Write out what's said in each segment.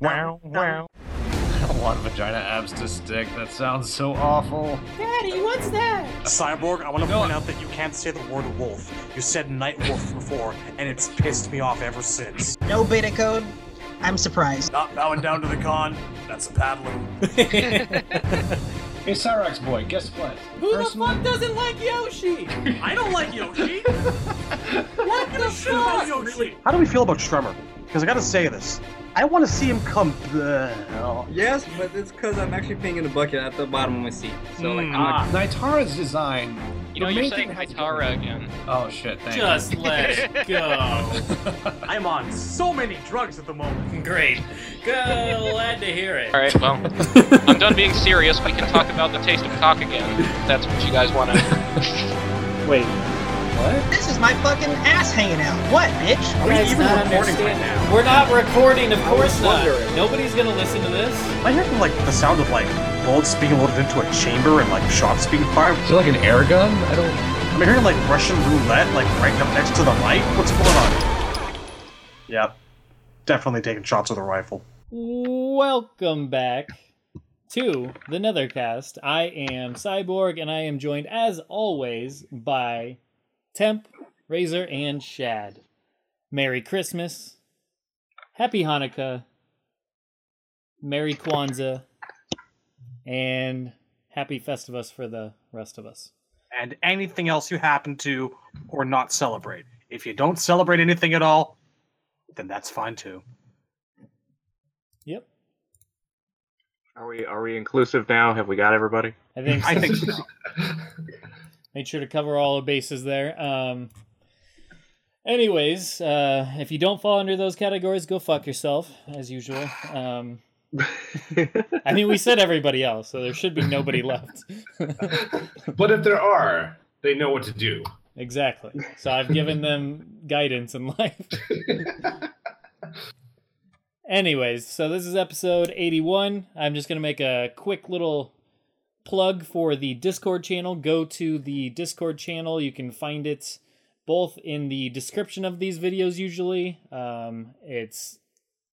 Wow, wow. I don't want vagina abs to stick. That sounds so awful. Daddy, what's that? Cyborg, I want to No. point out that you can't say the word wolf. You said night wolf before, and it's pissed me off ever since. No beta code. I'm surprised. Not bowing down to the con. That's a paddling. Hey, Cyrax boy, guess what? Who the fuck doesn't like Yoshi? I don't like Yoshi. What the Shit fuck? Yoshi. How do we feel about Strummer? Because I gotta say this. I want to see him come. Yes, but it's because I'm actually peeing in a bucket at the bottom of my seat. So like, I'm Ah, like, Nitara's design. You know, the you're main saying thing has to Hytara again. Oh shit! Thank Just let it go. I'm on so many drugs at the moment. Great. Glad to hear it. Alright, well, I'm done being serious. We can talk about the taste of cock again. if That's what you guys want to. wait. This is my fucking ass hanging out. What, bitch? Are we even not recording right now? We're not recording, of course not. wondering. Nobody's gonna listen to this. I hear like the sound of like bullets being loaded into a chamber and like shots being fired. Is it like an air gun? I don't. I'm hearing like Russian roulette like right up next to the mic. What's going on? Yep. Definitely taking shots with a rifle. Welcome back to the Nethercast. I am Cyborg, and I am joined, as always, by Temp, Razor, and Shad. Merry Christmas, Happy Hanukkah, Merry Kwanzaa, and Happy Festivus for the rest of us. And anything else you happen to or not celebrate. If you don't celebrate anything at all, then that's fine too. Yep, Are we are we inclusive now? Have we got everybody? I think. I think so. Made sure to cover all the bases there. Um, anyways, uh, if you don't fall under those categories, go fuck yourself, as usual. Um, I mean, we said everybody else, so there should be nobody left. But if there are, they know what to do. exactly. So I've given them guidance in life. Anyways, so this is episode 81. I'm just going to make a quick little plug for the Discord channel. Go to the Discord channel. You can find it both in the description of these videos, usually. Um, it's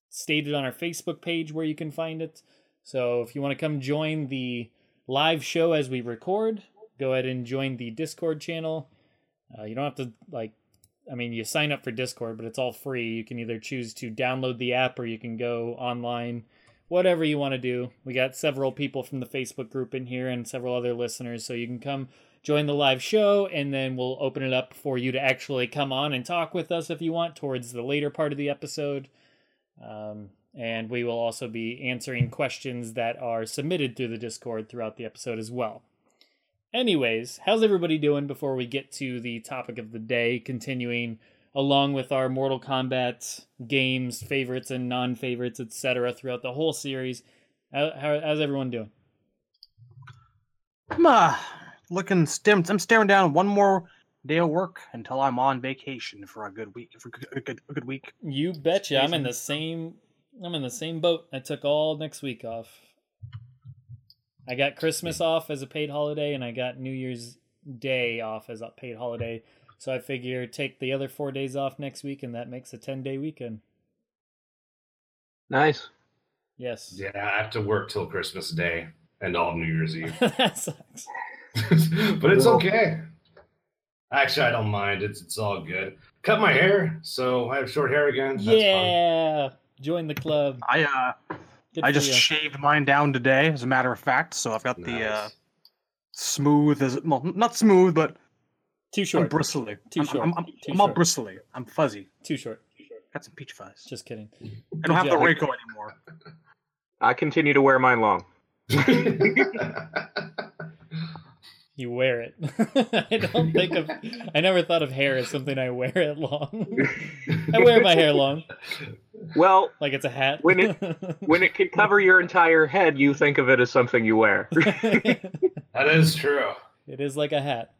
stated on our Facebook page where you can find it. So if you want to come join the live show as we record, go ahead and join the Discord channel. Uh, you don't have to, like, I mean, you sign up for Discord, but it's all free. You can either choose to download the app or you can go online, whatever you want to do. We got several people from the Facebook group in here and several other listeners, so you can come join the live show and then we'll open it up for you to actually come on and talk with us if you want towards the later part of the episode. Um, and we will also be answering questions that are submitted through the Discord throughout the episode as well. Anyways, how's everybody doing before we get to the topic of the day, continuing along with our Mortal Kombat games, favorites and non favorites, etc., throughout the whole series? How, how, how's everyone doing? I'm uh, looking stimped. I'm staring down one more day of work until I'm on vacation for a good week. For a good, a good week. You betcha. I'm in the same. I'm in the same boat. I took all next week off. I got Christmas off as a paid holiday, and I got New Year's Day off as a paid holiday. So I figure take the other four days off next week, and that makes a ten day weekend. nice. Yes. Yeah, I have to work till Christmas Day and all of New Year's Eve. that sucks. but it's okay. Actually, I don't mind. It's it's all good. Cut my hair, so I have short hair again. That's fun. yeah. Join the club. I uh, Good I just ya. shaved mine down today, as a matter of fact. So I've got the uh, smooth as well, not smooth, but too short. I'm bristly. Too I'm, short. I'm, I'm, Too I'm all short. bristly. I'm fuzzy. Too short. Got some peach fuzz. Just kidding. I don't have the job. Reiko anymore. I continue to wear mine long. You wear it. I don't think of. I never thought of hair as something I wear it long. I wear my hair long, Well, like it's a hat. When it- when it can cover your entire head, you think of it as something you wear. that is true. it is like a hat.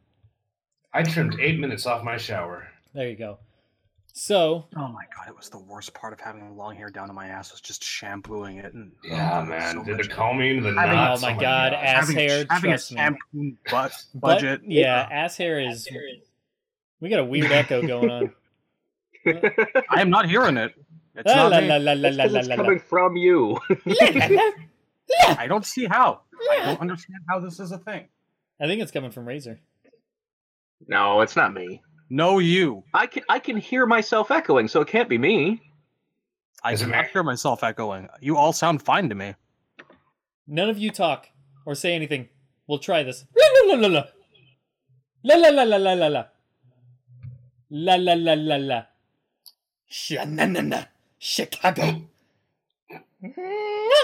I trimmed eight minutes off my shower. There you go. So Oh my god, it was the worst part of having long hair down to my ass was just shampooing it and oh, Yeah, oh, man. so Did much- the combing, the Having- knots. Oh my God, God. ass having, hair, having a trust me. shampoo butt but- budget. yeah, ass hair is. We got a weird echo going on. I am not hearing it. It's La not la me. la la la It's la it's la. coming from you. I don't see how. I don't understand how this is a thing. I think it's coming from Razor. No, it's not me. No, you. I can I can hear myself echoing, so it can't be me. I Is it cannot me? hear myself echoing. You all sound fine to me. None of you talk or say anything. We'll try this. La la la la la la la la la la la la la la la la. Sha-na-na-na. Chicago.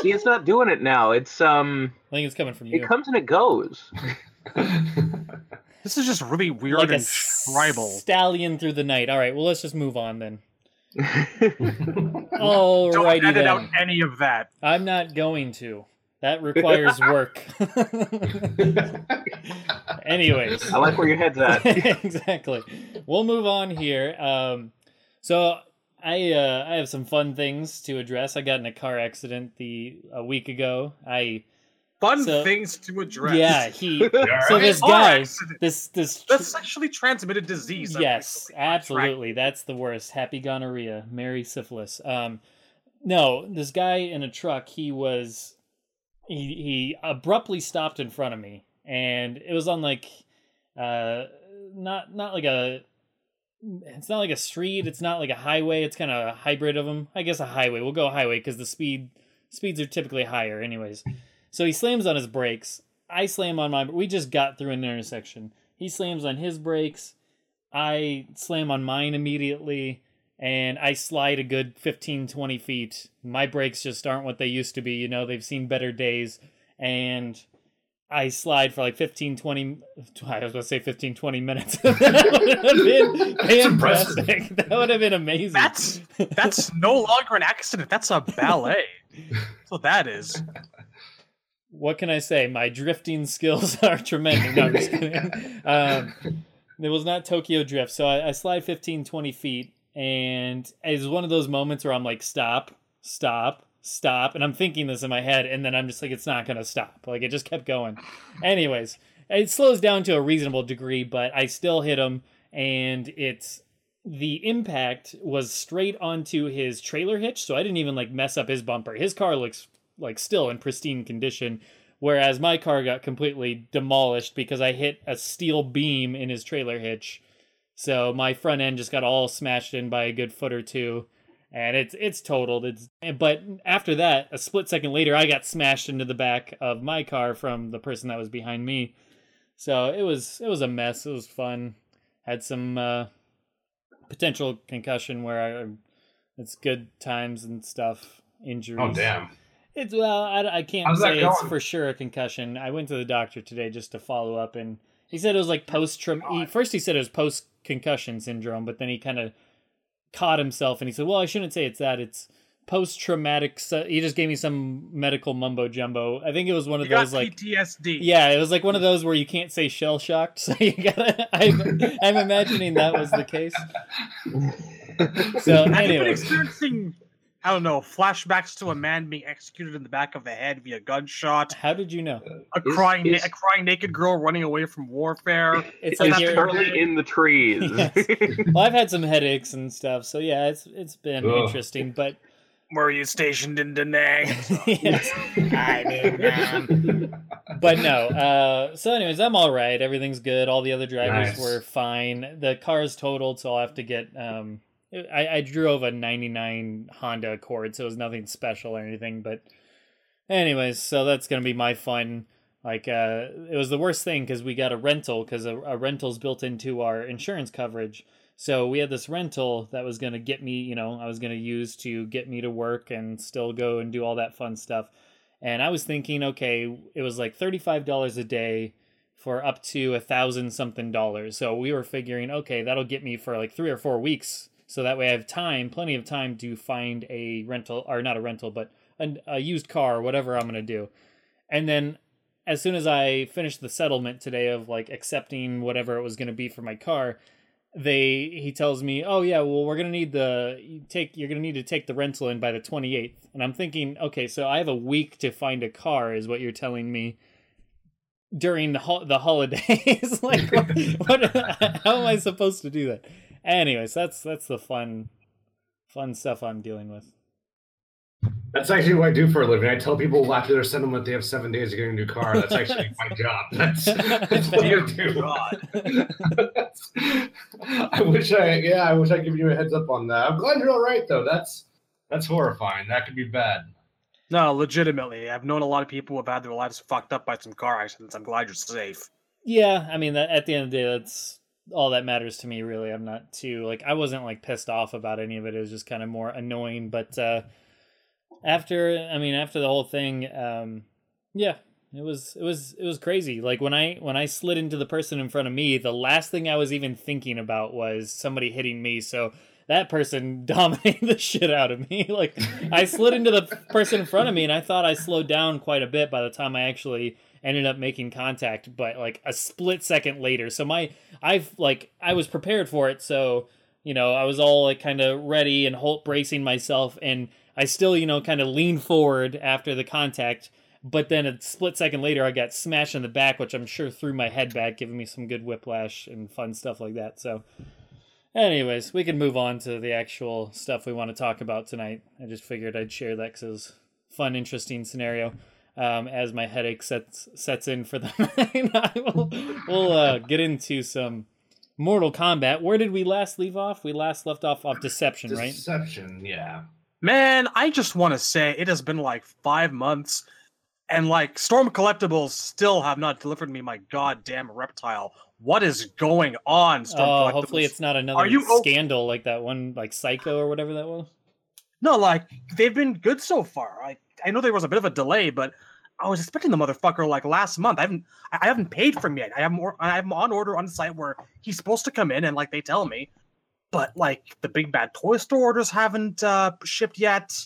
See, it's not doing it now. It's um, I think it's coming from you. it comes and it goes. This is just really weird like a and tribal. stallion through the night. All right, well let's just move on then. Don't Alrighty edit then. out any of that. I'm not going to. That requires work. Anyways. I like where your head's at. exactly. We'll move on here. Um, so I uh, I have some fun things to address. I got in a car accident the a week ago. I Fun So- things to address. yeah he so this guy this this tr- That's sexually transmitted disease. Yes actually on track. absolutely. That's the worst. Happy gonorrhea merry syphilis. Um no this guy in a truck he was he he abruptly stopped in front of me. And it was on like uh not not like a it's not like a street it's not like a highway it's kind of a hybrid of them i guess a highway we'll go highway because the speed speeds are typically higher anyways so he slams on his brakes i slam on my we just got through an intersection he slams on his brakes I slam on mine immediately and I slide a good 15, 20 feet. My brakes just aren't what they used to be. You know, they've seen better days. And I slide for like 15, 20, I was going to say 15, 20 minutes. that would have been impressive. fantastic. That would have been amazing. That's that's no longer an accident. That's a ballet. That's what that is. What can I say? My drifting skills are tremendous. No, I'm just kidding. Um, it was not Tokyo Drift. So I, I slide 15, 20 feet, and it's one of those moments where I'm like, stop, stop, stop. And I'm thinking this in my head, and then I'm just like, it's not going to stop. Like, it just kept going. Anyways, it slows down to a reasonable degree, but I still hit him, and it's. The impact was straight onto his trailer hitch, so I didn't even like mess up his bumper. His car looks like still in pristine condition whereas my car got completely demolished because I hit a steel beam in his trailer hitch. So my front end just got all smashed in by a good foot or two, and it's it's totaled. It's but after that, a split second later, I got smashed into the back of my car from the person that was behind me. So it was it was a mess. It was fun. Had some uh, potential concussion where I it's good times and stuff. Injuries. oh damn. It's well, I, I can't How's say it's for sure a concussion. I went to the doctor today just to follow up, and he said it was like post trauma. First, he said it was post concussion syndrome, but then he kind of caught himself and he said, "Well, I shouldn't say it's that. It's post traumatic." So He just gave me some medical mumbo jumbo. I think it was one of You got those like PTSD. yeah, it was like one of those where you can't say shell shocked, so you gotta. I'm, I'm imagining that was the case. So Have you anyway, experiencing, I don't know, flashbacks to a man being executed in the back of the head via gunshot, how did you know? a Is- crying, is- a crying naked girl running away from warfare? It's It's like you're, in the trees. Yes. well, I've had some headaches and stuff, so yeah, it's it's been Ugh. interesting. But Were you stationed in Da Nang? yes, I'm in, um, but no. Uh, so, anyways, I'm all right. Everything's good. All the other drivers Nice. were fine. The car is totaled, so I'll have to get. Um, I, I drove a '99 Honda Accord, so it was nothing special or anything. But, anyways, so that's gonna be my fun. Like, uh, it was the worst thing because we got a rental because a, a rental's built into our insurance coverage. So we had this rental that was going to get me, you know, I was going to use to get me to work and still go and do all that fun stuff. And I was thinking, okay, it was like $35 a day for up to a thousand something dollars. So we were figuring, okay, that'll get me for like three or four weeks. So that way I have time, plenty of time to find a rental, or not a rental, but a, a used car or whatever I'm going to do. And then as soon as I finished the settlement today of like accepting whatever it was going to be for my car, they he tells me, "Oh yeah, well we're going to need the take you're going to need to take the rental in by the 28th." And I'm thinking, "Okay, so I have a week to find a car is what you're telling me." During the ho- the holidays, like what, what? How am I supposed to do that? Anyways, that's that's the fun, fun stuff I'm dealing with. That's actually what I do for a living. I tell people after they're sending that they have seven days to get a new car. That's actually my job. That's, that's what I do. I wish I, yeah, I wish I could give you a heads up on that. I'm glad you're all right though. That's that's horrifying. That could be bad. No, legitimately, I've known a lot of people who have had their lives fucked up by some car accidents. I'm glad you're safe. Yeah, I mean, that, at the end of the day, that's all that matters to me. Really, I'm not too like I wasn't like pissed off about any of it. It was just kind of more annoying. But uh after, I mean, after the whole thing, um yeah, it was it was it was crazy. Like when I when I slid into the person in front of me, the last thing I was even thinking about was somebody hitting me. So that person dominated the shit out of me. like I slid into the person in front of me, and I thought I slowed down quite a bit by the time I actually ended up making contact. But like a split second later, so my I've like I was prepared for it. So you know I was all like kind of ready and hold, bracing myself, and I still you know kind of leaned forward after the contact. But then a split second later, I got smashed in the back, which I'm sure threw my head back, giving me some good whiplash and fun stuff like that. So, anyways, we can move on to the actual stuff we want to talk about tonight. I just figured I'd share that because fun, interesting scenario. Um, as my headache sets sets in for the night, will, we'll uh, get into some Mortal Kombat. Where did we last leave off? We last left off off Deception, right? Deception, yeah. Man, I just want to say it has been like five months, and like Storm Collectibles still have not delivered me my goddamn reptile. What is going on, Storm Oh, hopefully it's not another Are you o- scandal like that one, like Psycho or whatever that was. No, like they've been good so far. I I know there was a bit of a delay, but I was expecting the motherfucker like last month. I haven't I I haven't paid for him yet. I have more I him on order on the site where he's supposed to come in and like they tell me. But like the big bad toy store orders haven't uh shipped yet.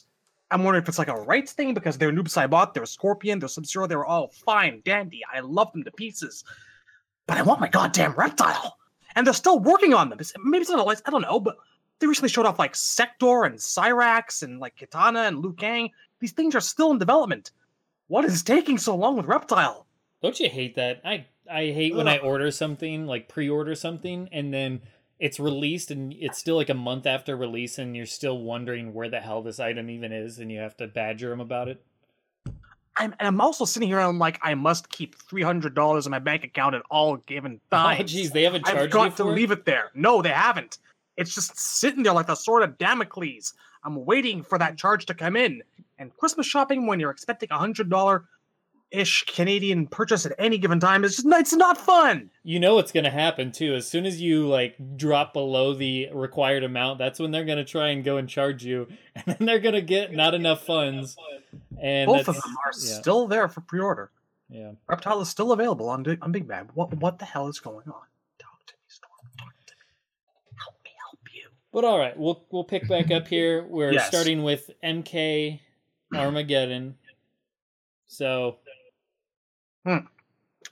I'm wondering if it's like a rights thing because their Noob Saibot, their Scorpion, their Sub-Zero, they were all fine, dandy. I love them to pieces. But I want my goddamn reptile. And they're still working on them. Maybe it's not always, I don't know, but they recently showed off like Sector and Cyrax and like Katana and Liu Kang. These things are still in development. What is taking so long with Reptile? Don't you hate that? I I hate when I order something, like pre-order something, and then it's released and it's still like a month after release, and you're still wondering where the hell this item even is, and you have to badger them about it. I'm, and I'm also sitting here and I'm like, I must keep three hundred dollars in my bank account at all given oh, times. Oh, jeez, they haven't charged I've got to it? leave it there. No, they haven't. It's just sitting there like the sword of Damocles. I'm waiting for that charge to come in. And Christmas shopping, when you're expecting a hundred dollar ish Canadian purchase at any given time, is just it's not fun. You know what's gonna happen too. As soon as you like drop below the required amount, that's when they're gonna try and go and charge you, and then they're gonna get not enough funds. And Both of them are yeah, still there for pre-order. Yeah. Reptile is still available on on Big Bad. What what the hell is going on? Talk to me, Storm. Talk to me. Help me help you. But all right, we'll we'll pick back up here. We're Yes. starting with MK Armageddon. So hmm.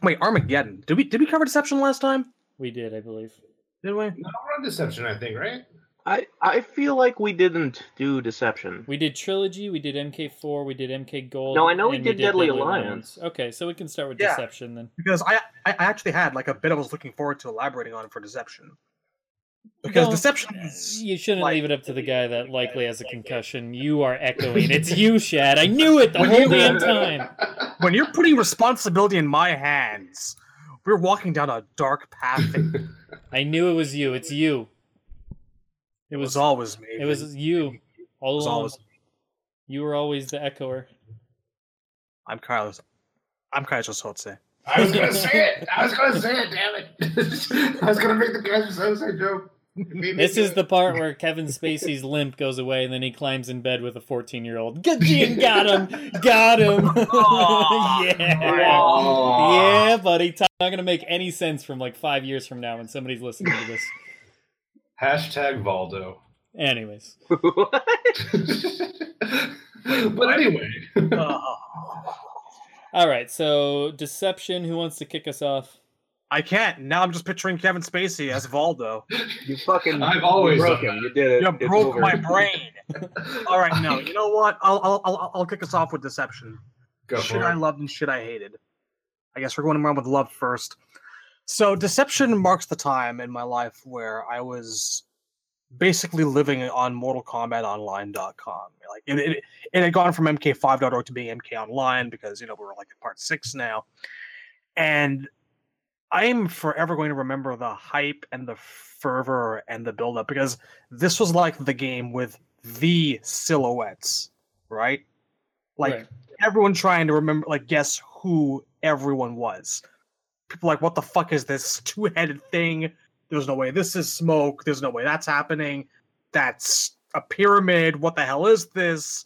Wait, Armageddon. Did we did we cover Deception last time? we did, I believe. Did we? No, we're on Deception, I think, right? I I feel like we didn't do Deception. We did trilogy. We did MK4. We did MK Gold. No, I know we and did Deadly Alliance. Okay, so we can start with Yeah. Deception then. Because I I I actually had like a bit I was looking forward to elaborating on for Deception. Because Don't- Deception is You shouldn't like- leave it up to the guy that likely has a concussion. You are echoing. It's you, Shad. I knew it the When whole you- damn time. when you're putting responsibility in my hands. We're walking down a dark path. It I knew it was you. It's you. It was was. always me. It was you. All It was along. always. You were always the echoer. I'm Carlos. I'm Keyser Söze. I was gonna say it. I was gonna say it. Damn it! I was gonna make the Keyser joke. It made me This is the part where Kevin Spacey's limp goes away, and then he climbs in bed with a 14 year old. Good Gene, got him, got him. yeah, Aw. yeah, buddy. It's not gonna make any sense from like five years from now when somebody's listening to this. Hashtag Valdo. Anyways, but anyway, all right. So deception. Who wants to kick us off? I can't. Now I'm just picturing Kevin Spacey as Valdo. You fucking I've always you broke done him. You did it. You It's broke over. my brain. All right, no. You know what? I'll I'll I'll, I'll kick us off with Deception. go shit for I it. loved and shit I hated. I guess we're going around with love first. So, Deception marks the time in my life where I was basically living on Mortal Kombat Online.com. Like it, it, it had gone from MK5.org to being MK Online because you know we're like at part six now, and I'm forever going to remember the hype and the fervor and the buildup because this was like the game with the silhouettes, right? Like Right. everyone trying to remember, like guess who everyone was. People like, what the fuck is this two-headed thing? There's no way this is smoke. There's no way that's happening. That's a pyramid. What the hell is this?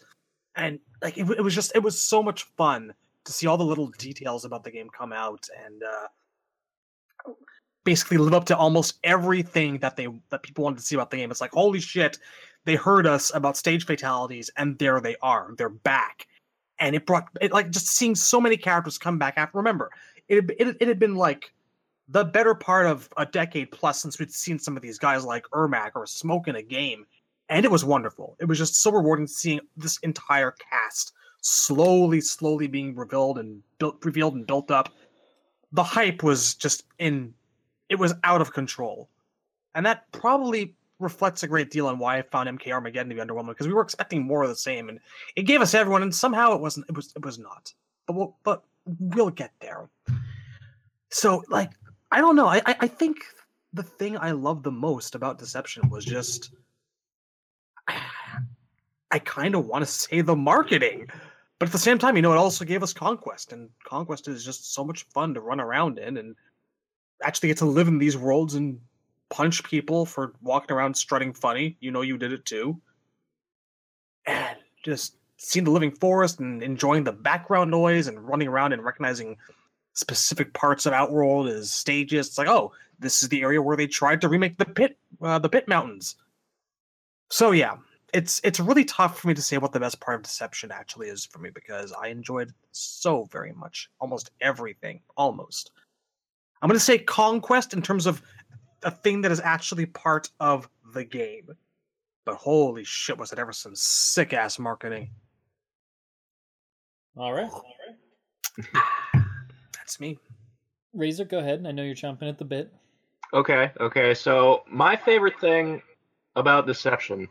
And like it, it was just it was so much fun to see all the little details about the game come out and uh basically live up to almost everything that they that people wanted to see about the game. It's like holy shit, they heard us about stage fatalities and there they are. They're back. And it brought it like just seeing so many characters come back after remember, it it, it had been like the better part of a decade plus since we'd seen some of these guys like Ermac or Smoke in a game. And it was wonderful. It was just so rewarding seeing this entire cast slowly, slowly being revealed and built, revealed and built up. The hype was just in, it was out of control, and that probably reflects a great deal on why I found MK Armageddon to be underwhelming because we were expecting more of the same, and it gave us everyone, and somehow it wasn't. It was. It was not. But we'll, but we'll get there. So, like, I don't know. I, I I think the thing I love the most about Deception was just I kind of want to say the marketing. But at the same time, you know, it also gave us Conquest, and Conquest is just so much fun to run around in and actually get to live in these worlds and punch people for walking around strutting funny. You know, you did it too. And just seeing the living forest and enjoying the background noise and running around and recognizing specific parts of Outworld as stages. It's like, oh, this is the area where they tried to remake the pit, uh, the pit mountains. So yeah, it's it's really tough for me to say what the best part of Deception actually is for me because I enjoyed so very much almost everything. Almost, I'm going to say Conquest in terms of a thing that is actually part of the game. But holy shit, was it ever some sick ass marketing? All right, all right. That's me. Razor, go ahead. I know you're chomping at the bit. Okay, okay. So my favorite thing about Deception.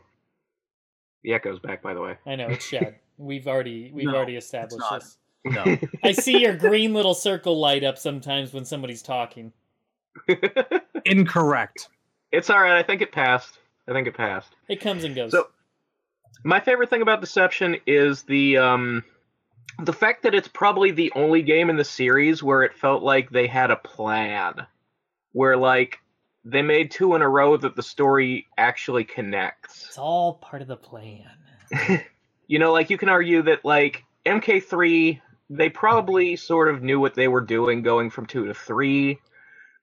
The echo's back, by the way. I know it's Shad. We've already we've No, already established this. No. I see your green little circle light up sometimes when somebody's talking. Incorrect. It's all right. I think it passed. I think it passed. It comes and goes. So, my favorite thing about Deception is the um, the fact that it's probably the only game in the series where it felt like they had a plan, where like they made two in a row that the story actually connects. it's all part of the plan. you know, like you can argue that like MK3, they probably sort of knew what they were doing going from two to three,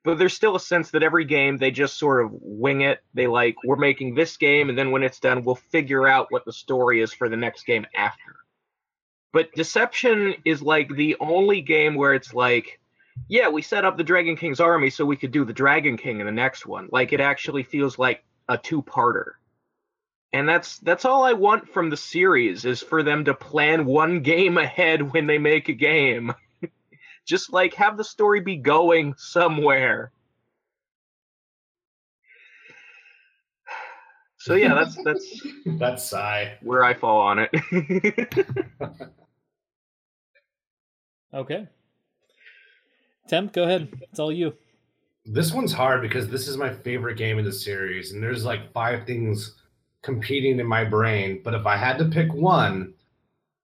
but there's still a sense that every game they just sort of wing it. They like, we're making this game, and then when it's done, we'll figure out what the story is for the next game after. But Deception is like the only game where it's like, yeah, we set up the Dragon King's army so we could do the Dragon King in the next one. Like it actually feels like a two-parter and that's that's all I want from the series is for them to plan one game ahead when they make a game. Just like have the story be going somewhere. So yeah, that's that's That's sigh. where I fall on it. Okay. Temp, go ahead. It's all you. This one's hard because this is my favorite game in the series, and there's like five things competing in my brain. But if I had to pick one,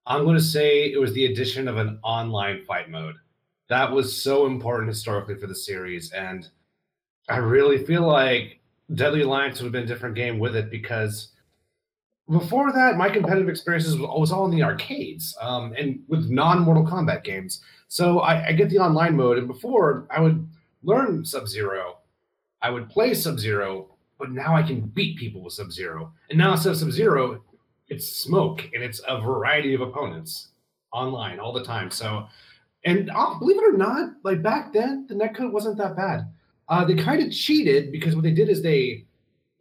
I'm going to say it was the addition of an online fight mode. That was so important historically for the series, and I really feel like Deadly Alliance would have been a different game with it because before that, my competitive experiences was all in the arcades um, and with non Mortal Kombat games. So I, I get the online mode, and before I would learn Sub Zero, I would play Sub Zero, but now I can beat people with Sub Zero. And now instead of Sub Zero, it's Smoke, and it's a variety of opponents online all the time. So, and uh, believe it or not, like back then, the netcode wasn't that bad. Uh, they kind of cheated because what they did is they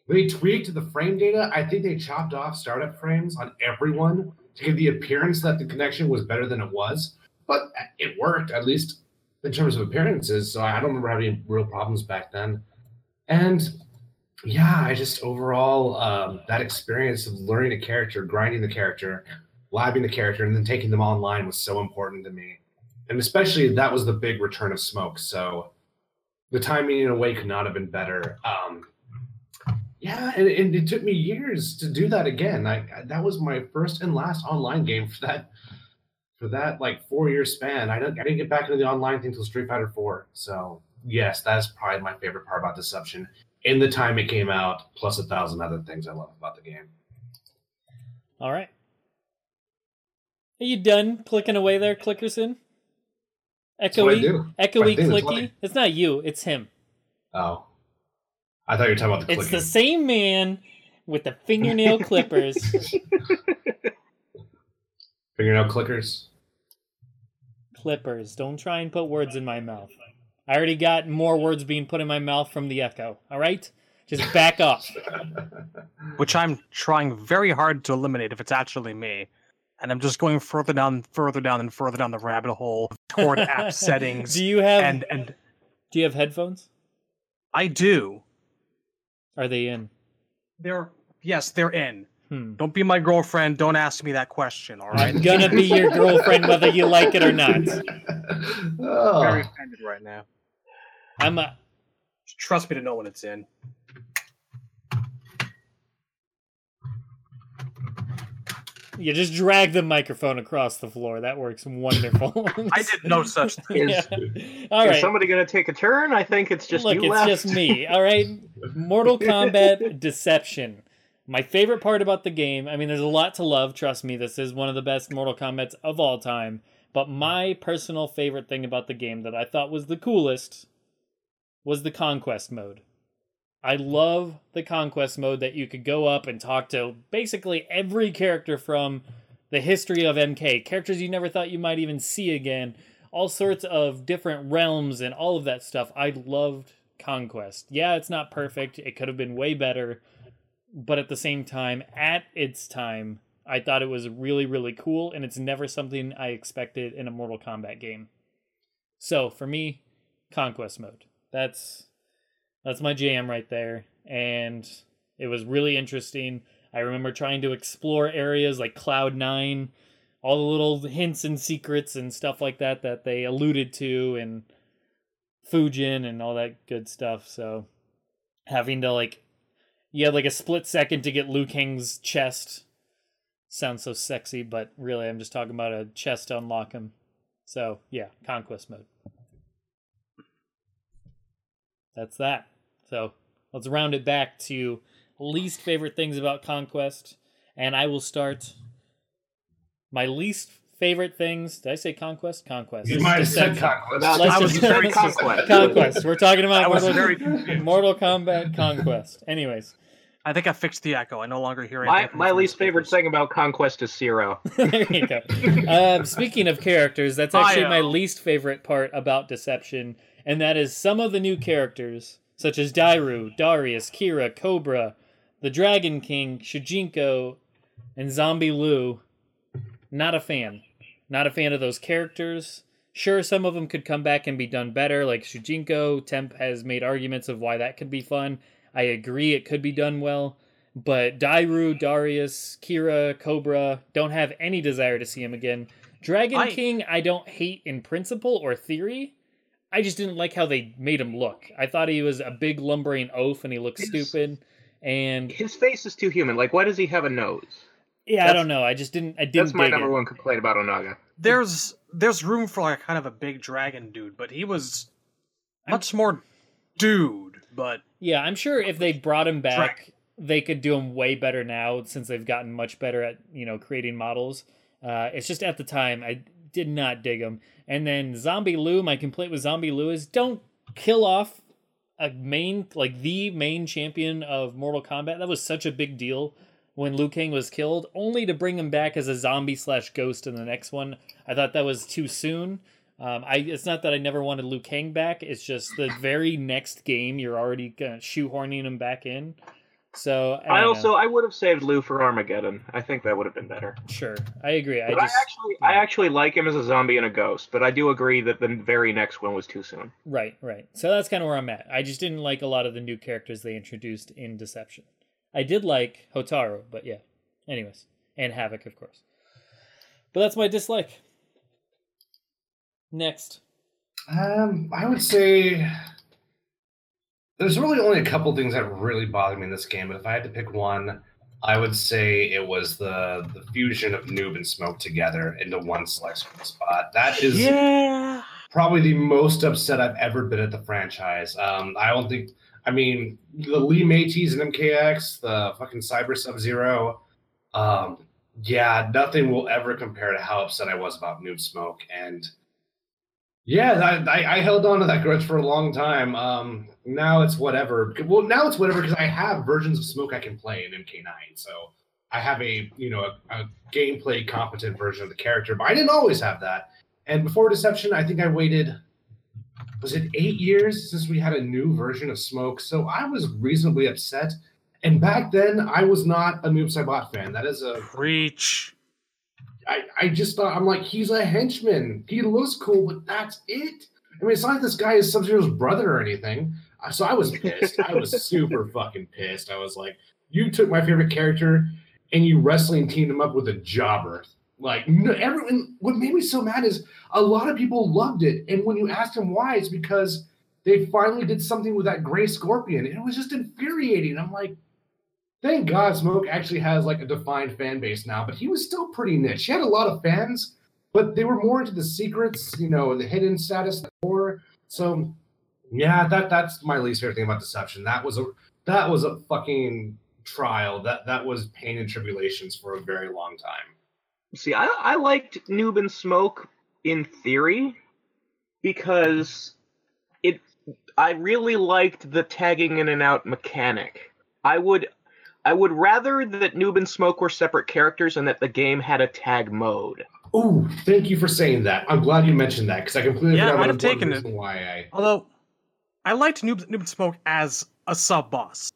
they tweaked the frame data. I think they chopped off startup frames on everyone to give the appearance that the connection was better than it was. But it worked, at least in terms of appearances. So I don't remember having real problems back then. And yeah, I just overall um, that experience of learning a character, grinding the character, labbing the character, and then taking them online was so important to me. And especially that was the big return of smoke. So the timing in a way could not have been better. Um, yeah, and, and it took me years to do that again. I, I that was my first and last online game for that for that like four year span. I didn't I didn't get back into the online thing until Street Fighter Four. So yes, that's probably my favorite part about Deception. In the time it came out, plus a thousand other things I love about the game. All right. Are you done clicking away there, Clickerson? That's what I Echoey, echoey, I do, that's clicky. It's not you. It's him. Oh, I thought you were talking about the It's the same man with the fingernail clippers. Fingernail clickers. clippers. Don't try and put words in my mouth. I already got more words being put in my mouth from the echo. All right, just back off. which I'm trying very hard to eliminate if it's actually me. And I'm just going further down, further down, and further down the rabbit hole toward app settings. Do you have and and Do you have headphones? I do. Are they in? They're yes, they're in. Hmm. Don't be my girlfriend. Don't ask me that question. All right. I'm gonna be your girlfriend whether you like it or not. Oh. very offended right now. I'm a. Trust me to know when it's in. You just drag the microphone across the floor. That works wonderful. I did no such thing. Yeah. All is right. somebody going to take a turn? I think it's just Look, you it's left. just me. All right. Mortal Kombat Deception. My favorite part about the game, I mean, there's a lot to love. Trust me, this is one of the best Mortal Kombat's of all time. But my personal favorite thing about the game that I thought was the coolest was the conquest mode. I love the conquest mode that you could go up and talk to basically every character from the history of MK, characters you never thought you might even see again, all sorts of different realms and all of that stuff. I loved Conquest. Yeah, it's not perfect. It could have been way better, but at the same time, at its time, I thought it was really really cool and it's never something I expected in a Mortal Kombat game. So, for me, Conquest mode. That's that's my jam right there. And it was really interesting. I remember trying to explore areas like Cloud Nine, all the little hints and secrets and stuff like that that they alluded to, and Fujin and all that good stuff. So having to like, you had like a split second to get Liu Kang's chest. Sounds so sexy, but really, I'm just talking about a chest to unlock him. So yeah, conquest mode. That's that. So let's round it back to least favorite things about Conquest. And I will start my least favorite things. Did I say Conquest? Conquest. You might have said conquest. Let's I was very Conquest. Conquest. We're talking about Mortal, very. Mortal Kombat Conquest. Anyways, I think I fixed the echo. I no longer hear it. My, my least favorite thing about Conquest is Zero. there you go. Um, speaking of characters, that's actually my least favorite part about Deception, and that is some of the new characters, such as Dairu, Darius, Kira, Cobra, the Dragon King, Shujinko, and Zombie Liu. Not a fan. Not a fan of those characters. Sure, some of them could come back and be done better, like Shujinko. Temp has made arguments of why that could be fun. I agree it could be done well. But Dairu, Darius, Kira, Cobra don't have any desire to see him again. Dragon I- King, I don't hate in principle or theory. I just didn't like how they made him look. I thought he was a big lumbering oaf and he looked His- stupid. And His face is too human. Like, why does he have a nose? yeah, I don't know. I just didn't. I didn't That's my dig number it. one complaint about Onaga. There's there's room for like kind of a big dragon dude, but he was much more dude. But Yeah, I'm sure if they brought him back, they could do him way better now since they've gotten much better at you know creating models. Uh, it's just at the time I did not dig him. And then Zombie Liu, my complaint with Zombie Liu is don't kill off a main like the main champion of Mortal Kombat. That was such a big deal when Liu Kang was killed, only to bring him back as a zombie slash ghost in the next one. I thought that was too soon. Um, I it's not that I never wanted Liu Kang back. It's just the very next game you're already shoehorning him back in. So I, don't also know. I would have saved Liu for Armageddon. I think that would have been better. sure, I agree. I But I, just actually I actually like him as a zombie and a ghost, but I do agree that the very next one was too soon. right, right. So that's kind of where I'm at. I just didn't like a lot of the new characters they introduced in Deception. I did like Hotaru, but yeah. Anyways, and Havoc, of course. But that's my dislike. Next. Um, I would say there's really only a couple things that really bother me in this game, but if I had to pick one, I would say it was the the fusion of noob and smoke together into one selection spot. That is Yeah. probably the most upset I've ever been at the franchise. Um, I don't think. I mean, the Lee Mateys and MKX, the fucking Cyber Sub Zero. Um, yeah, nothing will ever compare to how upset I was about Noob Smoke. And yeah, I, I, I held on to that grudge for a long time. Um, now it's whatever. Well, now it's whatever because I have versions of Smoke I can play in MK9. So I have a you know a, a gameplay competent version of the character, but I didn't always have that. And before Deception, I think I waited was it eight years since we had a new version of Smoke? So I was reasonably upset. And back then, I was not a Noob Saibot fan. That is a Preach. I, I just thought I'm like he's a henchman. He looks cool, but that's it. I mean, it's not like this guy is Sub Zero's brother or anything. So I was pissed. I was super fucking pissed. I was like, you took my favorite character and you wrestling teamed him up with a jobber. Like no, everyone. What made me so mad is a lot of people loved it, and when you asked them why, it's because they finally did something with that gray scorpion. It was just infuriating. I'm like, thank God Smoke actually has like a defined fan base now, but he was still pretty niche. He had a lot of fans, but they were more into the secrets, you know, the hidden status more. So yeah, that that's my least favorite thing about Deception. That was a that was a fucking trial. That that was pain and tribulations for a very long time. See, I, I liked Noob and Smoke in theory because it I really liked the tagging in and out mechanic. I would I would rather that Noob and Smoke were separate characters and that the game had a tag mode. Oh, thank you for saying that. I'm glad you mentioned that because I completely Yeah, forgot I'd about have the taken reason why I. Although I liked Noob, Noob Smoke as a sub boss.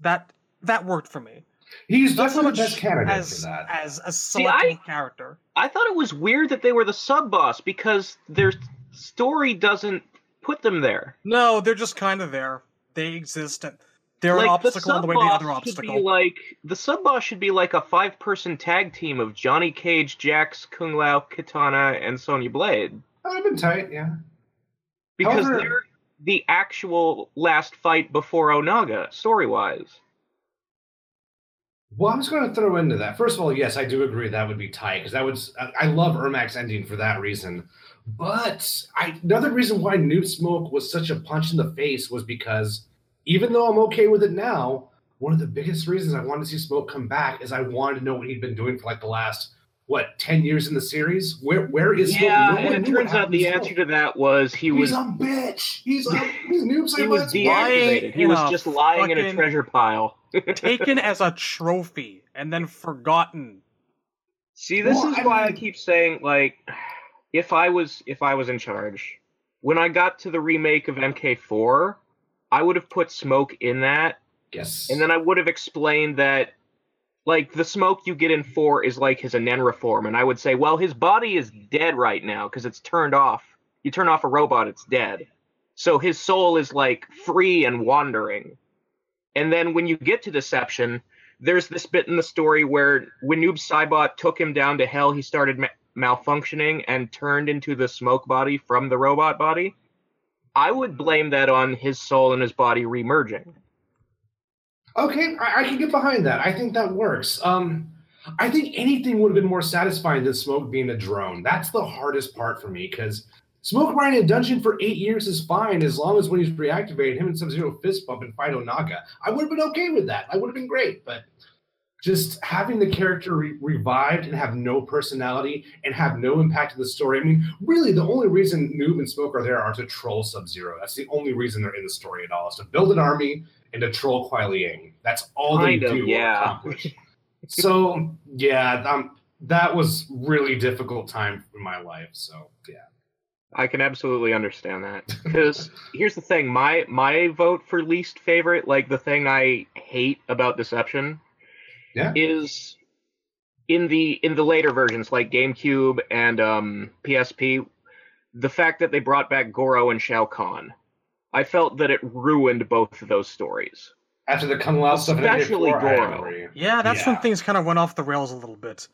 That that worked for me. He's Not so definitely the much best candidate as, for that. as a See, selectable I- character. I thought it was weird that they were the sub boss because their story doesn't put them there. No, they're just kind of there. They exist. And they're like an obstacle in the way the sub-boss other should obstacle. Be like the sub boss should be like a five person tag team of Johnny Cage, Jax, Kung Lao, Katana, and Sonya Blade. That would have been tight, yeah. Because However- they're the actual last fight before Onaga, story wise. Well, I was going to throw into that. First of all, yes, I do agree that would be tight because that would. I- love Ermac's ending for that reason. But I, another reason why Noob Smoke was such a punch in the face was because even though I'm okay with it now, one of the biggest reasons I wanted to see Smoke come back is I wanted to know what he'd been doing for like the last what ten years in the series. Where where is Yeah, Smoke? No one and it turns out the answer Smoke. to that was he was He's a bitch. He's a he's Noob he was Saibot's deactivated. He was just lying in a treasure pile. Taken as a trophy and then forgotten. See, this Well, is I why I keep saying like if I was if I was in charge, when I got to the remake of MK4, I would have put smoke in that Yes. and then I would have explained that like the smoke you get in 4 is like his Enenra form and I would say, well, his body is dead right now because it's turned off. You turn off a robot, it's dead. So his soul is like free and wandering. And then when you get to Deception, there's this bit in the story where when Noob Saibot took him down to hell, he started ma- malfunctioning and turned into the smoke body from the robot body. I would blame that on his soul and his body remerging. Okay, I, I can get behind that. I think that works. Um, I think anything would have been more satisfying than Smoke being a drone. That's the hardest part for me because Smoke riding a dungeon for eight years is fine as long as when he's reactivated, him and Sub Zero fist bump and fight Onaga. I would have been okay with that. I would have been great, but just having the character re- revived and have no personality and have no impact to the story. I mean, really, the only reason Noob and Smoke are there are to troll Sub Zero. That's the only reason they're in the story at all, is to build an army and to troll Kuai Liang. That's all Kind they of, do. yeah. so, yeah, um, that was really difficult time in my life. So, yeah. I can absolutely understand that. Because here's the thing, my my vote for least favorite, like the thing I hate about Deception, Yeah. is in the in the later versions like GameCube and um, PSP, the fact that they brought back Goro and Shao Kahn. I felt that it ruined both of those stories. After the Kung Lao stuff, Especially MK4, Goro. Yeah, that's Yeah. when things kind of went off the rails a little bit.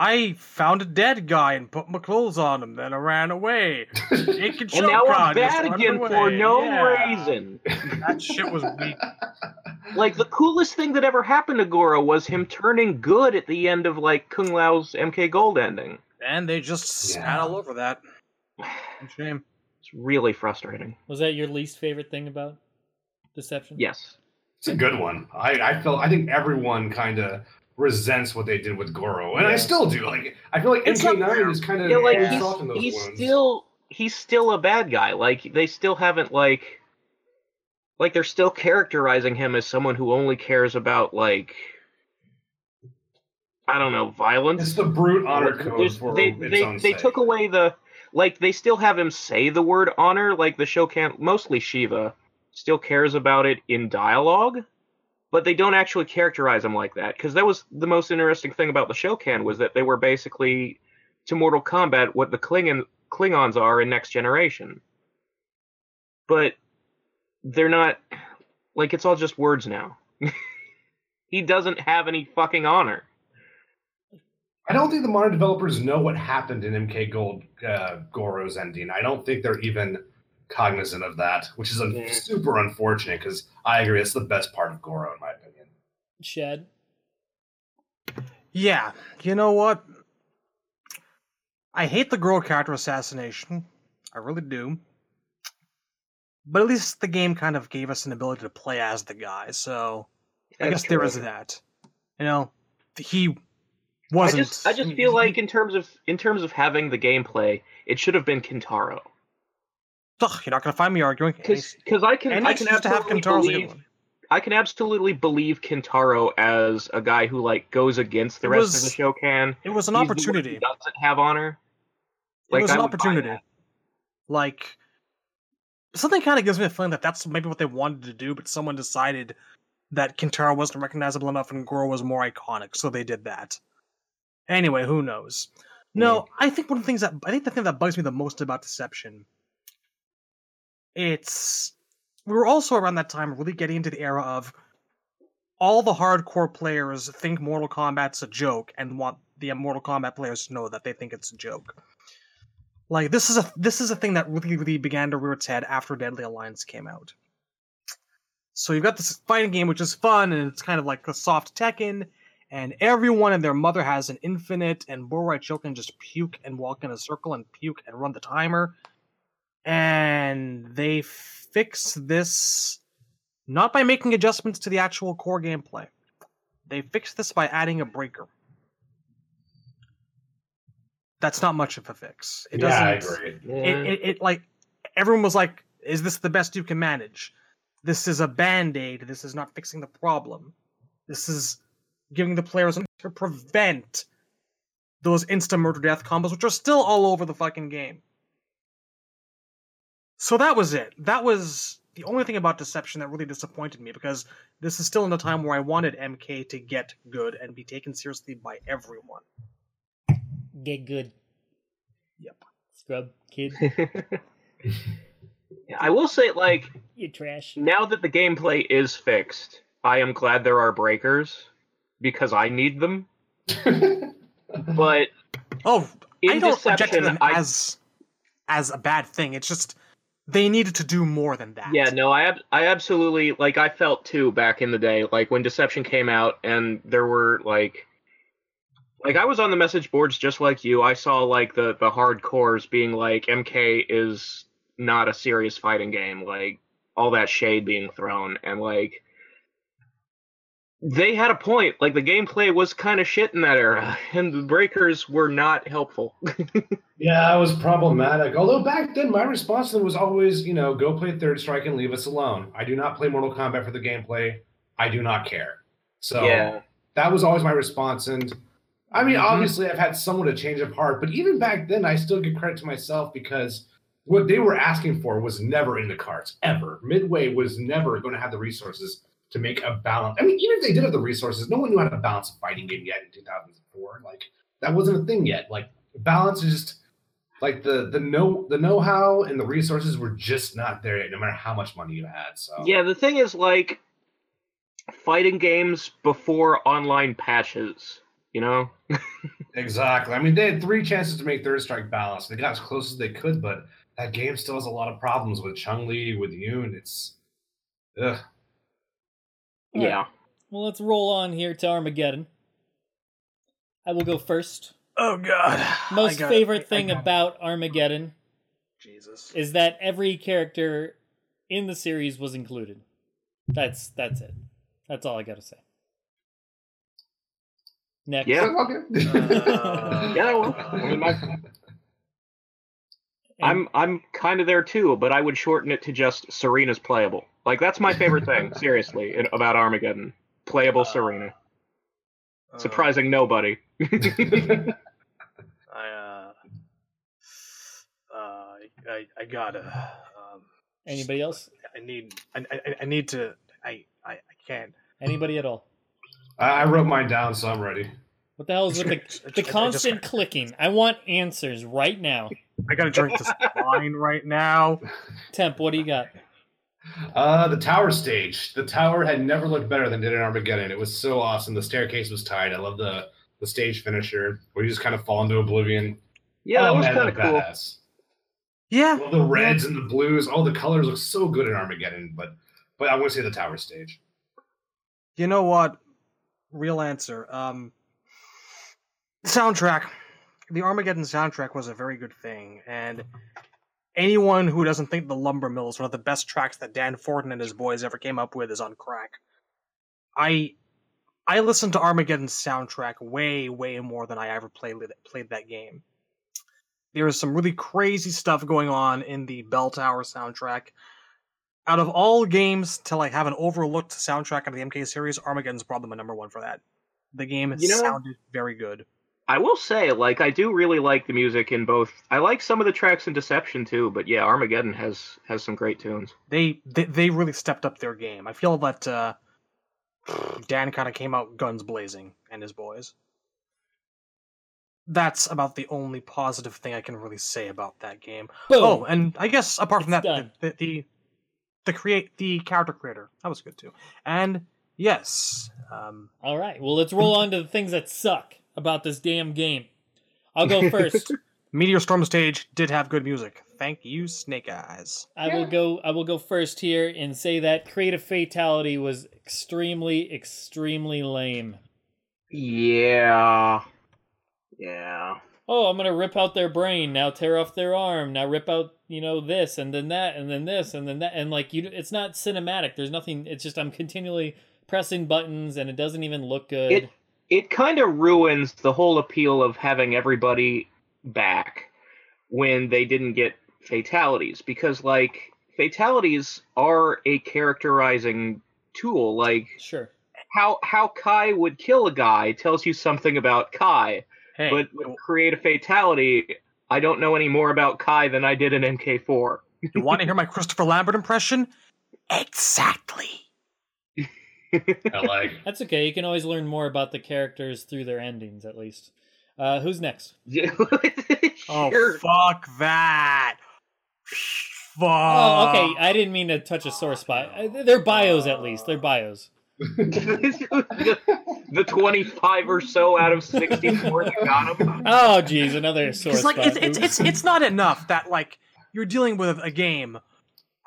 I found a dead guy and put my clothes on him, then I ran away. Jake and And now I'm Shokan bad again away. for no Yeah. reason. That shit was weak. Like the coolest thing that ever happened to Goro was him turning good at the end of like Kung Lao's MK Gold ending. And they just spat Yeah. all over that. Shame. It's really frustrating. Was that your least favorite thing about Deception? Yes. It's a good one. I, I feel I think everyone kind of resents what they did with Goro, and I still do. Like I feel like It's up MK9 there. is kind of Yeah, like yeah. he's, in those he's wounds. still he's still a bad guy. Like they still haven't like like they're still characterizing him as someone who only cares about like I don't know, violence. It's the brute honor Like, code there's- for they its they, own they sake. took away the like they still have him say the word honor like the show can't mostly Shiva still cares about it in dialogue but they don't actually characterize him like that because that was the most interesting thing about the Shokan was that they were basically to Mortal Kombat what the Klingon Klingons are in Next Generation. But they're not like it's all just words now. He doesn't have any fucking honor I don't think the modern developers know what happened in MK Gold uh, Goro's ending. I don't think they're even cognizant of that, which is un- Yeah. super unfortunate because I agree it's the best part of Goro in my opinion. Shad. Yeah, you know what? I hate the Goro character assassination. I really do. But at least the game kind of gave us an ability to play as the guy, so I That's guess there is true. that. You know, he I wasn't. just, I just feel mm-hmm. like in terms of in terms of having the gameplay, it should have been Kintaro. Ugh, you're not gonna find me arguing. Because I can I can to absolutely Kintaro's a good believe. I can absolutely believe Kintaro as a guy who like goes against the It rest was- of the Shokan. It was an He's the one who opportunity. doesn't have honor. it was an opportunity. Like something kind of gives me a feeling that that's maybe what they wanted to do, but someone decided that Kintaro wasn't recognizable enough and Goro was more iconic, so they did that. Anyway, who knows? No, hmm. I think one of the things that I think the thing that bugs me the most about Deception, it's we were also around that time really getting into the era of all the hardcore players think Mortal Kombat's a joke and want the Mortal Kombat players to know that they think it's a joke. Like this is a this is a thing that really really began to rear its head after Deadly Alliance came out. So you've got this fighting game which is fun and it's kind of like a soft Tekken, and everyone and their mother has an infinite, and Bo' Rai Cho can just puke and walk in a circle and puke and run the timer. And they fix this not by making adjustments to the actual core gameplay. They fix this by adding a breaker. That's not much of a fix. It yeah, I doesn't agree. It, it, it like everyone was like is this the best you can manage this is a band-aid this is not fixing the problem this is giving the players to prevent those instant murder death combos which are still all over the fucking game so that was it that was the only thing about deception that really disappointed me because this is still in a time where i wanted mk to get good and be taken seriously by everyone Get good. Yep. Scrub kid. I will say, like, you trash. now that the gameplay is fixed, I am glad there are breakers because I need them. but Oh, I don't object to them I as as a bad thing. It's just they needed to do more than that. Yeah, no, I ab- I absolutely like I felt too back in the day, like when Deception came out and there were like like I was on the message boards just like you. I saw like the the hardcores being like MK is not a serious fighting game, like all that shade being thrown and like they had a point. Like the gameplay was kind of shit in that era and the breakers were not helpful. Yeah, it was problematic. Although back then, my response to them was always, you know, go play Third Strike and leave us alone. I do not play Mortal Kombat for the gameplay. I do not care. So Yeah. that was always my response. And I mean, Mhm. obviously, I've had somewhat a change of heart, but even back then, I still give credit to myself because what they were asking for was never in the cards ever. Midway was never going to have the resources to make a balance. I mean, even if they did have the resources, no one knew how to balance a fighting game yet in 2004. Like that wasn't a thing yet. Like balance is just like the the know the know how and the resources were just not there yet, no matter how much money you had. So Yeah, the thing is like fighting games before online patches, you know? exactly. I mean, they had three chances to make Third Strike balance. They got as close as they could, but that game still has a lot of problems with Chun-Li, with Yun. It's ugh. Yeah. Well, let's roll on here to Armageddon. I will go first. Oh God. Most I got it. favorite I- I thing got it. about Armageddon Jesus. is that every character in the series was included. That's that's it. That's all I got to say. Next. Yeah. okay. Uh, Yeah, well, I mean, my, I'm I'm kind of there too, but I would shorten it to just Sareena's playable. Like that's my favorite thing, seriously, in, about Armageddon. Playable Sareena. uh, Surprising nobody. I uh, uh, I, I gotta. Um, Anybody else? I need. I, I, I need to. I, I, I can't. Anybody at all? I I wrote mine down, so I'm ready. What the hell is with I the, just- I just- constant clicking? I want answers right now. I gotta drink this wine right now. Temp, what do you got? Uh, the tower stage. The tower had never looked better than it did in Armageddon. It was so awesome. The staircase was tight. I love the the stage finisher where you just kind of fall into oblivion. Yeah, that Oh, was kind of cool. badass. Yeah. All the reds and the blues, all the colors look so good in Armageddon. But but I want to say the tower stage. You know what? Real answer. Um, soundtrack. The Armageddon soundtrack was a very good thing, and anyone who doesn't think the Lumber Mill is one of the best tracks that Dan Forden and his boys ever came up with is on crack. I I listened to Armageddon's soundtrack way, way more than I ever played played that game. There is some really crazy stuff going on in the Bell Tower soundtrack out of all games to like have an overlooked soundtrack on the MK series, Armageddon's probably my number one for that. The game You know- sounded very good. I will say, like, I do really like the music in both. I like some of the tracks in Deception too, but yeah, Armageddon has has some great tunes. They they, they really stepped up their game. I feel that uh, Dan kind of came out guns blazing and his boys. That's about the only positive thing I can really say about that game. Boom. Oh, and I guess apart from It's that, the, the the the create the character creator that was good too. And yes, um, All right. Well, let's roll on to the things that suck about this damn game. I'll go first. Meteor Storm stage did have good music. Thank you, Snake Eyes. I will go. I will go first here and say that creative fatality was extremely, extremely lame. Yeah, yeah. Oh, I'm gonna rip out their brain now, tear off their arm now, rip out you know this and then that and then this and then that and like you, it's not cinematic. There's nothing. It's just I'm continually pressing buttons and it doesn't even look good. It it kind of ruins the whole appeal of having everybody back when they didn't get fatalities because like fatalities are a characterizing tool like sure. how how Kai would kill a guy tells you something about Kai Hey, but create a fatality I don't know any more about Kai than I did in MK4 you want to hear my Christopher Lambert impression? Exactly. I like. That's okay. You can always learn more about the characters through their endings, at least. Uh, who's next? Oh Sure. fuck that. Fuck. Oh, okay. I didn't mean to touch a sore spot. Uh, They're bios, at least. They're bios. the, the 25 or so out of 64 that got him Oh, geez, another sore Because like spot. it's, it's it's it's not enough that like you're dealing with a game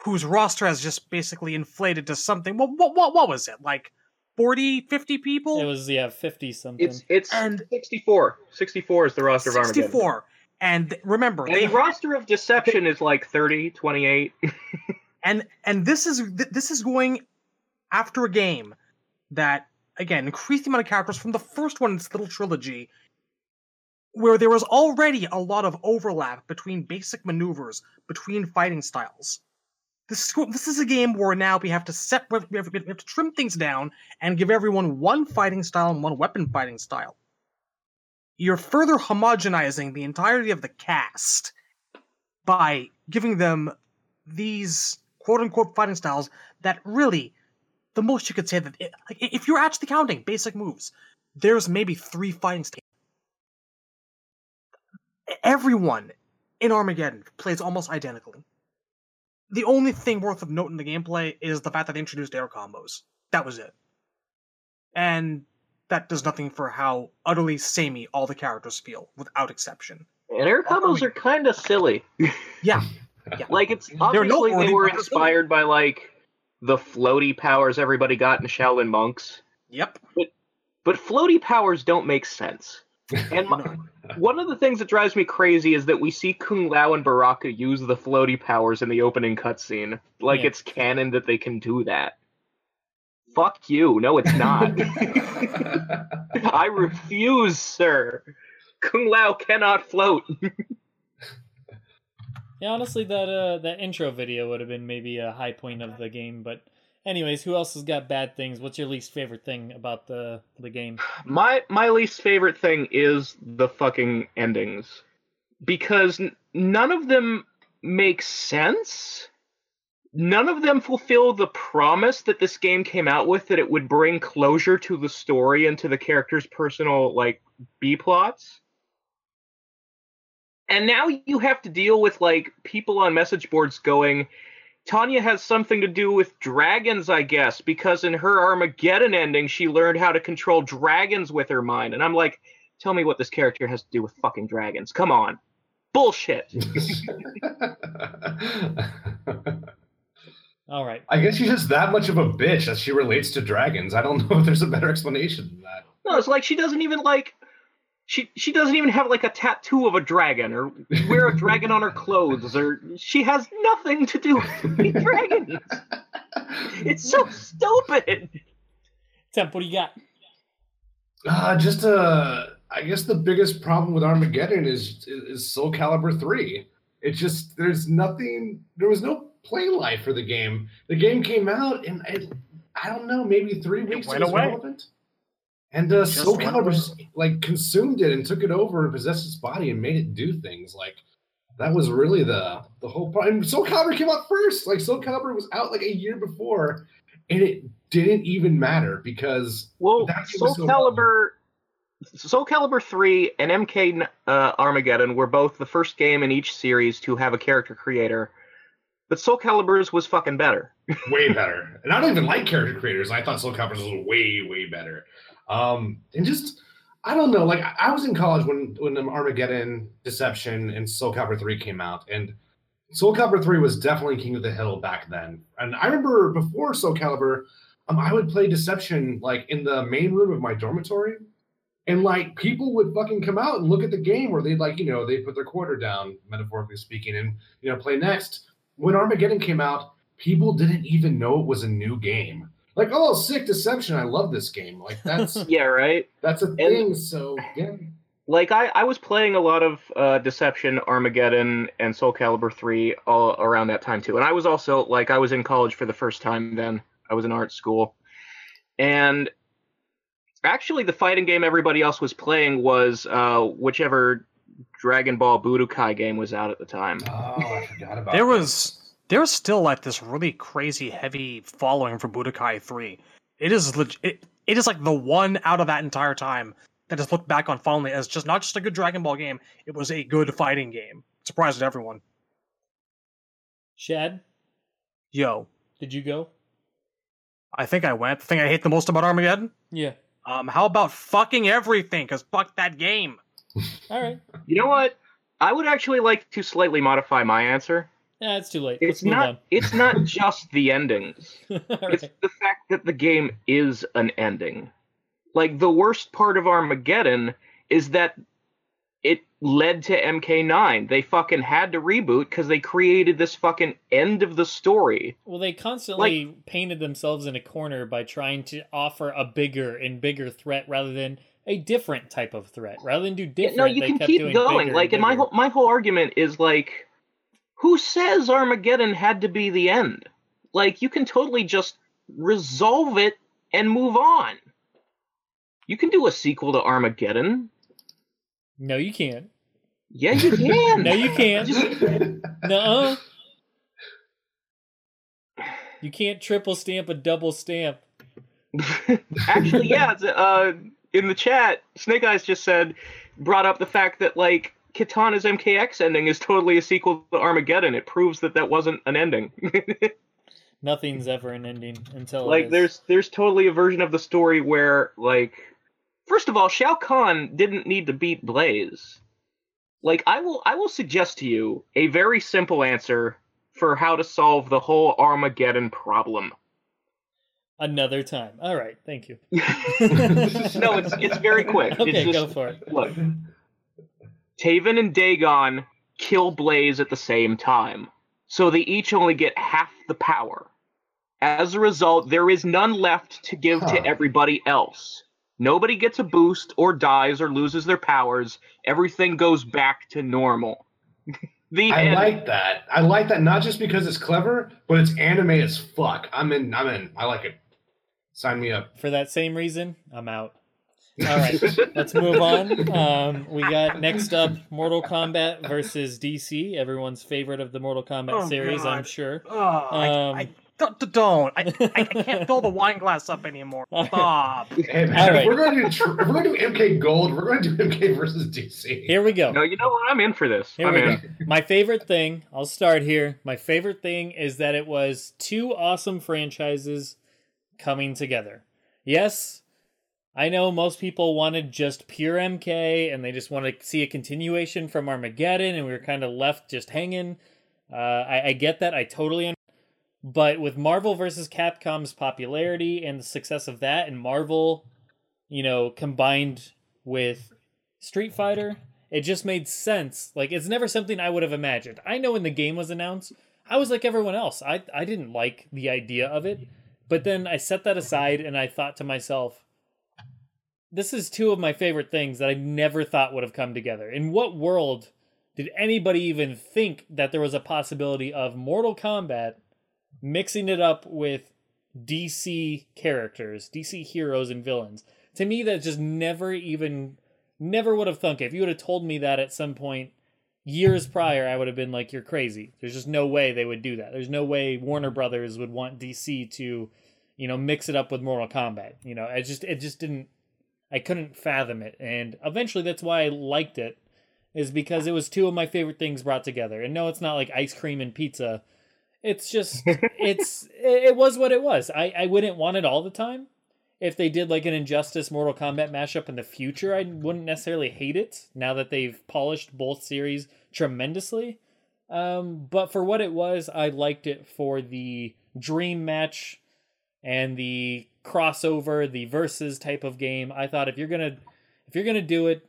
whose roster has just basically inflated to something. What what what, what was it like? 40, 50 people? It was yeah, fifty something. It's it's And- 64. 64 is the roster of Armageddon. 64. And th- remember, And they the roster of Deception is like 30, 28. and and this is th- this is going after a game that again increased the amount of characters from the first one in this little trilogy where there was already a lot of overlap between basic maneuvers between fighting styles this is, this is a game where now we have to set we have, we have to trim things down and give everyone one fighting style and one weapon fighting style you're further homogenizing the entirety of the cast by giving them these quote unquote fighting styles that really, the most you could say that it, like, if you're actually counting basic moves, there's maybe three fighting styles. Everyone in Armageddon plays almost identically. The only thing worth of note in the gameplay is the fact that they introduced air combos. That was it. And that does nothing for how utterly samey all the characters feel, without exception. And air combos are kind of silly. Yeah. yeah. Like it's obviously they were but inspired by like the floaty powers everybody got in Shaolin monks. Yep. But floaty powers don't make sense. And my, one of the things that drives me crazy is that we see Kung Lao and Baraka use the floaty powers in the opening cutscene. Like Yeah. it's canon that they can do that. Fuck you. No, it's not. I refuse, sir. Kung Lao cannot float. Yeah, honestly, that uh, that intro video would have been maybe a high point of the game. But, anyways, who else has got bad things? What's your least favorite thing about the the game? My my least favorite thing is the fucking endings because none of them make sense. None of them fulfill the promise that this game came out with that it would bring closure to the story and to the characters' personal like B plots. And now you have to deal with like people on message boards going, Tanya has something to do with dragons, I guess, because in her Armageddon ending, she learned how to control dragons with her mind. And I'm like, tell me what this character has to do with fucking dragons. Come on. Bullshit. All right. I guess she's just that much of a bitch as she relates to dragons. I don't know if there's a better explanation than that. No, it's like she doesn't even like she she doesn't even have like a tattoo of a dragon or wear a dragon on her clothes or she has nothing to do with dragons. It's so stupid. Temp, what do you got? Uh, just uh, I guess the biggest problem with Armageddon is is Soul Calibur three. It's just there's nothing. There was no play life for the game. The game came out and I, I don't know, maybe three weeks went it was away. relevant. And uh, Just Soul Calibur like consumed it and took it over and possessed its body and made it do things. Like that was really the the whole part. And Soul Calibur came out first. Like Soul Calibur was out like a year before, and it didn't even matter because Well, That Soul so Calibur, Soul Calibur three and MK uh, Armageddon were both the first game in each series to have a character creator, but Soul Calibur's was fucking better. way better. And I don't even like character creators. I thought Soul Calibur was way, way better. Um, and just I don't know. Like I was in college when when Armageddon, Deception, and Soul Calibur three came out, and Soul Calibur three was definitely king of the hill back then. And I remember before Soul Calibur, um, I would play Deception like in the main room of my dormitory. And like people would fucking come out and look at the game, where they'd like, you know, they put their quarter down, metaphorically speaking, and you know, play next. When Armageddon came out, people didn't even know it was a new game. Like, oh, sick Deception! I love this game. Like that's Yeah, right. that's a thing. So yeah, Like I, I was playing a lot of uh, Deception, Armageddon, and Soul Calibur three all around that time too. And I was also like I was in college for the first time then. I was in art school, and actually the fighting game everybody else was playing was uh, whichever Dragon Ball Budokai game was out at the time. oh, I forgot about There was there's still like this really crazy heavy following for Budokai 3. It is leg- it, it is like the one out of that entire time that is looked back on fondly as just not just a good Dragon Ball game, it was a good fighting game. Surprised everyone. Shad, Yo, did you go? I think I went. The thing I hate the most about Armageddon? Yeah. Um, how about fucking everything? Cause fuck that game. All right. You know what? I would actually like to slightly modify my answer. Yeah, it's too late. It's Let's move not. It's not just the endings. It's right. the fact that the game is an ending. Like the worst part of Armageddon is that it led to MK9. They fucking had to reboot because they created this fucking end of the story. Well, they constantly painted themselves in a corner by trying to offer a bigger and bigger threat rather than a different type of threat. Rather than do different, no, you can keep going. Like, and and my whole my whole argument is like, who says Armageddon had to be the end? Like, you can totally just resolve it and move on. You can do a sequel to Armageddon. No, you can't. Yeah, you can. No, you can't. No. You can't triple stamp a double stamp. Actually, yeah. it's, Uh, in the chat, Snake Eyes just said, brought up the fact that like Kitana's MKX ending is totally a sequel to Armageddon. It proves that that wasn't an ending. Nothing's ever an ending until like there's there's totally a version of the story where like first of all Shao Kahn didn't need to beat Blaze. Like I will I will suggest to you a very simple answer for how to solve the whole Armageddon problem. another time. All right, thank you. no, it's it's very quick. Okay, it's just, go for it. Look. Taven and Daegon kill Blaze at the same time. So they each only get half the power. As a result, there is none left to give Huh. to everybody else. Nobody gets a boost or dies or loses their powers. Everything goes back to normal. the I end. like that. I like that not just because it's clever, but it's anime as fuck. I'm in. I'm in. I like it. Sign me up. For that same reason, I'm out. All right, let's move on. Um, we got next up Mortal Kombat versus DC, everyone's favorite of the Mortal Kombat Oh, series, I'm sure. Oh, I, Um, I don't. don't. I, I, I can't fill the wine glass up anymore. Bob. Hey man, All if right. we're going to do if we're going to do MK Gold, we're going to do MK versus DC. Here we go. No, you know what? I'm in for this. Here I'm we in. go. My favorite thing, I'll start here. My favorite thing is that it was two awesome franchises coming together. Yes, I know most people wanted just pure MK and they just want to see a continuation from Armageddon and we were kind of left just hanging. Uh, I, I get that. I totally understand. But with Marvel versus Capcom's popularity and the success of that, and Marvel, you know, combined with Street Fighter, it just made sense. Like it's never something I would have imagined. I know when the game was announced, I was like everyone else. I I didn't like the idea of it, but then I set that aside and I thought to myself, this is two of my favorite things that I never thought would have come together. In what world did anybody even think that there was a possibility of Mortal Kombat mixing it up with DC characters, DC heroes and villains? To me, that just never even, never would have thunk. it. If you would have told me that at some point years prior, I would have been like, "You're crazy." There's just no way they would do that. There's no way Warner Brothers would want DC to, you know, mix it up with Mortal Kombat. You know, it just, it just didn't. I couldn't fathom it, and eventually that's why I liked it, is because it was two of my favorite things brought together. And no, it's not like ice cream and pizza. It's just, it's, it was what it was. I, I wouldn't want it all the time. If they did like an Injustice Mortal Kombat mashup in the future, I wouldn't necessarily hate it. Now that they've polished both series tremendously, um, but for what it was, I liked it for the dream match and the crossover, the versus type of game. I thought if you're gonna if you're gonna do it,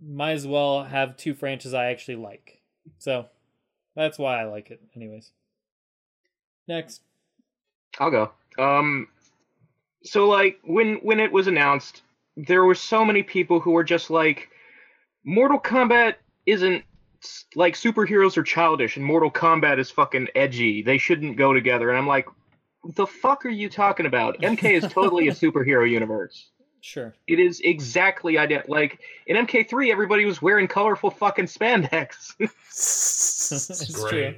might as well have two franchises I actually like. So that's why I like it. Anyways, next. I'll go. Um, so like when when it was announced, there were so many people who were just like, Mortal Kombat isn't like superheroes are childish and Mortal Kombat is fucking edgy. They shouldn't go together. And I'm like, the fuck are you talking about? MK is totally a superhero universe. Sure. It is exactly identical. Like in MK3, everybody was wearing colorful fucking spandex. it's Great. true.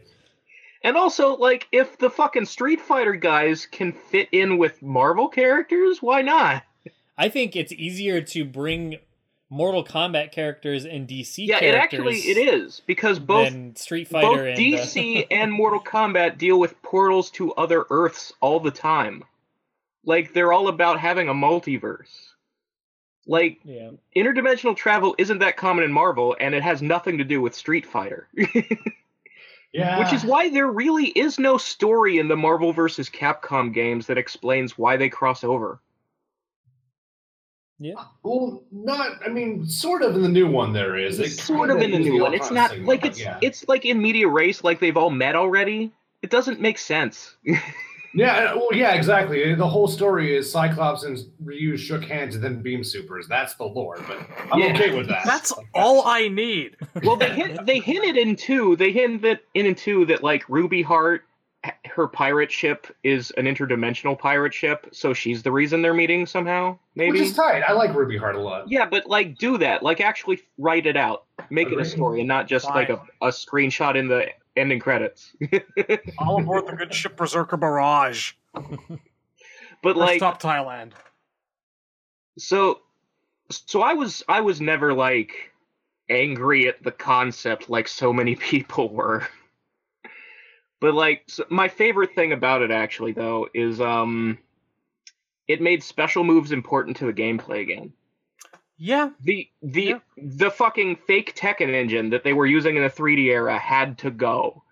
And also, like, if the fucking Street Fighter guys can fit in with Marvel characters, why not? I think it's easier to bring Mortal Kombat characters and DC characters. Yeah, it actually it is because both than Street both Fighter and uh, DC and Mortal Kombat deal with portals to other Earths all the time. Like they're all about having a multiverse. Like yeah. interdimensional travel isn't that common in Marvel, and it has nothing to do with Street Fighter. Yeah. Which is why there really is no story in the Marvel vs. Capcom games that explains why they cross over. Yeah. Uh, well, not. I mean, sort of in the new one there is. It sort kinda in the is new one. It's not like it's yeah. it's like in media race, like they've all met already. It doesn't make sense. Yeah, uh, well, yeah, exactly. Uh, the whole story is Cyclops and Ryu shook hands and then beam supers. That's the lore, but I'm Yeah. okay with that. That's all I need. well, they hint, they hinted in two. They hinted in in two that like Ruby Heart her pirate ship is an interdimensional pirate ship, so she's the reason they're meeting somehow. Maybe. Which is tight. I like Ruby Heart a lot. Yeah, but like do that. Like actually write it out. Make it a story and not just like a, a screenshot in the ending credits. All aboard the good ship Berserker Barrage. but First like stop Thailand. so so I was I was never like angry at the concept like so many people were. But like so my favorite thing about it actually though is um it made special moves important to the gameplay again. Yeah, The the the fucking fake Tekken engine that they were using in the 3D era had to go.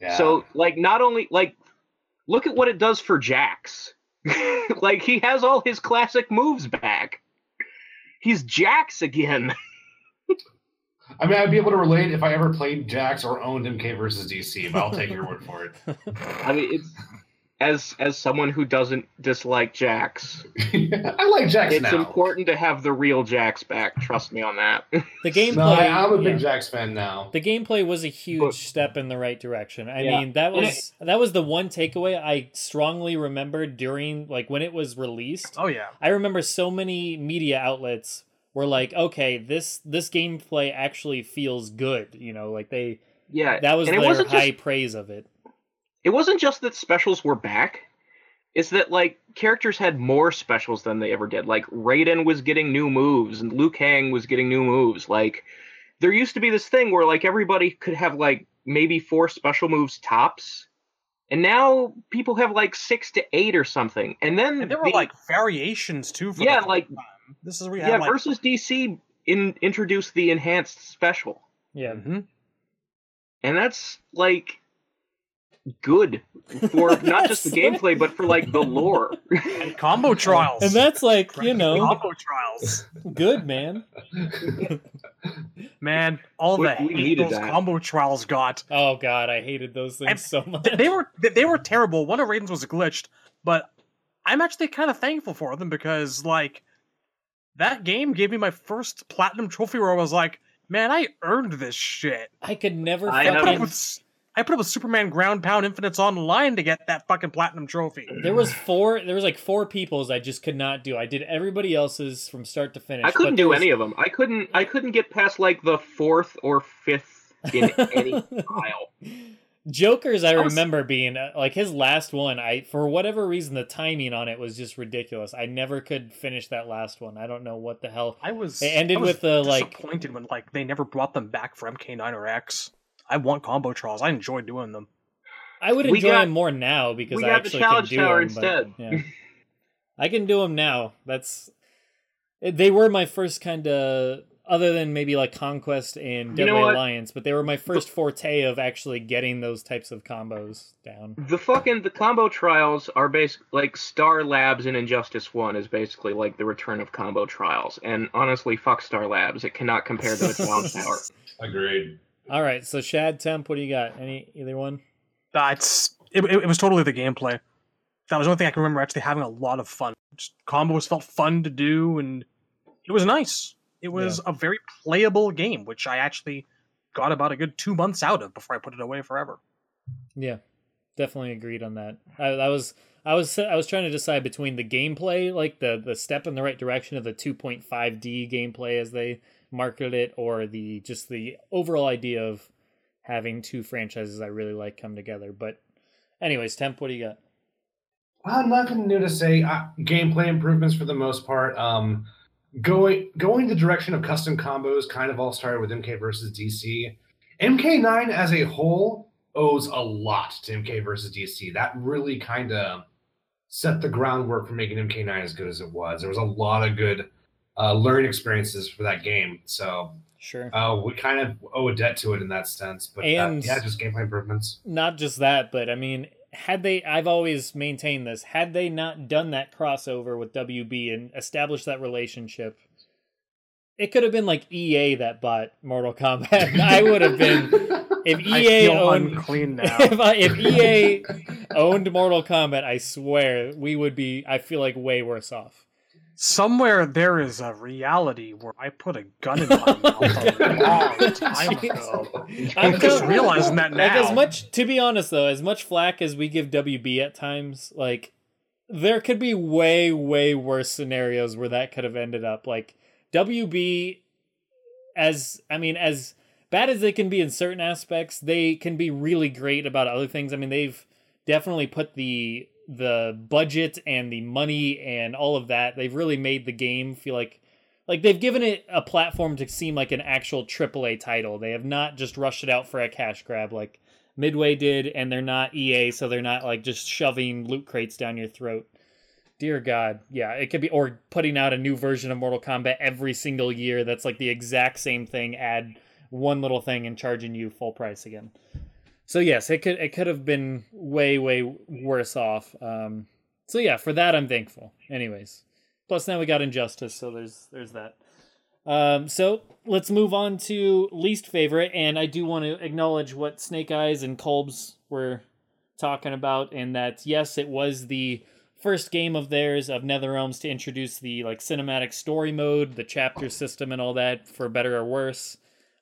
Yeah. So like not only like look at what it does for Jax. like he has all his classic moves back. He's Jax again. I mean, I'd be able to relate if I ever played Jax or owned MK versus DC, but I'll take your word for it. I mean it's as as someone who doesn't dislike Jax, I like Jax it's now. important to have the real Jax back. Trust me on that. The gameplay. No, I, I'm a big yeah. Jax fan now. The gameplay was a huge But- step in the right direction. I Yeah. mean, that And was that was the one takeaway I strongly remembered during like when it was released. Oh yeah. I remember so many media outlets were like, "Okay, this this gameplay actually feels good." You know, like they yeah, that was and their wasn't just high praise of it. it wasn't just that specials were back. It's that like characters had more specials than they ever did. Like Raiden was getting new moves and Liu Kang was getting new moves. Like there used to be this thing where like everybody could have like maybe four special moves tops. And now people have like six to eight or something. And then And there were the- like variations too. For Yeah, the like- time. This is where you yeah, had like versus DC in introduced the enhanced special. Yeah. Mhm. And that's like good for not just the gameplay but for like the lore. and combo trials. And that's like, you know, combo trials. good, man. Man, all We- the we hate those that. combo trials got. Oh god, I hated those things And so much. They- They were they- they were terrible. One of Raiden's was glitched, but I'm actually kind of thankful for them because like that game gave me my first platinum trophy where I was like, man, I earned this shit. I could never I I put up fucking with s- I put up with Superman Ground Pound Infinites online to get that fucking platinum trophy. There was four. There was like four people's I just could not do. I did everybody else's from start to finish. I couldn't do was- any of them. I couldn't. I couldn't get past like the fourth or fifth in any pile. Joker's, I I was- remember being uh, like his last one. I for whatever reason the timing on it was just ridiculous. I never could finish that last one. I don't know what the hell. I was It ended I was with the, like- disappointed when like they never brought them back for MK9 or X. I want combo trials. I enjoy doing them. I would enjoy got- him more now because I actually challenge can do tower them, but, instead. yeah. I can do them now. That's they were my first kind of other than maybe like Conquest and You Deadly know? Alliance, but they were my first forte of actually getting those types of combos down. The fucking the combo trials are basic like Star Labs in Injustice One is basically like the return of combo trials. And honestly, fuck Star Labs. It cannot compare to the challenge tower. Agreed. All right, so Shad Temp, what do you got? Any either one? Uh, That's it, it, it was totally the gameplay. That was the only thing I can remember actually having a lot of fun. Just combos felt fun to do, and it was nice. It was a very playable game, which I actually got about a good two months out of before I put it away forever. Yeah, definitely agreed on that. I, I was I was I was trying to decide between the gameplay, like the the step in the right direction of the 2.5D gameplay as they marketed it, or the just the overall idea of having two franchises I really like come together. But, anyways, Temp, what do you got? Well, nothing new to say. Uh, gameplay improvements for the most part. Um, going going the direction of custom combos kind of all started with MK versus DC. MK9 as a whole owes a lot to MK versus DC. That really kind of set the groundwork for making MK9 as good as it was. There was a lot of good uh, learning experiences for that game. So Sure. uh, we kind of owe a debt to it in that sense. But uh, And- yeah, just gameplay improvements. Not just that, but I mean, had they, I've always maintained this, had they not done that crossover with WB and established that relationship, it could have been like EA that bought Mortal Kombat. I would have been, if I EA feel owned, unclean now. if, I, if EA owned Mortal Kombat, I swear we would be, I feel like way worse off. Somewhere there is a reality where I put a gun in my mouth a long time ago. I'm just realizing that Like now. as much, to be honest though, as much flack as we give WB at times, like there could be way, way worse scenarios where that could have ended up. Like WB, as I mean, as bad as they can be in certain aspects, they can be really great about other things. I mean, they've definitely put the the budget and the money and all of that. They've really made the game feel like like they've given it a platform to seem like an actual AAA title. They have not just rushed it out for a cash grab like Midway did, and they're not EA, so they're not like just shoving loot crates down your throat. Dear God, yeah, it could be or putting out a new version of Mortal Kombat every single year. That's like the exact same thing. Add one little thing and charging you full price again. So yes, it could it could have been way way worse off. Um, so yeah, for that I'm thankful. Anyways, plus now we got Injustice, so there's there's that. Um, so let's move on to least favorite, and I do want to acknowledge what Snake Eyes and Kolbs were talking about, and that yes, it was the first game of theirs of NetherRealms to introduce the like cinematic story mode, the chapter system, and all that for better or worse.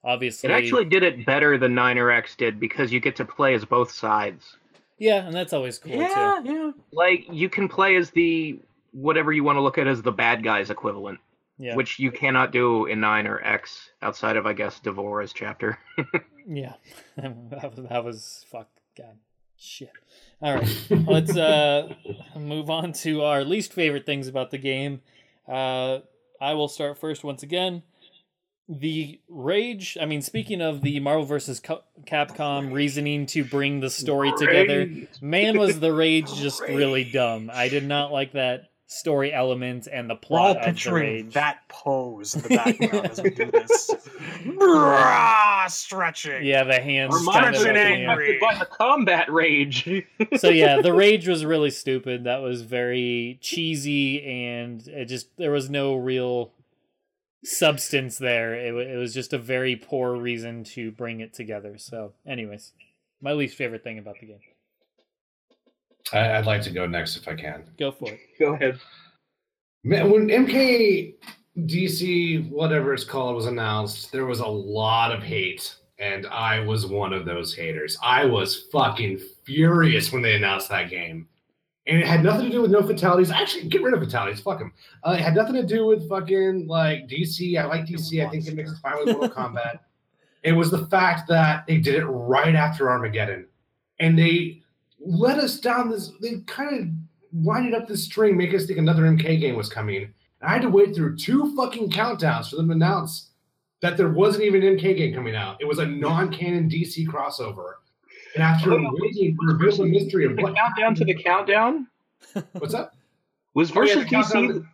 Obviously, It actually did it better than Niner X did because you get to play as both sides. yeah, and that's always cool yeah, too. yeah. Yeah. Like you can play as the whatever you want to look at as the bad guys equivalent, Yeah, which you cannot do in Niner X outside of I guess D'Vorah's chapter. Yeah, that was that was fuck god shit. All right, let's uh move on to our least favorite things about the game. Uh, I will start first once again. The rage. I mean, speaking of the Marvel versus Capcom reasoning to bring the story together, man, was the rage just really dumb. I did not like that story element and the We're all plot of the picturing rage. that pose in the background as we do this. Brah, stretching. Yeah, the hands. Or kind of Marching up in the angry. by the combat rage. so yeah, the rage was really stupid. That was very cheesy, and it just there was no real substance there. It, wa- it was just a very poor reason to bring it together. So, anyways, my least favorite thing about the game. I, I'd like to go next if I can. Go for it. Go ahead. Man, when MK DC, whatever it's called, was announced, there was a lot of hate, and I was one of those haters. I was fucking furious when they announced that game. And it had nothing to do with no fatalities. Actually, get rid of fatalities. Fuck them. Uh, it had nothing to do with fucking like DC. I like DC. I think it makes it fine with Mortal Kombat. It was the fact that they did it right after Armageddon, and they let us down this. They kind of winded up this string, make us think another MK game was coming. I had to wait through two fucking countdowns for them to announce that there wasn't even an MK game coming out. It was a non-canon DC crossover. And after Oh, waiting to reveal the mystery of The what countdown to the countdown what's up? was Oh, yeah, versus the.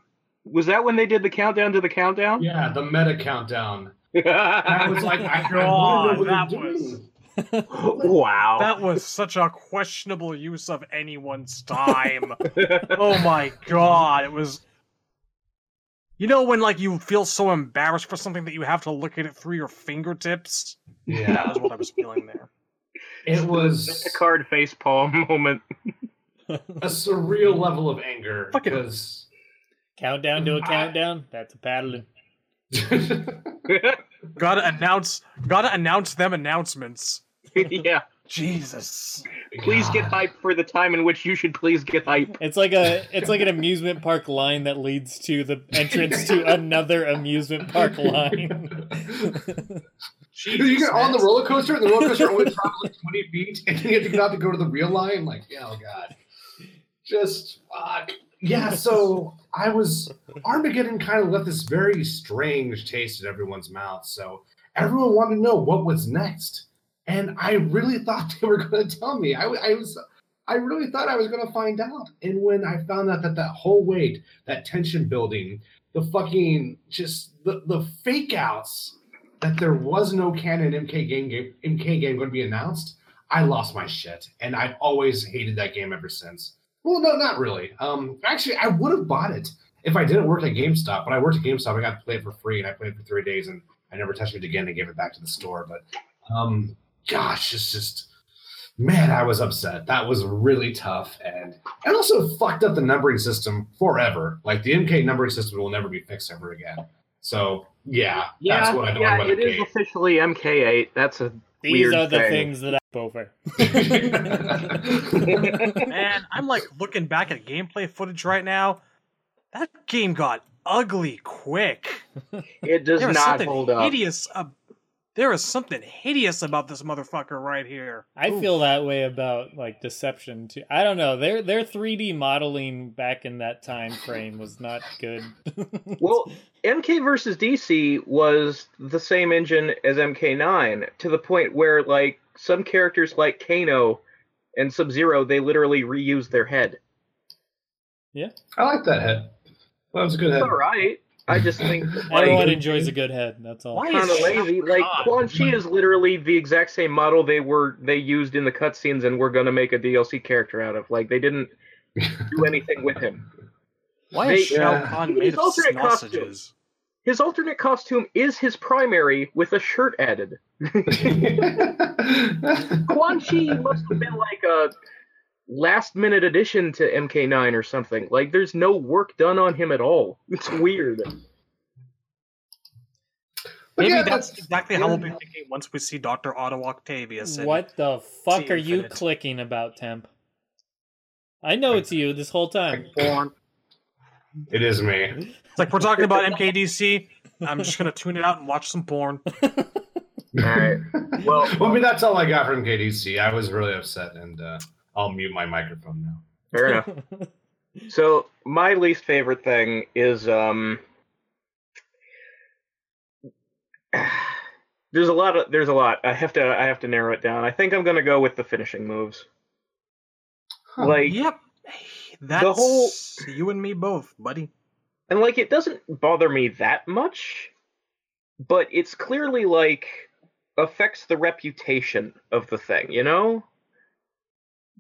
Was that when they did the countdown to the countdown? Yeah, the meta countdown. And I was like, I, I God, wanna know what that was- wow. That was such a questionable use of anyone's time. oh my god, it was. You know when like you feel so embarrassed for something that you have to look at it through your fingertips. Yeah. That was what I was feeling there. It was a card face palm moment. a surreal level of anger Fucking- because Countdown to a countdown. That's a paddling. Gotta announce. Gotta announce them announcements. yeah. Jesus. Please get hype for the time in which you should please get hype. It's like a it's like an amusement park line that leads to the entrance to another amusement park line. you get on the roller coaster, and the roller coaster only travels like 20 feet, and you have to get out to go to the real line. Like, yeah, oh god, just fuck. Yeah, so I was Armageddon kind of left this very strange taste in everyone's mouth. So everyone wanted to know what was next, and I really thought they were going to tell me. I, I was. I really thought I was going to find out. And when I found out that that whole wait, that tension building, the fucking just the, the fake outs that there was no canon MK game, game MK game going to be announced, I lost my shit, and I've always hated that game ever since. Well, no, not really. Um, actually, I would have bought it if I didn't work at GameStop. But I worked at GameStop, I got to play it for free, and I played it for three days, and I never touched it again. and gave it back to the store. But um, gosh, it's just man, I was upset. That was really tough, and and also fucked up the numbering system forever. Like the MK numbering system will never be fixed ever again. So yeah, Yeah, that's what I don't yeah, like it about is officially MK8. That's a These weird are the thing. things that I'm over. Man, I'm like looking back at gameplay footage right now. That game got ugly quick. It does There was not something hold up. hideous. ab- there is something hideous about this motherfucker right here. I Oof. feel that way about like Deception too. I don't know. Their their 3D modeling back in that time frame was not good. Well, MK versus DC was the same engine as MK9 to the point where like some characters like Kano and Sub Zero, they literally reused their head. yeah, I like that head. That was a good head. All right. I just think everyone enjoys a good head. That's all. Why kind of lazy. Shao Like Kahn? Quan Chi is literally the exact same model they were they used in the cutscenes and we're gonna make a DLC character out of. Like they didn't do anything with him. Why is They- Shao Yeah. Kahn His made of alternate costume. sausages? His alternate costume is his primary with a shirt added. Quan Chi must have been like a last minute addition to MK9 or something. Like there's no work done on him at all. It's weird. But Maybe yeah, that's that's- exactly how we'll be thinking once we see Doctor Otto Octavius. What the fuck are you Infinite. clicking about, Temp? I know it's you this whole time. Born. It is me. It's like we're talking about MKDC. I'm just gonna tune it out and watch some porn. Alright. Well, Well, I mean, that's all I got from KDC. I was really upset, and uh, I'll mute my microphone now. fair enough. So my least favorite thing is um there's a lot of there's a lot. I have to I have to narrow it down. I think I'm gonna go with the finishing moves. Like Yep. That's whole- you and me both, buddy. and like it doesn't bother me that much, but it's clearly like affects the reputation of the thing, you know?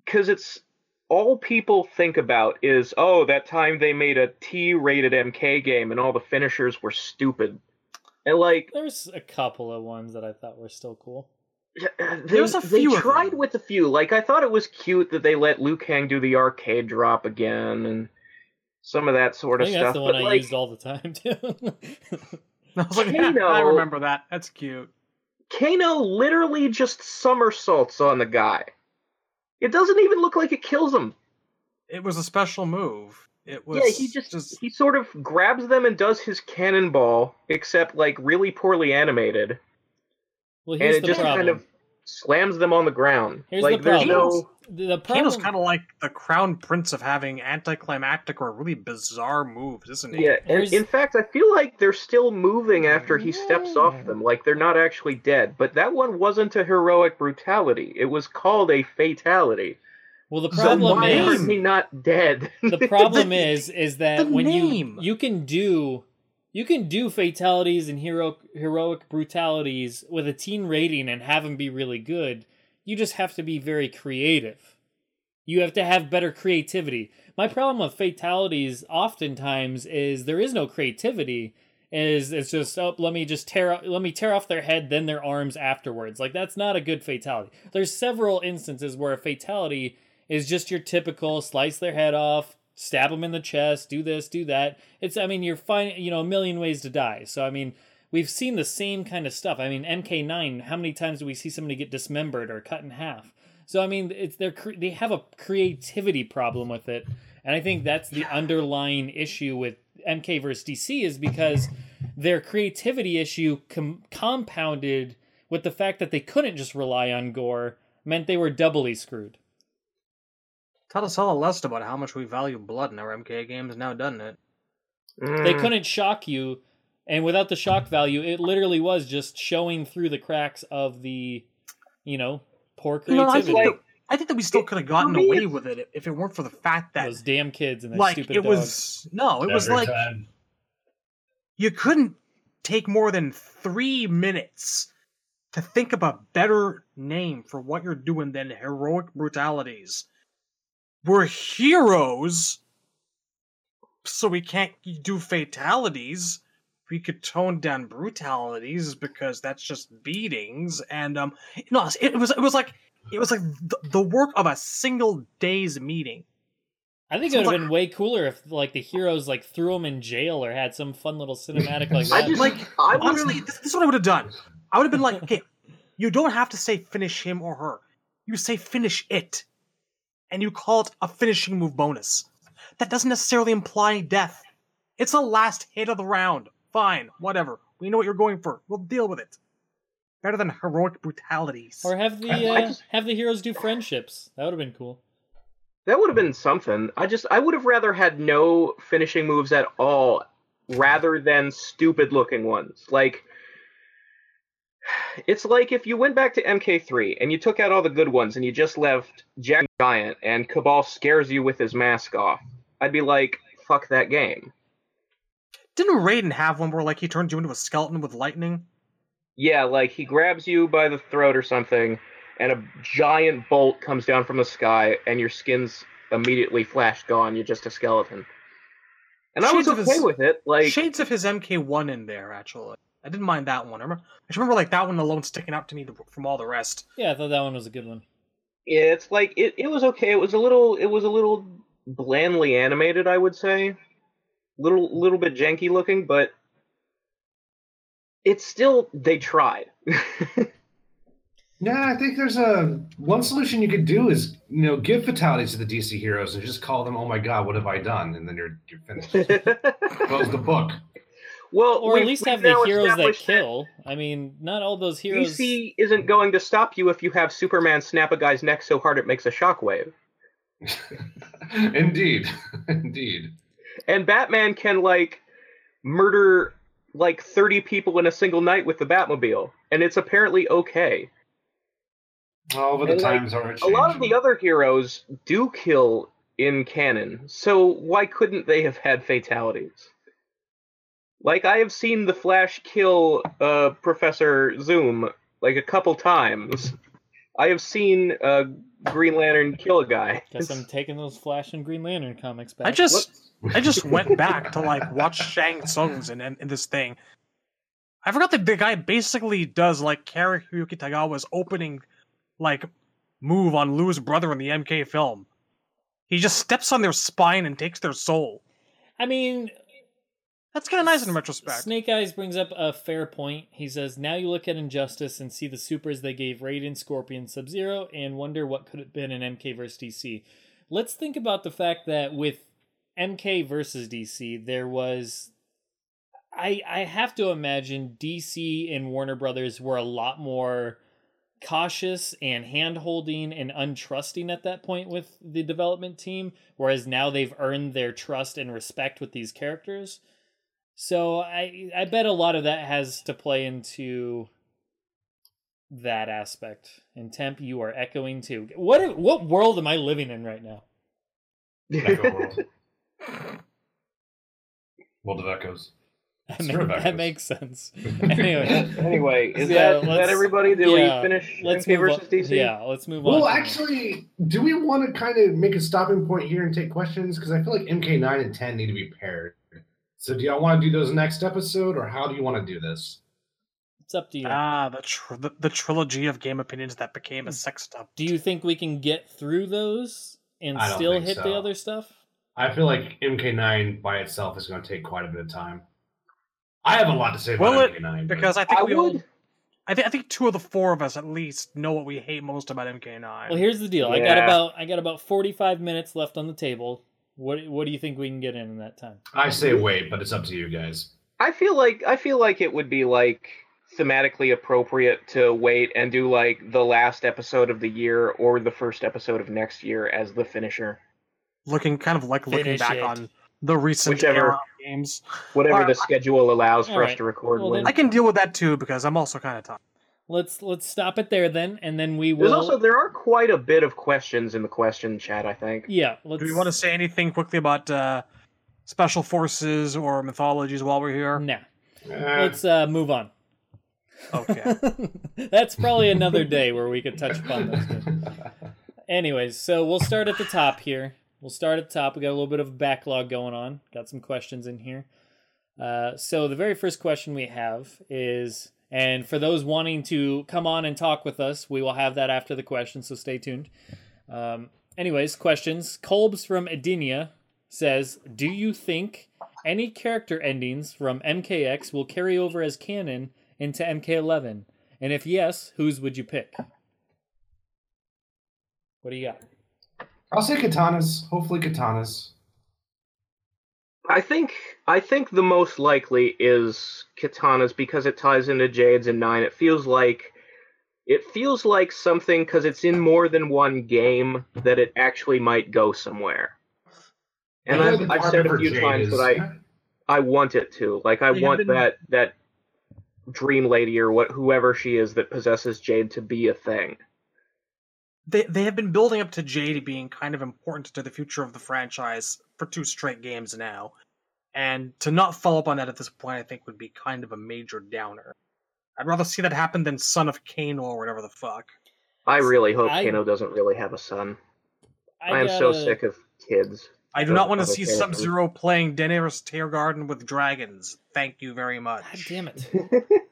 Cuz it's all people think about is oh that time they made a T-rated MK game and all the finishers were stupid. And like There's a couple of ones that I thought were still cool. Uh, they, There's a they few of tried with a few. Like I thought it was cute that they let Liu Kang do the arcade drop again and some of that sort I of think stuff. that's the one but I like, used all the time too. I was like, yeah, I remember that. That's cute. Kano literally just somersaults on the guy. It doesn't even look like it kills him. It was a special move. It was yeah, he just, he sort of grabs them and does his cannonball, except like really poorly animated, well, and here's it the just problem. kind of slams them on the ground. Here's like the there's problem. no The the Kano's kind of like the crown prince of having anticlimactic or really bizarre moves, isn't he? Yeah, and in fact, I feel like they're still moving after he steps off them, like they're not actually dead. But that one wasn't a heroic brutality; it was called a fatality. Well, the So problem why is is he not dead? the problem The- is is that the when name. you you can do you can do fatalities and hero heroic brutalities with a teen rating and have them be really good. You just have to be very creative. You have to have better creativity. My problem with fatalities oftentimes is there is no creativity. Is it's just oh let me just tear let me tear off their head then their arms afterwards. Like that's not a good fatality. There's several instances where a fatality is just your typical slice their head off, stab them in the chest, do this, do that. It's I mean you're fine, you know, a million ways to die. So I mean, we've seen the same kind of stuff. I mean, MK9, how many times do we see somebody get dismembered or cut in half? So I mean, it's they're they have a creativity problem with it, and I think that's the underlying issue with MK versus DC is because their creativity issue com- compounded with the fact that they couldn't just rely on gore meant they were doubly screwed. Taught us all a lesson about how much we value blood in our MK games now, doesn't it? They Mm. couldn't shock you, and without the shock value, it literally was just showing through the cracks of the, you know, poor You know, I creativity. think, that, I think that we still could have gotten me, away with it if it weren't for the fact that, Those damn kids and their like, stupid it dogs. was no, it was like time. you couldn't take more than three minutes to think of a better name for what you're doing than heroic brutalities. We're heroes, so we can't do fatalities. We could tone down brutalities because that's just beatings, and um, no, it was it was like it was like the, the work of a single day's meeting. I think So it would it's have been way cooler if like the heroes like threw him in jail or had some fun little cinematic like I just Like I honestly, this, this is what I would have done. I would have been like, okay, you don't have to say finish him or her. You say finish it, and you call it a finishing move bonus. That doesn't necessarily imply death. It's the last hit of the round. Fine, whatever. We know what you're going for. We'll deal with it. Better than heroic brutalities. or have the uh, just- have the heroes do friendships. That would have been cool. That would have been something. I just I would have rather had no finishing moves at all rather than stupid looking ones. Like it's like if you went back to MK3 and you took out all the good ones and you just left Jack Giant and Kabal scares you with his mask off. I'd be like, fuck that game. Didn't Raiden have one where like he turned you into a skeleton with lightning? Yeah, like he grabs you by the throat or something, and a giant bolt comes down from the sky, and your skin's immediately flash gone. You're just a skeleton. And I was okay his- with it. Like, Shades of his MK1 in there, actually. I didn't mind that one. I remember, I just remember like that one alone sticking out to me from all the rest. Yeah, I thought that one was a good one. Yeah, it's like it, it was okay. It was a little it was a little blandly animated, I would say. Little little bit janky looking, but it's still they tried. Yeah, I think there's a one solution you could do is you know give fatalities to the DC heroes and just call them, "Oh my God, what have I done?" And then you're you're finished. Close the book. Well, Or at least we've the heroes that established kill. I mean, not all those heroes. DC isn't going to stop you if you have Superman snap a guy's neck so hard it makes a shockwave. Indeed, indeed. And Batman can like murder like 30 people in a single night with the Batmobile, and it's apparently okay. All of the And, like, times are A lot of the other heroes do kill in canon, so why couldn't they have had fatalities? Like I have seen the Flash kill uh, Professor Zoom like a couple times. I have seen uh, Green Lantern kill a guy. Guess I'm taking those Flash and Green Lantern comics back. I just I just went back to like watch Shang Tsung's in, in, in this thing. I forgot that the guy basically does like Kariyuki Tagawa's opening like move on Liu's brother in the MK film. He just steps on their spine and takes their soul. I mean, That's kind of nice in retrospect. Snake Eyes brings up a fair point. He says, Now you look at Injustice and see the supers they gave Raiden, Scorpion, Sub Zero, and wonder what could have been in MK versus DC. Let's think about the fact that with MK versus DC, there was. I, I have to imagine DC and Warner Brothers were a lot more cautious and hand holding and untrusting at that point with the development team, whereas now they've earned their trust and respect with these characters. So I I bet a lot of that has to play into that aspect. And Temp, you are echoing too. What what world am I living in right now? Echo world. World of Echoes. That, It's ma- that makes sense. Anyway, Anyway, is Yeah, that, is that let's- everybody? Did yeah, we finish let's MK move versus on. DC? Yeah, let's move on. Well, actually, do we want to kind of make a stopping point here and take questions? Because I feel like MK9 and 10 need to be paired. So, do y'all want to do those next episode, or how do you want to do this? it's up to you. Ah, the, tr- the the trilogy of game opinions that became a sex dump. Do you think we can get through those and I don't still think hit the other stuff? I feel like MK9 by itself is going to take quite a bit of time. I have a lot to say about Will it? MK9. but- Because I think I we all, would. I think I think two of the four of us at least know what we hate most about MK9. Well, here's the deal. I got Yeah. about I got about 45 minutes left on the table. What what do you think we can get in in that time? I say wait, but it's up to you guys. I feel like I feel like it would be like thematically appropriate to wait and do like the last episode of the year or the first episode of next year as the finisher. looking kind of like looking Finish back it. on the recent Whichever. games. Whatever Alright, the schedule allows for us to record Well, when. I can deal with that too because I'm also kind of tired. Let's let's stop it there then, and then we will. There's also there are quite a bit of questions in the question chat. I think. yeah. Let's. Do we want to say anything quickly about uh, special forces or mythologies while we're here? Nah. Let's uh, move on. Okay. That's probably another day where we could touch upon those. Anyways, so we'll start at the top here. We'll start at the top. We got a little bit of backlog going on. Got some questions in here. Uh, so the very first question we have is, And for those wanting to come on and talk with us, we will have that after the question, so stay tuned. Um, anyways, questions. Kolbs from Edenia says, "Do you think any character endings from MKX will carry over as canon into MK11? And if yes, whose would you pick?" What do you got? I'll say Kitana's. Hopefully, Kitana's. I think I think the most likely is Kitana's because it ties into Jades and Nine. It feels like it feels like something because it's in more than one game that it actually might go somewhere. And I know I've, I've said a few Jade times is- that I I want it to. Like I They want been- that that dream lady or what whoever she is that possesses Jade to be a thing. They they have been building up to Jade being kind of important to the future of the franchise for two straight games now, and to not follow up on that at this point, I think would be kind of a major downer. I'd rather see that happen than Son of Kano or whatever the fuck. I really hope I- Kano doesn't really have a son. I I am so gotta- sick of kids. I do not want to see. Sub Zero playing Daenerys Targaryen with dragons. Thank you very much. God damn it!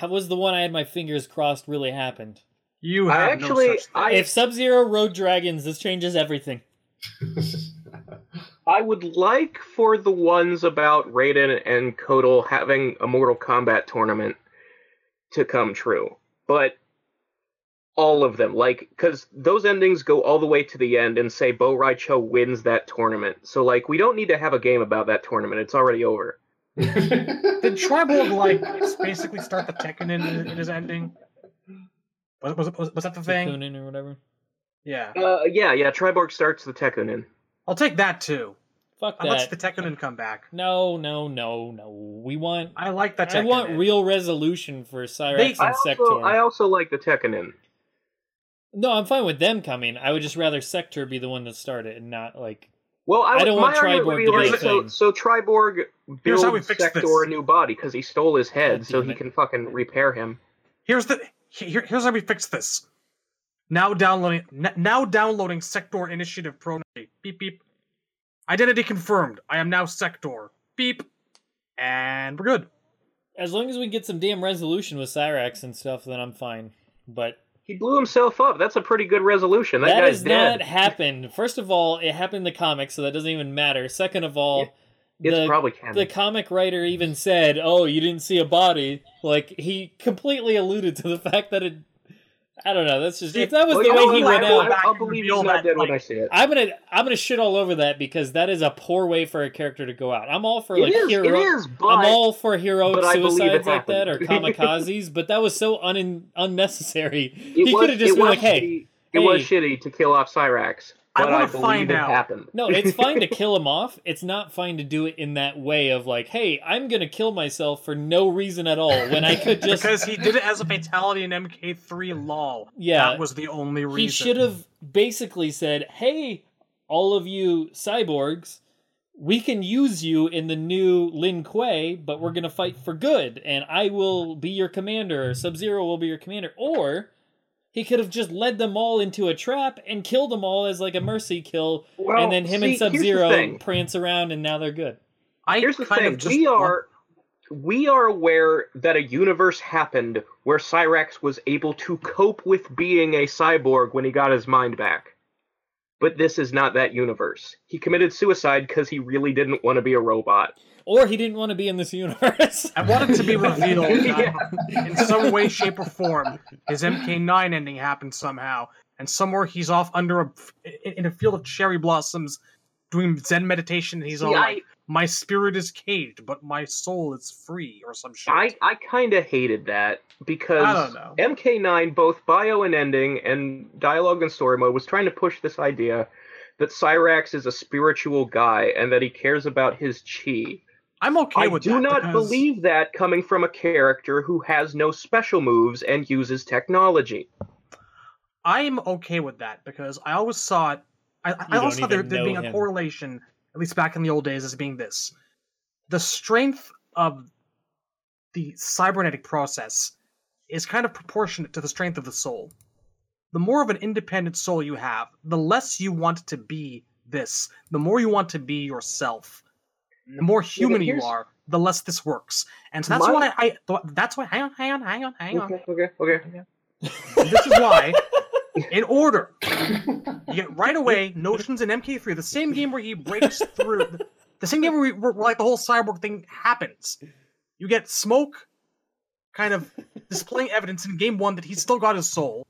That was the one I had my fingers crossed really happened. You I have actually- no such thing. I- If Sub Zero rode dragons, this changes everything. I would like for the ones about Raiden and Kotal having a Mortal Kombat tournament to come true, but all of them, like, because those endings go all the way to the end and say Bo' Rai Cho wins that tournament. So, like, we don't need to have a game about that tournament. It's already over. The Did Triborg like basically start the Tekunin, in his ending? Was, was, was, was that the thing? Kunin or whatever. Yeah. Uh, yeah, yeah. Triborg starts the Tekunin. I'll take that too. Fuck I let that. the Tekken come back. No, no, no, no. We want. I like that I want real resolution for Cyrax They- and I also, Sector. I also like the Tekunin. No, I'm fine with them coming. I would just rather Sector be the one that started and not like. Well, I, I don't my want Triborg to be a like, so, so Triborg Here's how builds Sector this. a new body because he stole his head, God so he it. can fucking repair him. Here's the here, here's how we fix this. Now downloading n- now downloading Sector Initiative Pro. Beep beep. Identity confirmed. I am now Sector. Beep. And we're good. As long as we get some damn resolution with Cyrax and stuff, then I'm fine. But He blew himself up. That's a pretty good resolution. That, that guy's has dead. not happened. First of all, it happened in the comics, so that doesn't even matter. Second of all, It's the, probably canon. the comic writer even said, "Oh, you didn't see a body." Like he completely alluded to the fact that it. I don't know. That's just if that was Well, the way know he went I, out. I, back I'll and believe he's reveal not that, dead when I like- see it. I'm gonna I'm gonna shit all over that because that is a poor way for a character to go out. I'm all for like is, hero. it is, but I'm all for heroic but I believe it suicides like that or kamikazes, but that was so un- unnecessary. it he could have just been was like, "Hey, shitty. it was shitty to kill off Cyrax, I but I, wanna believe find it out. happened. No, it's fine to kill him off. It's not fine to do it in that way of like, hey, I'm gonna kill myself for no reason at all when I could just. because he did it as a fatality in MK3 lol. Yeah. That was the only reason. he should have basically said, hey, all of you cyborgs, we can use you in the new Lin Kuei, but we're gonna fight for good, and I will be your commander. Sub Zero will be your commander, or. He could have just led them all into a trap and killed them all as like a mercy kill, Well, and then him see, and Sub Zero prance around, and now they're good. I Here's the thing: of just we are we are aware that a universe happened where Cyrax was able to cope with being a cyborg when he got his mind back. But this is not that universe. He committed suicide because he really didn't want to be a robot. Or he didn't want to be in this universe. I want it to be revealed Yeah. in some way, shape, or form, his MK9 ending happened somehow, and somewhere he's off under a in in a field of cherry blossoms, doing Zen meditation, and he's See, all I- like, "My spirit is caged, but my soul is free," or some shit. I, I kind of hated that because I don't know. MK9, both bio and ending, and dialogue and story mode, was trying to push this idea that Cyrax is a spiritual guy and that he cares about his chi. I'm okay I with do not because believe that coming from a character who has no special moves and uses technology. I'm okay with that because I always saw it. I, I don't always saw there, there being know a correlation, at least back in the old days, as being this: the strength of the cybernetic process is kind of proportionate to the strength of the soul. The more of an independent soul you have, the less you want to be this, the more you want to be yourself. The more human you are, the less this works. And so that's My- why I. th- That's why. Hang on, hang on, hang on, hang on. Okay, okay, okay. this is why, in order, you get right away notions in MK3, the same game where he breaks through, the same game where, we, where like the whole cyborg thing happens. You get smoke, kind of displaying evidence in game one that he's still got his soul.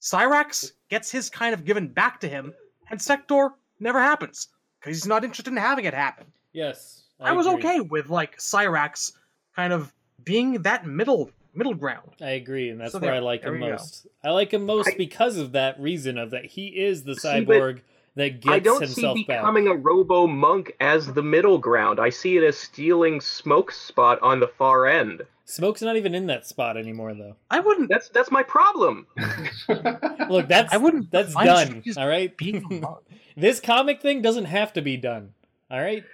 Cyrax gets his kind of given back to him, and Sector never happens because he's not interested in having it happen. Yes, I, was agree. okay with like Cyrax kind of being that middle middle ground. I agree, and that's So where there- I like him we go. most. I like him most I- because of that reason of that he is the See, cyborg that gets I don't see himself back. becoming a robo monk as the middle ground. I see it as stealing smoke's spot on the far end. Smoke's not even in that spot anymore, though. I wouldn't. That's that's my problem. Look, that's I wouldn't. that's done. All right, being a monk. this comic thing doesn't have to be done. All right,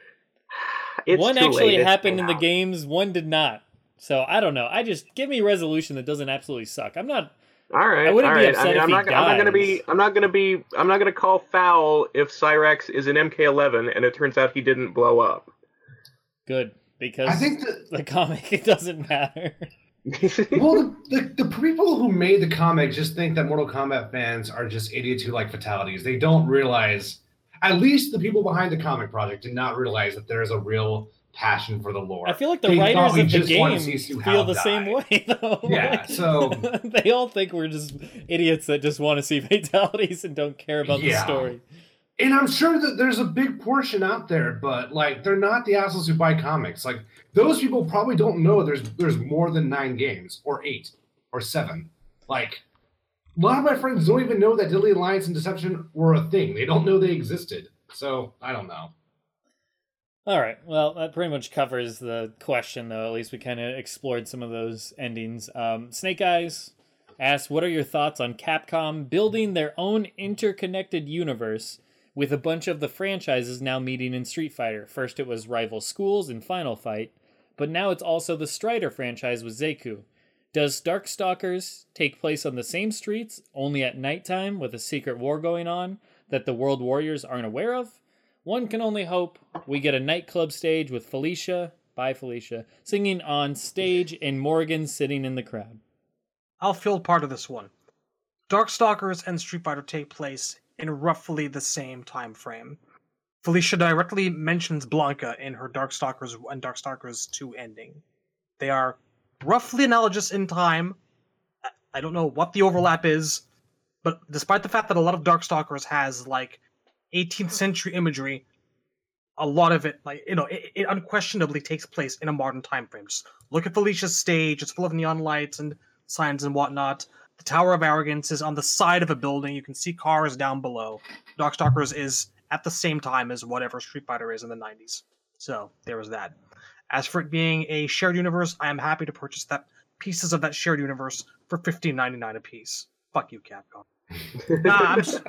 It's one actually late. Happened been in the out. games, one did not. So I don't know. I just give me resolution that doesn't absolutely suck. I'm not. All right, I wouldn't all be right. upset I mean, if I'm he not. gonna- I'm not going to be. I'm not going to be. I'm not going to call foul if Cyrax is an MK11 and it turns out he didn't blow up. Good because I think that the comic it doesn't matter. well, the, the, the people who made the comic just think that Mortal Kombat fans are just idiots who like fatalities. They don't realize, at least the people behind the comic project did not realize that there is a real passion for the lore. I feel like the They writers of the just wanted to game feel the same way, though. Yeah, Like, so- they all think we're just idiots that just want to see fatalities and don't care about the story. And I'm sure that there's a big portion out there, but like they're not the assholes who buy comics. Like those people probably don't know there's there's more than nine games or eight or seven. Like a lot of my friends don't even know that Deadly Alliance and Deception were a thing. They don't know they existed. So I don't know. All right. Well, that pretty much covers the question, though. At least we kind of explored some of those endings. Um, Snake Eyes asks, "What are your thoughts on Capcom building their own interconnected universe with a bunch of the franchises now meeting in Street Fighter? First, it was rival schools in Final Fight, but now it's also the Strider franchise with Zeku. Does Darkstalkers take place on the same streets, only at nighttime, with a secret war going on that the World Warriors aren't aware of?" One can only hope we get a nightclub stage with Felicia, by Felicia, singing on stage and Morrigan sitting in the crowd. I'll field part of this one. Darkstalkers and Street Fighter take place in roughly the same time frame. Felicia directly mentions Blanka in her Darkstalkers and Darkstalkers 2 ending. They are roughly analogous in time. I- don't know what the overlap is, but despite the fact that a lot of Darkstalkers has like 18th century imagery, a lot of it, like you know, it, it unquestionably takes place in a modern time frame. Just look at Felicia's stage; it's full of neon lights and signs and whatnot. The Tower of Arrogance is on the side of a building. You can see cars down below. Darkstalkers is at the same time as whatever Street Fighter is in the 90s. So there was that. As for it being a shared universe, I am happy to purchase that pieces of that shared universe for $15.99 a piece. Fuck you, Capcom. nah, I'm just,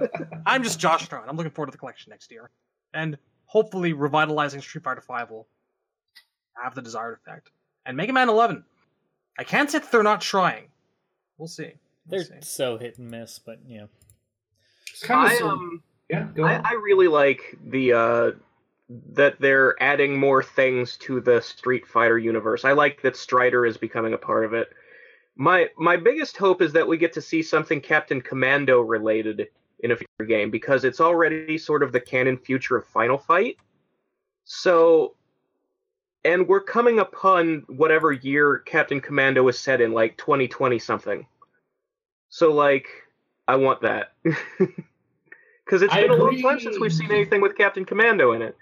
I'm just Josh Stern. I'm looking forward to the collection next year, and hopefully revitalizing Street Fighter Five will have the desired effect. And Mega Man 11. I can't say that they're not trying. We'll see. We'll They're see. so hit and miss, but yeah. It's kind of I um. yeah. Go I. I really like the uh that they're adding more things to the Street Fighter universe. I like that Strider is becoming a part of it. My my biggest hope is that we get to see something Captain Commando related in a future game because it's already sort of the canon future of Final Fight. So and we're coming upon whatever year Captain Commando is set in, like 2020 something. So like I want that. Because it's I been a long time since we've seen anything with Captain Commando in it.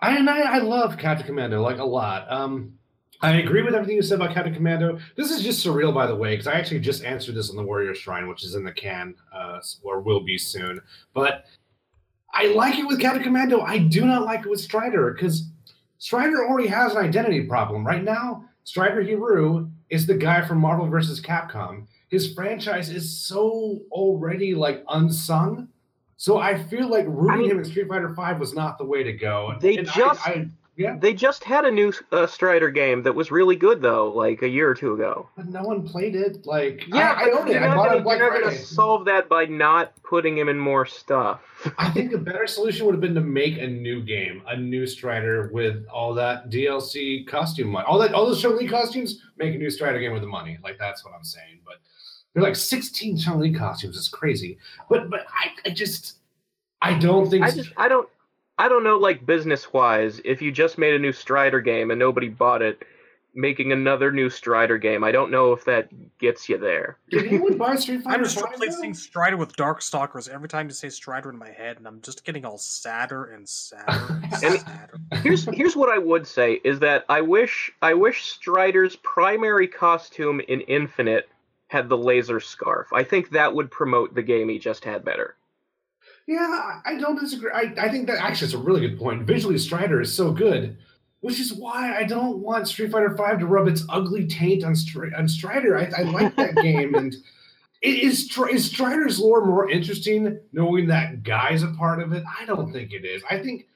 I and I, I love Captain Commando like a lot. Um, I agree with everything you said about Captain Commando. This is just surreal, by the way, because I actually just answered this on the Warrior Shrine, which is in the can, uh, or will be soon. But I like it with Captain Commando. I do not like it with Strider because Strider already has an identity problem right now. Strider Hiryu is the guy from Marvel vs. Capcom. His franchise is so already like unsung. So I feel like rooting I mean- him in Street Fighter Five was not the way to go. They And just- I, Yeah. They just had a new uh, Strider game that was really good though, like a year or two ago. But no one played it. Like Yeah, I, I own it. I bought it gonna, on Black you're not gonna solve that by not putting him in more stuff. I think a better solution would have been to make a new game, a new Strider with all that DLC costume money, all that, all those Chun Li costumes. Make a new Strider game with the money. Like that's what I'm saying. But they're like 16 Chun Li costumes. It's crazy. But but I, I just I don't think I just I don't I don't know like business wise if you just made a new Strider game and nobody bought it, making another new Strider game. I don't know if that gets you there. Did anyone buy Street Fighter? I'm just 5 replacing Strider with Darkstalkers every time you say Strider in my head, and I'm just getting all sadder and sadder and And- sadder. Here's here's what I would say is that I wish I wish Strider's primary costume in Infinite had the laser scarf. I think that would promote the game he just had better. Yeah, I- don't disagree. I, I think that actually is a really good point. Visually, Strider is so good, which is why I don't want Street Fighter V to rub its ugly taint on, on Strider. I, I like that game, and it is, is Strider's lore more interesting knowing that Guy's a part of it? I don't think it is. I think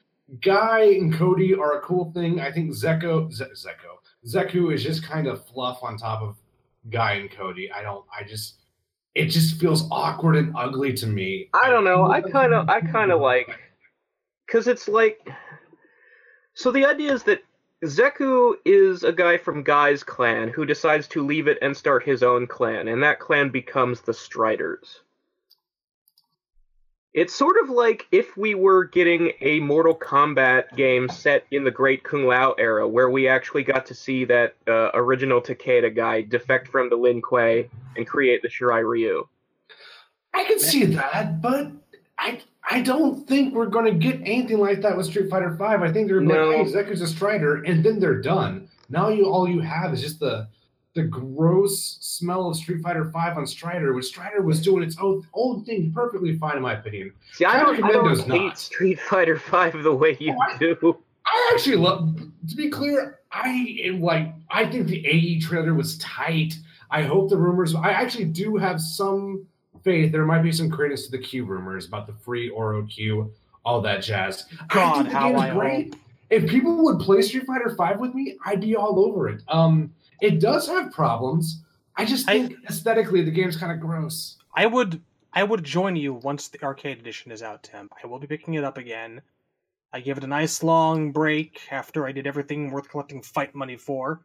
Guy and Cody are a cool thing. I think Zeko, Ze- Zeko, Zeku is just kind of fluff on top of Guy and Cody. I don't. I just. It just feels awkward and ugly to me. I don't know. I kind of, I kind of like, because it's like, so the idea is that Zeku is a guy from Guy's clan who decides to leave it and start his own clan, and that clan becomes the Striders. It's sort of like if we were getting a Mortal Kombat game set in the Great Kung Lao era, where we actually got to see that uh, original Takeda guy defect from the Lin Kuei and create the Shirai Ryu. I can see that, but I I don't think we're going to get anything like that with Street Fighter Five. I think they're No. like, hey, Zeku's a Strider, and then they're done. Now you all you have is just the the gross smell of Street Fighter Five on Strider, which Strider was doing its own own thing perfectly fine, in my opinion. See, I don't, Strider I don't hate not. Street Fighter Five the way you do. I actually love. To be clear, I am like. I think the AE trailer was tight. I hope the rumors. I actually do have some faith. There might be some credence to the Q rumors about the free Oro Q, all that jazz. I God, think the how game's I great. If people would play Street Fighter Five with me, I'd be all over it. Um, it does have problems. I just I- think aesthetically the game's kind of gross. I would I would join you once the arcade edition is out, Tim. I will be picking it up again. I gave it a nice long break after I did everything worth collecting fight money for.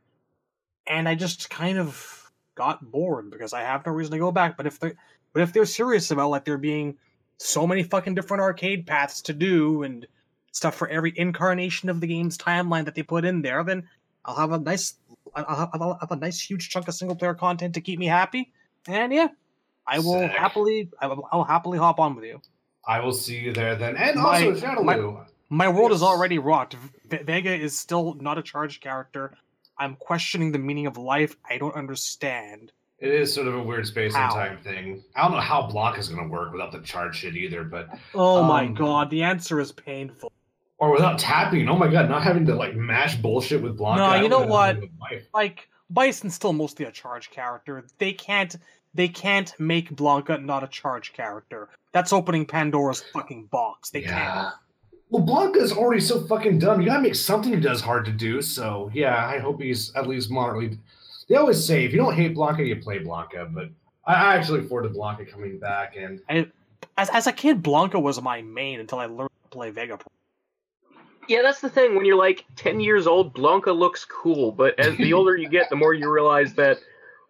And I just kind of got bored because I have no reason to go back. But if they but if they're serious about like there being so many fucking different arcade paths to do and stuff for every incarnation of the game's timeline that they put in there, then I'll have a nice I'll have, I'll have a nice huge chunk of single player content to keep me happy. And yeah, I will Sick. happily I will, I'll happily hop on with you. I will see you there then. And My- also Shadowloo. my- My world is already rocked. V- Vega is still not a charged character. I'm questioning the meaning of life. I don't understand. It is sort of a weird space How? and time thing. I don't know how block is going to work without the charge shit either, but Oh my Um, god, the answer is painful. Or without tapping. Oh my god, not having to like mash bullshit with Blanka. No, you know what? Like Bison's still mostly a charge character. They can't they can't make Blanka not a charge character. That's opening Pandora's fucking box. They Yeah. Can't. Well, Blanka's already so fucking dumb. You gotta make something he does hard to do. So yeah, I hope he's at least moderately. They always say if you don't hate Blanka, you play Blanka. But I, I actually look forward to Blanka coming back. And can't. As as a kid, Blanka was my main until I learned to play Vega. Yeah, that's the thing. When you're like 10 years old, Blanka looks cool, but as the older you get, the more you realize that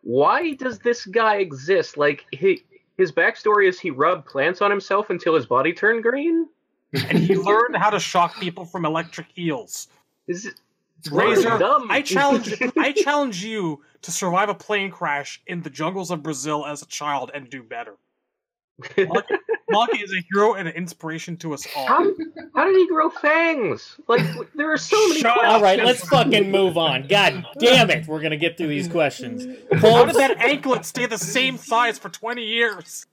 why does this guy exist? Like, he, his backstory is he rubbed plants on himself until his body turned green? And he learned how to shock people from electric eels. Is it, it's Razor, dumb. I challenge I challenge you to survive a plane crash in the jungles of Brazil as a child and do better. Blanka, Blanka is a hero and an inspiration to us all. how, how did he grow fangs? Like, there are so many Shut questions. All right, let's fucking move on. God damn it, we're gonna get through these questions. How Cole, did that anklet stay the same size for 20 years?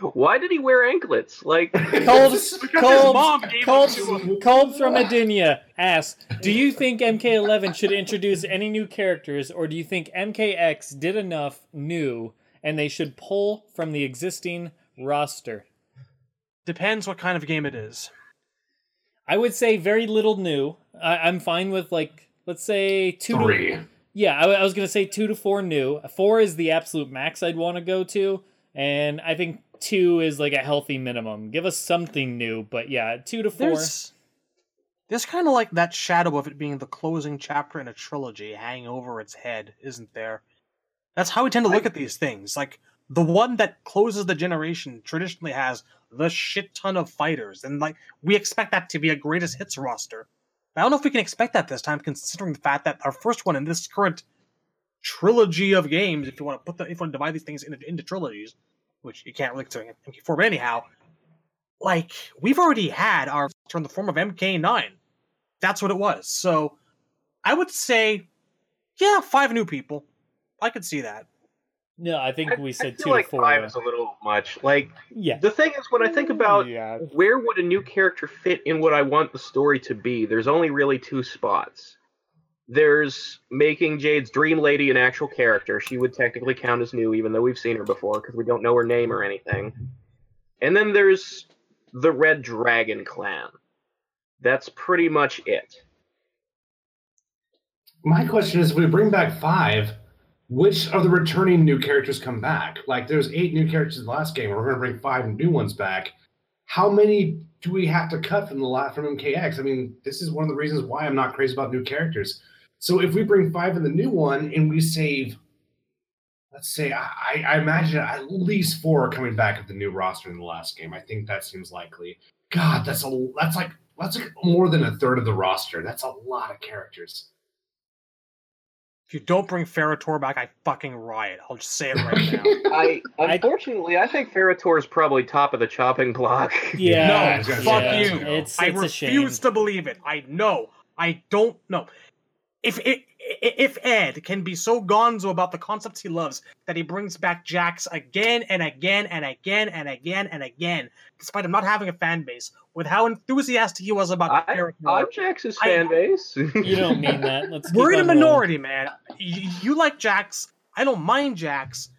Why did he wear anklets? Like, Colbs, Because his mom Colbs, gave Colbs, them to him. Colbs from Edenia asks, "Do you think MK11 should introduce any new characters, or do you think MKX did enough new and they should pull from the existing roster?" Depends what kind of game it is. I would say very little new. I, I'm fine with like let's say two Three. to yeah. I, I was gonna say two to four new. Four is the absolute max I'd want to go to, and I think two is like a healthy minimum. Give us something new, but yeah, two to four. There's there's kind of like that shadow of it being the closing chapter in a trilogy hanging over its head, isn't there? That's how we tend to look at these things. Like the one that closes the generation traditionally has the shit ton of fighters, and like we expect that to be a greatest hits roster. I don't know if we can expect that this time, considering the fact that our first one in this current trilogy of games, if you want to put the if you want to divide these things into, into trilogies, which you can't really consider MK4, but anyhow, like we've already had our in the form of MK9. That's what it was. So I would say, yeah, five new people. I could see that. No, I think we I said feel two like to four. five uh, is a little much. Like yeah, the thing is, when I think about yeah. where would a new character fit in what I want the story to be, there's only really two spots. There's making Jade's Dream Lady an actual character. She would technically count as new, even though we've seen her before, because we don't know her name or anything. And then there's the Red Dragon Clan. That's pretty much it. My question is, if we bring back five, which of the returning new characters come back? Like, there's eight new characters in the last game. We're going to bring five new ones back. How many do we have to cut from the lot from MKX? I mean, this is one of the reasons why I'm not crazy about new characters. So if we bring five in the new one and we save, let's say, I, I imagine at least four are coming back of the new roster in the last game. I think that seems likely. God, that's a that's like that's like more than a third of the roster. That's a lot of characters. If you don't bring Ferrator back, I fucking riot. I'll just say it right now. I unfortunately, I think Ferrator is probably top of the chopping block. Yeah, no, was fuck yeah. you. It's- I it's a shame. refuse to believe it. I know. I don't know. If it, if Ed can be so gonzo about the concepts he loves that he brings back Jax again and again and again and again and again, despite him not having a fan base, with how enthusiastic he was about the character, I'm Jax's I- fan base. You don't mean that. Let's we're in a on rolling. minority, man. You, you like Jax. I don't mind Jax.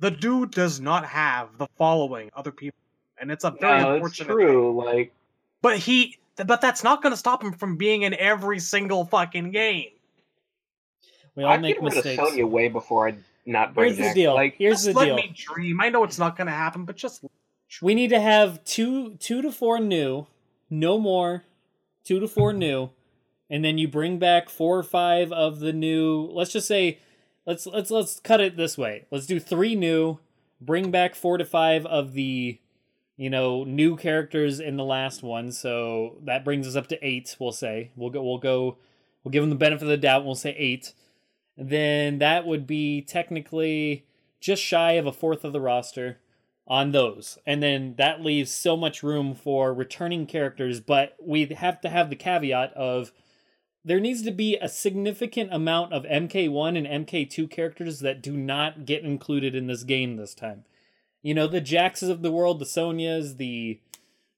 The dude does not have the following other people, and it's a very no, it's unfortunate. true. Like But he, but that's not going to stop him from being in every single fucking game. We all I'd make get rid of mistakes. Sonya way before I'd not bring Here's the deal. Like Here's just the let deal. me dream. I know it's not going to happen, but just We need to have two two to four new, no more, two to four new, and then you bring back four or five of the new. Let's just say, let's let's let's cut it this way. Let's do three new, bring back four to five of the, you know, new characters in the last one. So that brings us up to eight. We'll say we'll go we'll go we'll give them the benefit of the doubt. We'll say eight. Then that would be technically just shy of a fourth of the roster on those. And then that leaves so much room for returning characters, but we have to have the caveat of there needs to be a significant amount of MK1 and MK2 characters that do not get included in this game this time. You know, the Jaxes of the world, the Sonyas, the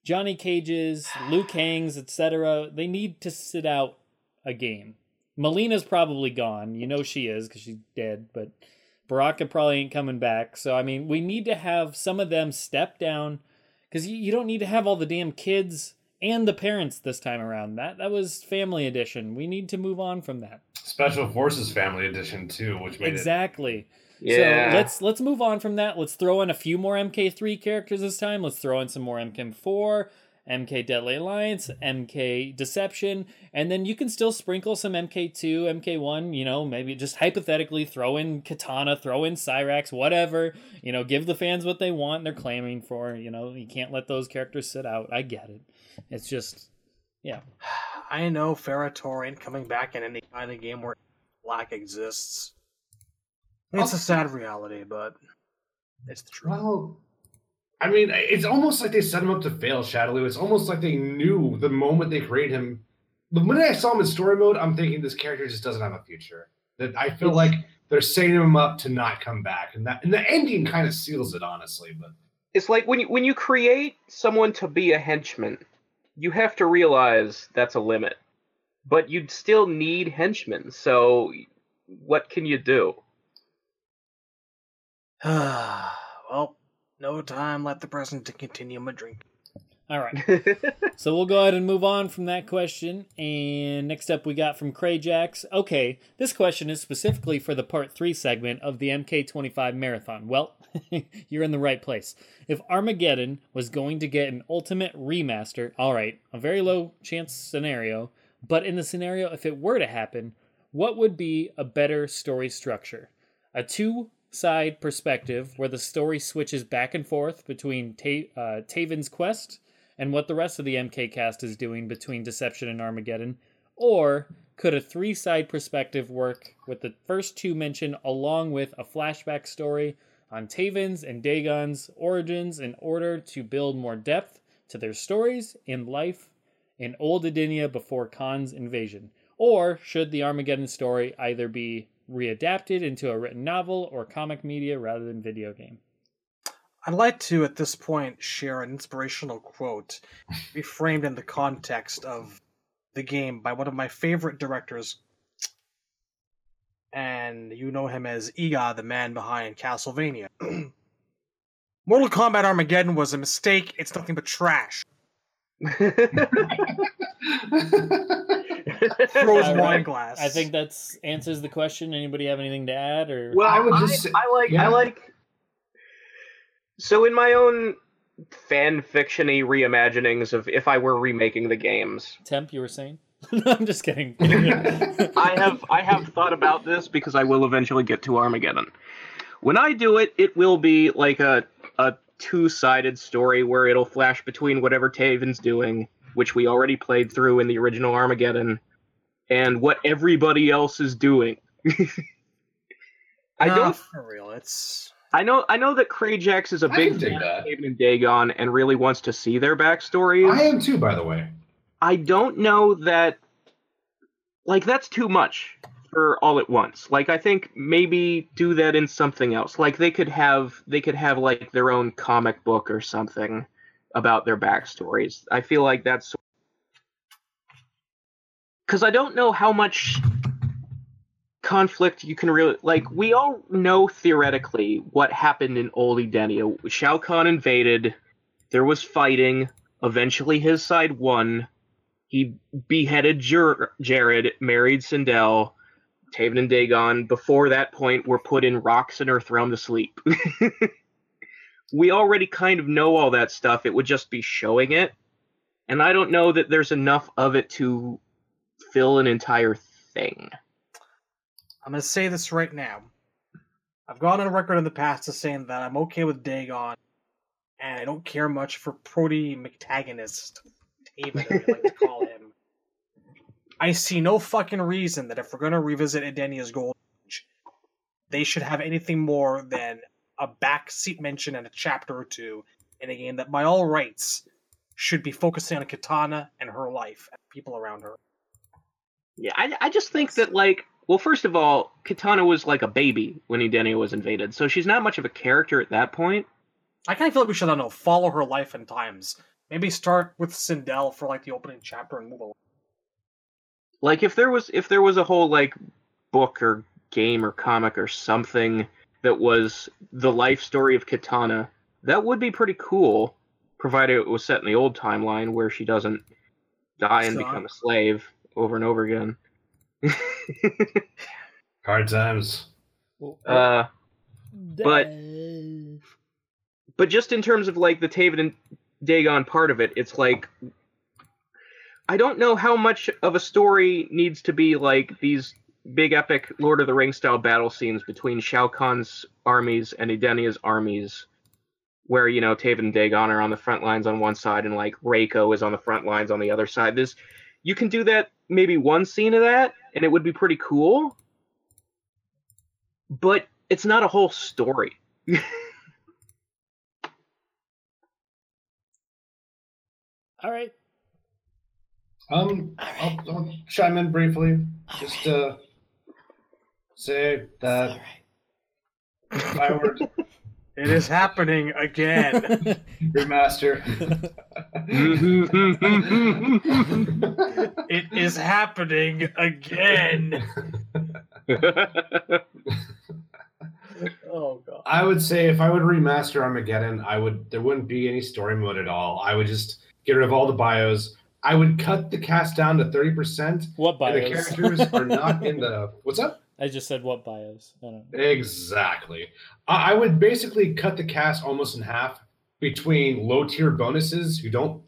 Johnny Cages, Liu Kangs, etc. They need to sit out a game. Mileena's probably gone. You know she is because she's dead, but Baraka probably ain't coming back. So I mean, we need to have some of them step down because you, you don't need to have all the damn kids and the parents this time around. That that was family edition. We need to move on from that. Special Forces Family Edition too, which made Exactly. yeah, So let's let's move on from that. Let's throw in a few more MK3 characters this time. Let's throw in some more MK4, MK Deadly Alliance, MK Deception, and then you can still sprinkle some MK2, MK1, you know, maybe just hypothetically throw in Kitana, throw in Cyrax, whatever. You know, give the fans what they want, they're claiming for, you know, you can't let those characters sit out. I get it. It's just yeah. I know Ferrator ain't coming back in any kind of game where black exists. It's a oh. sad reality, but it's the truth. Well, I mean, it's almost like they set him up to fail, Shadowloo. It's almost like they knew the moment they created him. The minute I saw him in story mode, I'm thinking this character just doesn't have a future. That I feel like they're setting him up to not come back, and that and the ending kind of seals it, honestly. But it's like when you when you create someone to be a henchman, you have to realize that's a limit. But you'd still need henchmen. So what can you do? well, no time like the present to continue my drink. All right. so we'll go ahead and move on from that question. And next up, we got from Crayjax. Okay, this question is specifically for the part three segment of the MK25 marathon. Well, you're in the right place. If Armageddon was going to get an ultimate remaster, all right, a very low chance scenario, but in the scenario if it were to happen, what would be a better story structure? A two side perspective where the story switches back and forth between Ta- uh, Taven's quest and what the rest of the MK cast is doing between Deception and Armageddon? Or could a three side perspective work with the first two mentioned along with a flashback story on Taven's and Daegon's origins in order to build more depth to their stories in life in Old Edenia before Khan's invasion? Or should the Armageddon story either be readapted into a written novel or comic media rather than video game? I'd like to, at this point, share an inspirational quote reframed in the context of the game by one of my favorite directors. And you know him as Iga, the man behind Castlevania. Mortal Kombat Armageddon was a mistake. It's nothing but trash. Throws All wine glass. I think that's answers the question. Anybody have anything to add or Well, I I, would just say- I like yeah. I like. So in my own fan fictiony reimaginings of if I were remaking the games, Temp, you were saying? no, I'm just kidding. I have I have thought about this because I will eventually get to Armageddon. When I do it, it will be like a a two sided story where it'll flash between whatever Taven's doing, which we already played through in the original Armageddon, and what everybody else is doing. I Nah, don't for real. It's I know I know that Crayjax is a I big can dig fan of Taven and Daegon and really wants to see their backstories. I am too, by the way. I don't know that like that's too much all at once. Like I think maybe do that in something else. Like they could have they could have like their own comic book or something about their backstories. I feel like that's cuz I don't know how much conflict you can really like we all know theoretically what happened in old Edenia. Shao Kahn invaded, there was fighting, eventually his side won. He beheaded Jer- Jerrod, married Sindel. Taven and Daegon, before that point, were put in rocks and Earthrealm to sleep. we already kind of know all that stuff. It would just be showing it. And I don't know that there's enough of it to fill an entire thing. I'm gonna say this right now. I've gone on record in the past as saying that I'm okay with Daegon, and I don't care much for Prody McTagonist, Taven, we like to call him. I see no fucking reason that if we're gonna revisit Edenia's Gold Age, they should have anything more than a backseat mention and a chapter or two in a game that, by all rights, should be focusing on Kitana and her life and people around her. Yeah, I, I just think that, like, well, first of all, Kitana was like a baby when Edenia was invaded, so she's not much of a character at that point. I kind of feel like we should, I don't know, follow her life and times. Maybe start with Sindel for like the opening chapter and move along. Like if there was if there was a whole like book or game or comic or something that was the life story of Kitana, that would be pretty cool, provided it was set in the old timeline where she doesn't die and So- become a slave over and over again. Hard times. uh, but but just in terms of like the Taven and Daegon part of it, it's like I don't know how much of a story needs to be like these big epic Lord of the Rings style battle scenes between Shao Kahn's armies and Edenia's armies, where you know Taven and Daegon are on the front lines on one side and like Reiko is on the front lines on the other side. This you can do that maybe one scene of that and it would be pretty cool, but it's not a whole story. All right. Um, I'll, I'll chime in briefly. Just to say that if I were to It is happening again. remaster, it is happening again. Oh god. I would say if I would remaster Armageddon, I would there wouldn't be any story mode at all. I would just get rid of all the bios. I would cut the cast down to thirty percent. What And the characters are not in the what's up? I just said what bios. I don't know. Exactly. I I would basically cut the cast almost in half between low tier bonuses who don't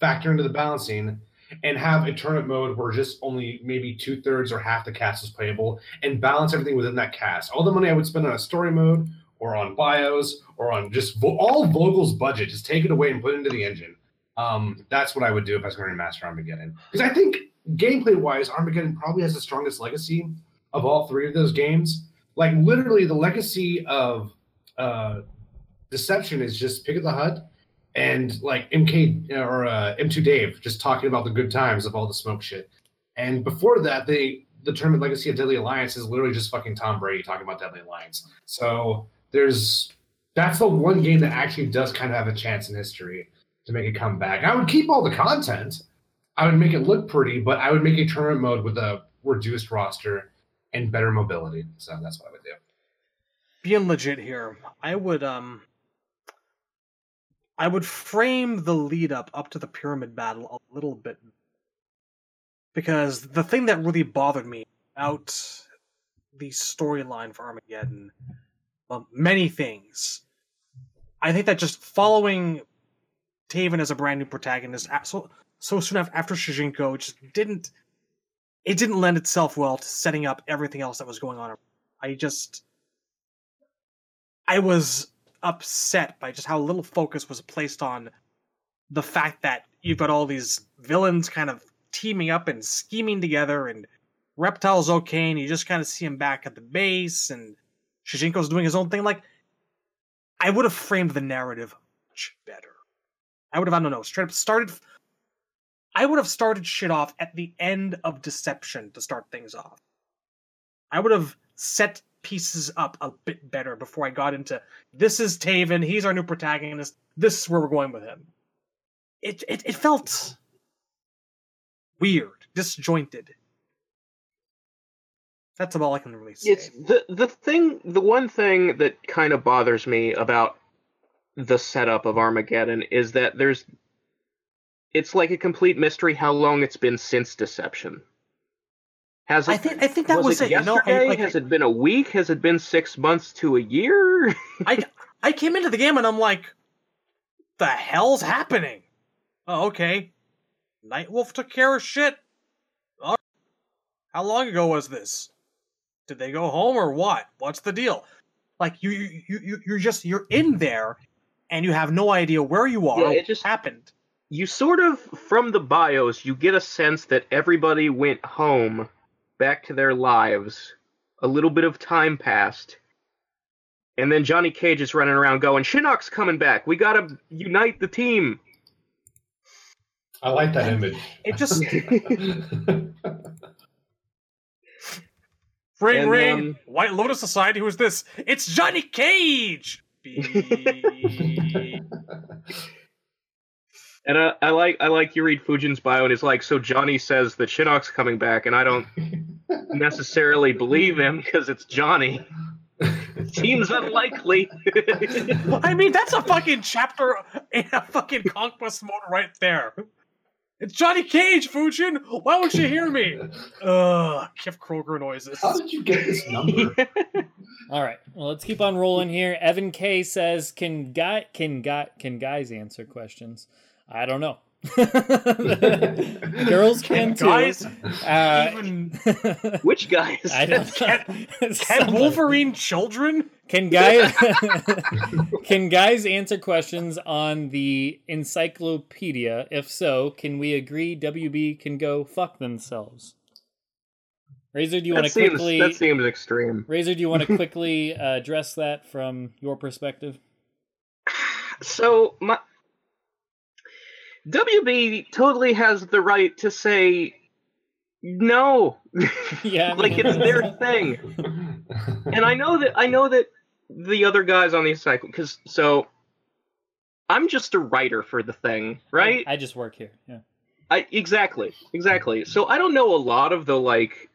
factor into the balancing and have a tournament mode where just only maybe two thirds or half the cast is playable and balance everything within that cast. All the money I would spend on a story mode or on bios or on just vo- all Vogel's budget, just take it away and put it into the engine. Um, that's what I would do if I was going to master Armageddon. Because I think gameplay wise, Armageddon probably has the strongest legacy of all three of those games. Like literally, the legacy of uh, Deception is just Pig of the Hut and like MK or uh, M2 Dave just talking about the good times of all the smoke shit. And before that, they the tournament legacy of Deadly Alliance is literally just fucking Tom Brady talking about Deadly Alliance. So there's that's the one game that actually does kind of have a chance in history to make a comeback. I would keep all the content. I would make it look pretty, but I would make a tournament mode with a reduced roster and better mobility. So that's what I would do. being legit here, I would um I would frame the lead up up to the pyramid battle a little bit because the thing that really bothered me about the storyline for Armageddon, well, many things. I think that just following Taven as a brand new protagonist so so soon after Shujinko just didn't it didn't lend itself well to setting up everything else that was going on. I just I was upset by just how little focus was placed on the fact that you've got all these villains kind of teaming up and scheming together, and Reptile's okay, and you just kind of see him back at the base, and Shujinko's doing his own thing. Like, I would have framed the narrative much better. I would have, I don't know, straight up started. I would have started shit off at the end of Deception to start things off. I would have set pieces up a bit better before I got into this is Taven, he's our new protagonist, this is where we're going with him. It it, it felt weird, disjointed. That's about all I can really say. It's the the thing. The one thing that kind of bothers me about the setup of Armageddon is that there's. It's like a complete mystery how long it's been since Deception. Has it? I think I think that was, was, it it. You know, yesterday? I, like, Has it been a week? Has it been six months to a year? I I came into the game and I'm like, the hell's happening? Oh, okay. Nightwolf took care of shit. Oh, how long ago was this? Did they go home or what? What's the deal? Like you you you- you're just you're in there, and you have no idea where you are. Yeah, it just- happened. you sort of from the bios you get a sense that everybody went home back to their lives a little bit of time passed and then johnny cage is running around going shinnok's coming back we gotta unite the team I like that image. It just ring And, ring. um, White Lotus Society. Who's this? It's Johnny Cage. Beep. and I, I like i like you read fujin's bio and it's like so johnny says the shinnok's coming back and i don't necessarily believe him because it's johnny seems unlikely I mean, that's a fucking chapter in a fucking conquest mode right there. It's Johnny Cage, Fujin. Why won't you hear me? Ugh, Kif Kroker noises. How did you get this number? All right. Well, let's keep on rolling here. Evan K says, "Can guy can guy can guys answer questions?" I don't know. Girls can, too. Guys, Uh, even which guys I don't know. can Somebody. Wolverine children? Can guys can guys answer questions on the encyclopedia? If so, can we agree WB can go fuck themselves? Razor, do you want to quickly that seems extreme Razor, do you want to quickly uh, address that from your perspective? So my WB totally has the right to say no. Yeah, like it's their thing. And I know that I know that the other guys on the cycle cuz so I'm just a writer for the thing, right? I just work here. Yeah. I exactly. Exactly. So I don't know a lot of the like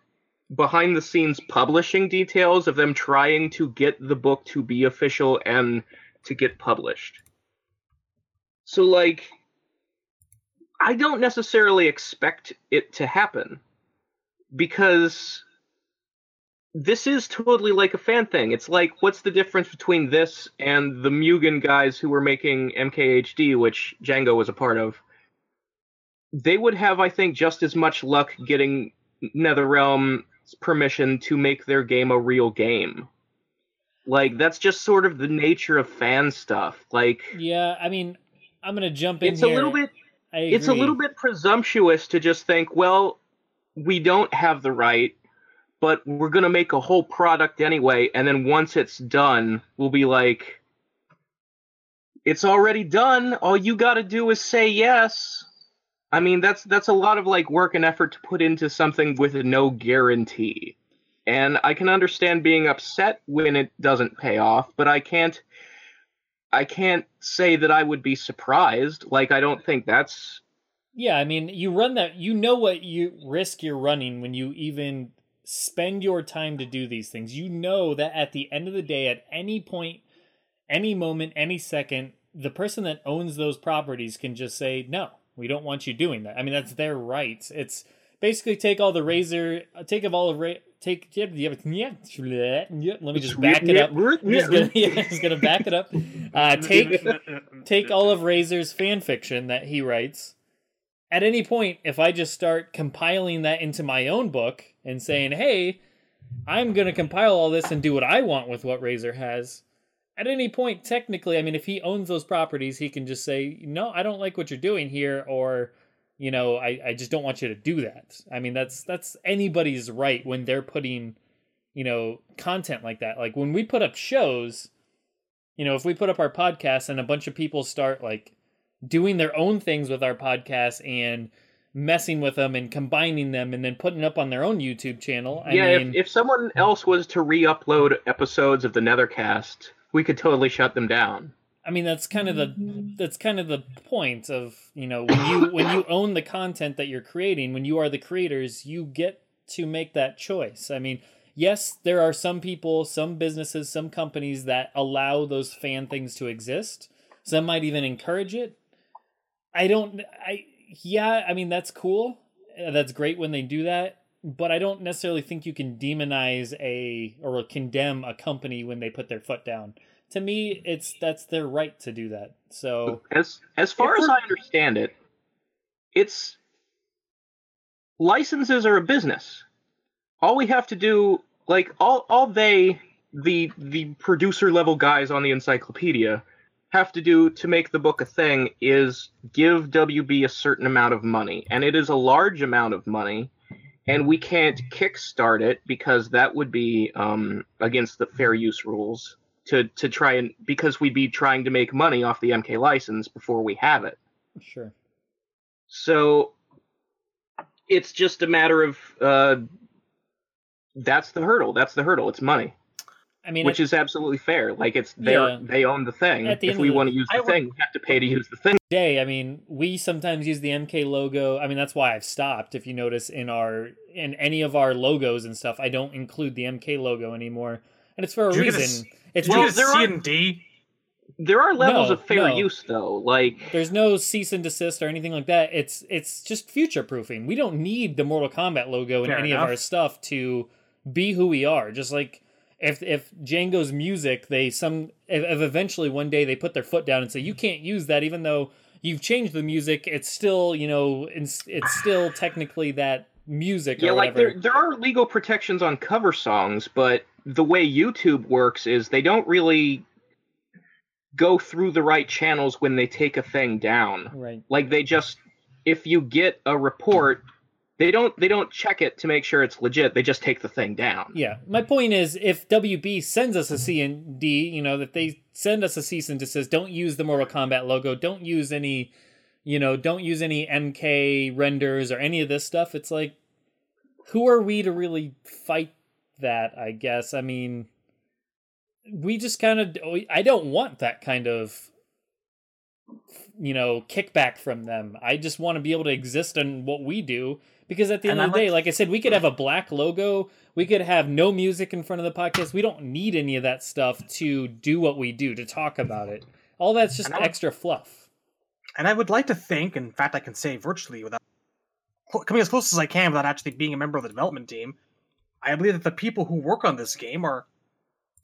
behind the scenes publishing details of them trying to get the book to be official and to get published. So like I don't necessarily expect it to happen because this is totally like a fan thing. It's like, what's the difference between this and the Mugen guys who were making MKHD, which Django was a part of? They would have, I think, just as much luck getting NetherRealm's permission to make their game a real game. Like, that's just sort of the nature of fan stuff. Like, Yeah, I mean, I'm gonna jump in here. it's here. a little bit it's a little bit presumptuous to just think, well, we don't have the right, but we're going to make a whole product anyway, and then once it's done, we'll be like, it's already done. All you got to do is say yes. I mean, that's that's a lot of like work and effort to put into something with no guarantee. And I can understand being upset when it doesn't pay off, but I can't I can't say that I would be surprised. Like I don't think that's Yeah, I mean, you run that. You know what you risk you're running when you even spend your time to do these things. You know that at the end of the day, at any point, any moment, any second, the person that owns those properties can just say, "No, we don't want you doing that." I mean, that's their rights. It's basically take all the razor, take of all of ra- take. Yeah, yeah, yeah, let me just back it up. He's gonna, yeah, he's gonna back it up. Uh, take take all of Razor's fan fiction that he writes. At any point, if I just start compiling that into my own book and saying, "Hey, I'm gonna compile all this and do what I want with what Razor has," at any point, technically, I mean, if he owns those properties, he can just say, "No, I don't like what you're doing here," or you know, I, I just don't want you to do that. I mean, that's that's anybody's right when they're putting, you know, content like that. Like when we put up shows, you know, if we put up our podcast and a bunch of people start like doing their own things with our podcast and messing with them and combining them and then putting up on their own YouTube channel. I yeah, mean, if, if someone else was to re-upload episodes of the Nethercast, we could totally shut them down. I mean that's kind of the that's kind of the point of you know when you when you own the content that you're creating when you are the creators you get to make that choice. I mean yes there are some people some businesses some companies that allow those fan things to exist. Some might even encourage it. I don't I yeah I mean that's cool. Uh, That's great when they do that. But I don't necessarily think you can demonize a or condemn a company when they put their foot down to me it's that's their right to do that so As as far as I understand it, it's licenses are a business. All we have to do, like all all they the the producer level guys on the encyclopedia have to do to make the book a thing is give WB a certain amount of money, and it is a large amount of money. And we can't kickstart it because that would be um, against the fair use rules to to try and because we'd be trying to make money off the MK license before we have it. sure So it's just a matter of uh, that's the hurdle. That's the hurdle. It's money, i mean which is absolutely fair. Like it's they yeah. they own the thing. The If we want to use the I would- thing, we have to pay to use the thing. day i mean we sometimes use the mk logo i mean that's why i've stopped if you notice in our in any of our logos and stuff i don't include the mk logo anymore and it's for a get a reason it's you Well, there C are- and D? There are levels No, of fair no. use, though. Like there's no cease and desist or anything like that it's it's just future proofing we don't need the mortal kombat logo in any enough. of our stuff to be who we are just like if if Django's music they some if, if eventually one day they put their foot down and say you can't use that even though you've changed the music it's still you know it's, it's still technically that music yeah, like there there are legal protections on cover songs, but the way YouTube works is they don't really go through the right channels when they take a thing down. right like they just if you get a report they don't they don't check it to make sure it's legit they just take the thing down Yeah, my point is, if WB sends us a C and D, you know, that they send us a cease and desist, don't use the Mortal Kombat logo, don't use any, you know, don't use any MK renders or any of this stuff. It's like, who are we to really fight that? I guess. I mean, we just kind of, I don't want that kind of, you know, kickback from them. I just want to be able to exist in what we do. Because at the end And of the I day, like I said, we could have a black logo. We could have no music in front of the podcast. We don't need any of that stuff to do what we do, to talk about it. All that's just extra fluff. And I would like to think, in fact, I can say virtually without coming as close as I can without actually being a member of the development team, I believe that the people who work on this game are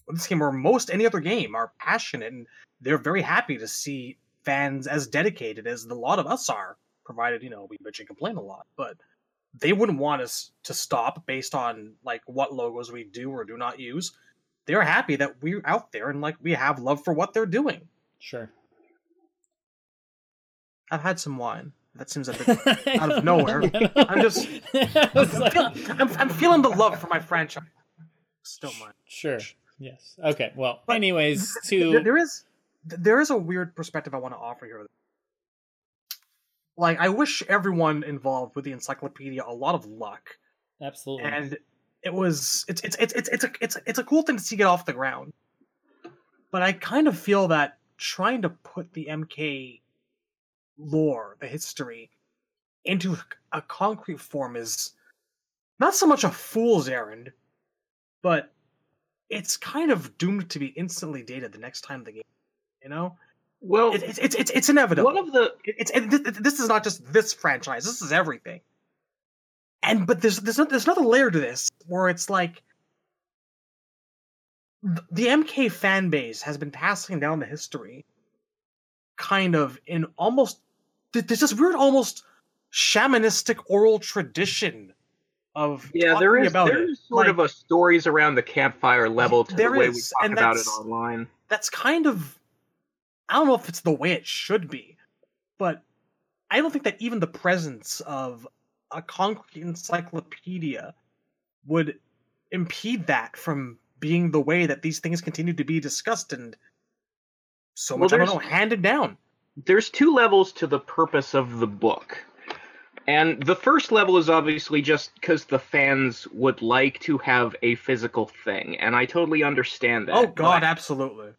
this game or most any other game are passionate and they're very happy to see fans as dedicated as the lot of us are, provided, you know, we bitch and complain a lot. But they wouldn't want us to stop based on like what logos we do or do not use. They're happy that we're out there and like we have love for what they're doing. Sure. I've had some wine. That seems a bit out of nowhere. I'm just I'm, feel, I'm, I'm feeling the love for my franchise. Still mine. Sure. Yes. Okay. Well, anyways, There- to there is there is a weird perspective I want to offer here. Like I wish everyone involved with the encyclopedia a lot of luck. absolutely. and it was it's it's it's it's it's a it's it's a cool thing to see get off the ground. But I kind of feel that trying to put the MK lore, the history, into a concrete form is not so much a fool's errand, but it's kind of doomed to be instantly dated the next time the game. You know, Well, it, it's it's it's it's inevitable. one of the it's and this, this is not just this franchise. This is everything. And but there's there's there's another layer to this where it's like the MK fan base has been passing down the history, kind of in almost there's this weird almost shamanistic oral tradition of yeah, there is about there it. is sort of a stories around the campfire level to the way we talk about it online. that's kind of I don't know if it's the way it should be, but I don't think that even the presence of a concrete encyclopedia would impede that from being the way that these things continue to be discussed and so Well, much I don't know handed down. There's two levels to the purpose of the book. And the first level is obviously just because the fans would like to have a physical thing, and I totally understand that. Oh god, But, absolutely.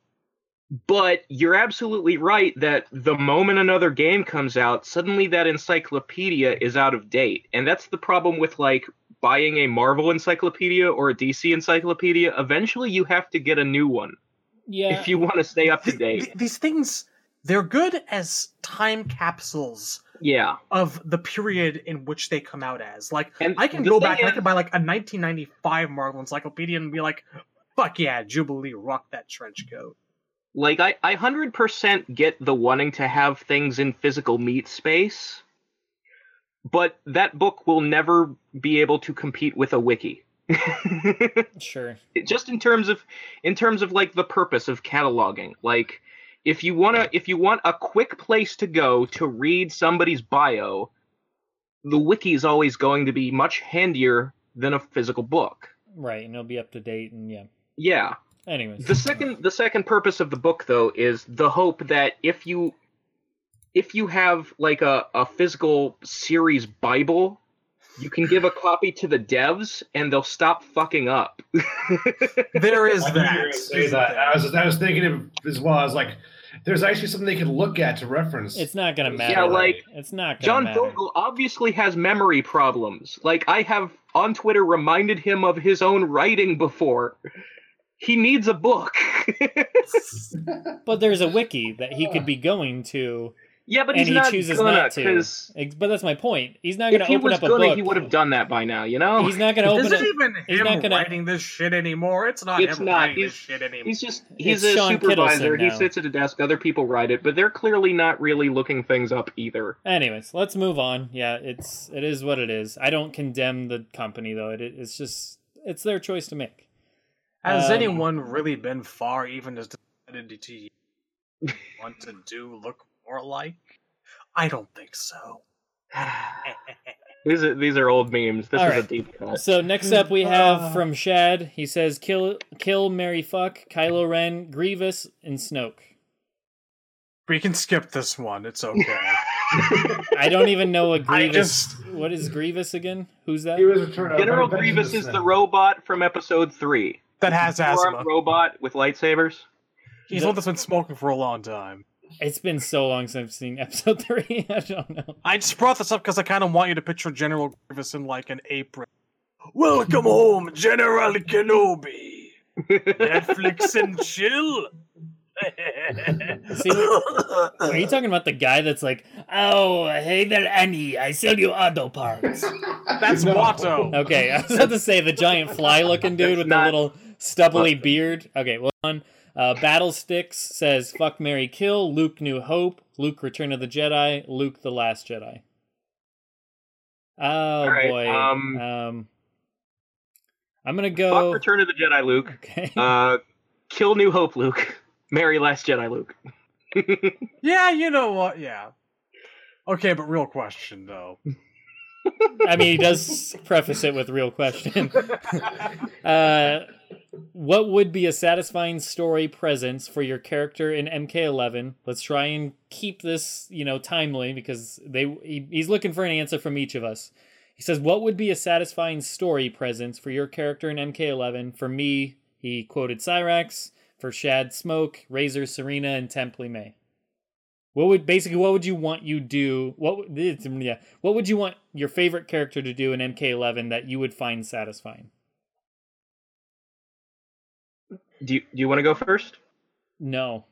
but you're absolutely right that the moment another game comes out, suddenly that encyclopedia is out of date. And that's the problem with like buying a Marvel encyclopedia or a DC encyclopedia. Eventually you have to get a new one yeah. if you want to stay up to date. These things they're good as time capsules Yeah. of the period in which they come out as. Like And I can go thing back and I can buy like a 1995 Marvel Encyclopedia and be like, "Fuck yeah, Jubilee, rock that trench coat." Like I, I hundred percent get the wanting to have things in physical meat space, but that book will never be able to compete with a wiki. Sure. Just in terms of, in terms of like the purpose of cataloging. Like, if you wanna, if you want a quick place to go to read somebody's bio, the wiki is always going to be much handier than a physical book. Right, and it'll be up to date, and yeah. Yeah. Anyways, The second the second purpose of the book though is the hope that if you if you have like a, a physical series bible, you can give a copy to the devs and they'll stop fucking up. There is I knew you were that. that. I was, I was thinking of as well. I was like, there's actually something they could look at to reference. it's not gonna matter. Yeah, like, it's not gonna John matter. Vogel obviously has memory problems. Like I have on Twitter reminded him of his own writing before. He needs a book. But there's a wiki that he could be going to, yeah, but and he's he not chooses gonna not to. because But that's my point. He's not gonna open up a gonna, book. he would have done that by now. You know. He's not gonna open Is it it. even he's him not gonna- writing this shit anymore? It's not It's him not. writing He's- this shit anymore. He's just he's It's a Sean supervisor. He sits at a desk. Other people write it, but they're clearly not really looking things up either. Anyways, let's move on. Yeah, it's it is what it is. I don't condemn the company though. It it's just it's their choice to make. Has Um, anyone really been far even as decided to want to do look more like? I don't think so. These are these are old memes. This All is a deep cut. So next up we have Uh. from Shad. He says kill kill Mary fuck Kylo Ren, Grievous, and Snoke. We can skip this one. It's okay. I don't even know what Grievous. just- What is Grievous again? Who's that? was General Grievous is the robot from Episode Three. that has asthma. Robot with lightsabers. He's the one that's been smoking for a long time. It's been so long since I've seen episode three. I don't know. I just brought this up because I kind of want you to picture General Grievous in like an apron. Welcome home, General Kenobi. Netflix and chill. See, are you talking about the guy that's like, "Oh, hey there, Annie, I sell you auto parts"? That's No. Watto. Okay, I was about to say the giant fly-looking dude with the little stubbly beard. Okay, well, on. Uh, Battle Sticks says, "Fuck, Mary, kill." Luke, New Hope. Luke, Return of the Jedi. Luke, The Last Jedi. Oh right, boy. um, um, I'm gonna Fuck go. Return of the Jedi, Luke. Okay. Uh, kill New Hope, Luke. Marry Last Jedi, Luke. Yeah, you know what? Yeah. Okay, but real question though. I mean, he does preface it with real question. Uh, what would be a satisfying story presence for your character in MK11? Let's try and keep this, you know, timely because they he, he's looking for an answer from each of us. He says, "What would be a satisfying story presence for your character in MK11?" For me, he quoted Cyrax. For Shad, Smoke, Razor, Sareena, and Temple May. What would basically what would you want you do? What yeah? What would you want your favorite character to do in MK11 that you would find satisfying? Do you, do you want to go first? No.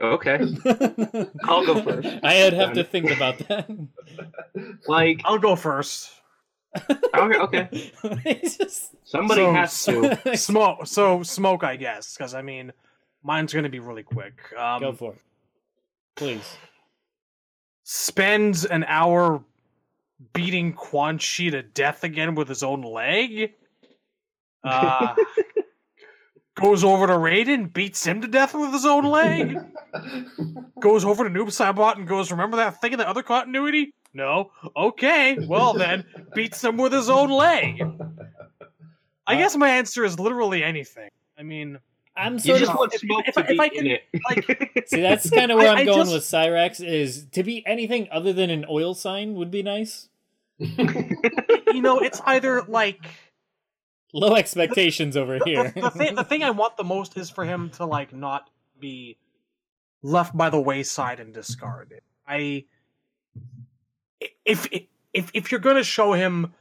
Okay. I'll go first. I'd have to think about that. Like, I'll go first. okay, okay. Just- Somebody So- has to. Smoke. So smoke, I guess, because I mean, mine's gonna be really quick. Um, Go for it, please. spends an hour beating Quan Chi to death again with his own leg. Uh, goes over to Raiden, beats him to death with his own leg. goes over to Noob Saibot and goes, "Remember that thing in the other continuity?" No. Okay. Well then, beats him with his own leg. I guess my answer is literally anything. I mean, I'm You sort just of want if- smoke if to I- if be I in can- it. like, see that's kind of where I- I'm going just- with Cyrax. Is to be anything other than an oil sign would be nice. you know, it's either like Low expectations over here. the, the thing the thing I want the most is for him to like not be left by the wayside and discarded. I if if if you're gonna show him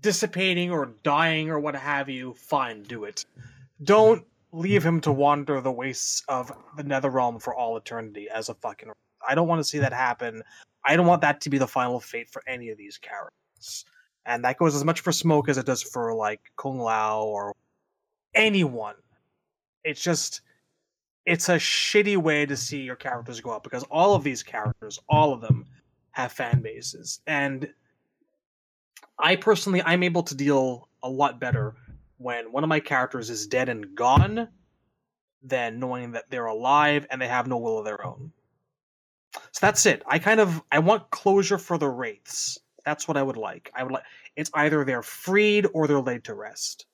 dissipating or dying or what have you, fine, do it. Don't leave him to wander the wastes of the nether realm for all eternity as a fucking I don't want to see that happen. I don't want that to be the final fate for any of these characters. And that goes as much for Smoke as it does for like Kung Lao or anyone. It's just it's a shitty way to see your characters go up because all of these characters, all of them, have fan bases. And I personally I'm able to deal a lot better when one of my characters is dead and gone than knowing that they're alive and they have no will of their own. So that's it. I kind of I want closure for the wraiths. That's what I would like. I would like it's either they're freed or they're laid to rest.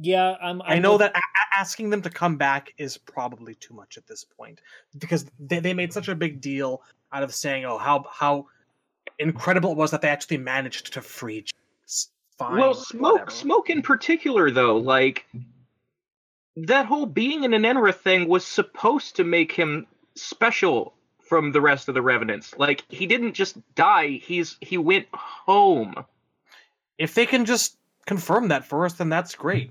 yeah, I'm. I I'm know with- that a- a- asking them to come back is probably too much at this point because they, they made such a big deal out of saying, "Oh, how how incredible it was that they actually managed to free." Jax." Fine, well, smoke, whatever. smoke in particular, though, like that whole being an Enenra thing was supposed to make him special from the rest of the revenants. Like he didn't just die; he's he went home. If they can just confirm that for us, then that's great.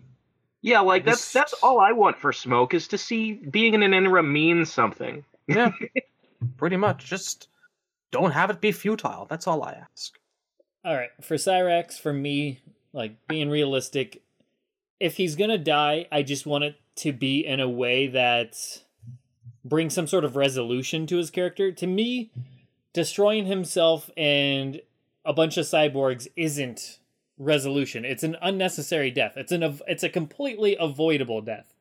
Yeah, like that's This- that's all I want for smoke is to see being an Enenra means something. Yeah, pretty much. Just don't have it be futile. That's all I ask. All right, for Cyrax, for me, like being realistic, if he's gonna die, I just want it to be in a way that brings some sort of resolution to his character. To me, destroying himself and a bunch of cyborgs isn't resolution. It's an unnecessary death. It's an it's a completely avoidable death.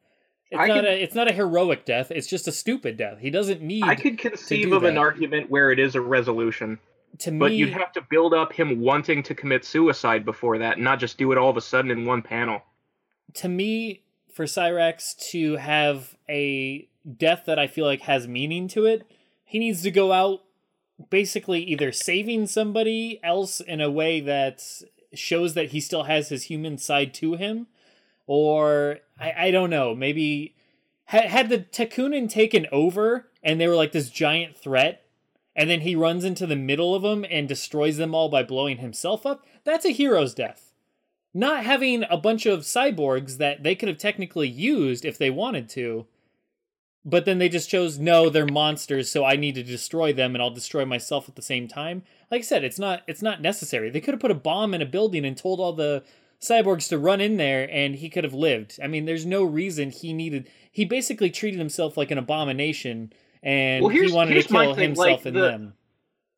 It's I not could- a it's not a heroic death. It's just a stupid death. He doesn't need I could conceive of an argument where it is a resolution, to me but you'd have to build up him wanting to commit suicide before that, not just do it all of a sudden in one panel. to me, for Cyrax to have a death that I feel like has meaning to it, he needs to go out basically either saving somebody else in a way that shows that he still has his human side to him, or I, I don't know, maybe had, had the Tekunin taken over and they were like this giant threat, and then he runs into the middle of them and destroys them all by blowing himself up, that's a hero's death. Not having a bunch of cyborgs that they could have technically used if they wanted to but then they just chose no, they're monsters, so I need to destroy them, and I'll destroy myself at the same time. Like I said, it's not it's not necessary. They could have put a bomb in a building and told all the cyborgs to run in there, and he could have lived. I mean, there's no reason he needed. He basically treated himself like an abomination, and Well, he wanted to kill thing, himself like, and the- them.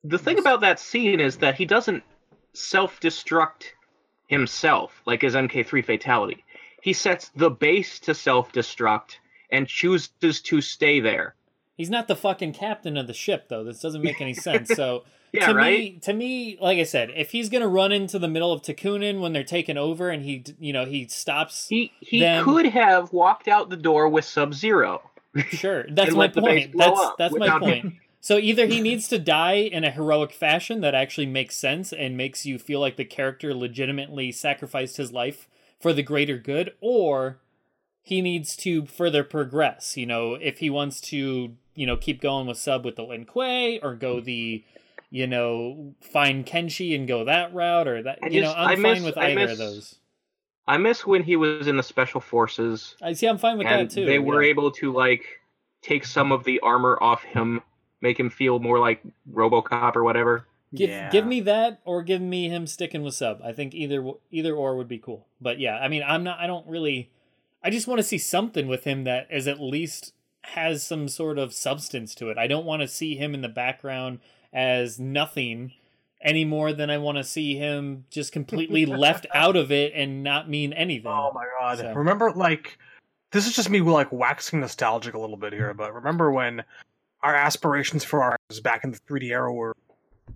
The thing about that scene is that he doesn't self-destruct himself like his MK3 fatality. He sets the base to self-destruct and chooses to stay there. He's not the fucking captain of the ship, though. This doesn't make any sense. So, Yeah, to right? me, to me, like I said, if he's gonna run into the middle of Tekunin when they're taking over, and he, you know, he stops, He he them- could have walked out the door with Sub-Zero. Sure, that's my let the base point. That's that's my point. him. So either he needs to die in a heroic fashion that actually makes sense and makes you feel like the character legitimately sacrificed his life for the greater good, or he needs to further progress. You know, if he wants to, you know, keep going with sub with the Lin Kuei or go the, you know, find Kenshi and go that route or that. I you know, I'm I fine miss- with I either miss- of those. I miss when he was in the special forces I see. I'm fine with and that too. they were yeah. able to like take some of the armor off him, make him feel more like RoboCop or whatever. Give Yeah. give me that or give me him sticking with sub. I think either either or would be cool. But yeah, I mean, I'm not. I don't really. I just want to see something with him that is at least has some sort of substance to it. I don't want to see him in the background as nothing any more than I want to see him just completely left out of it and not mean anything. Oh my god! So- Remember, like, this is just me like waxing nostalgic a little bit here, but remember when our aspirations for our back in the 3D era were,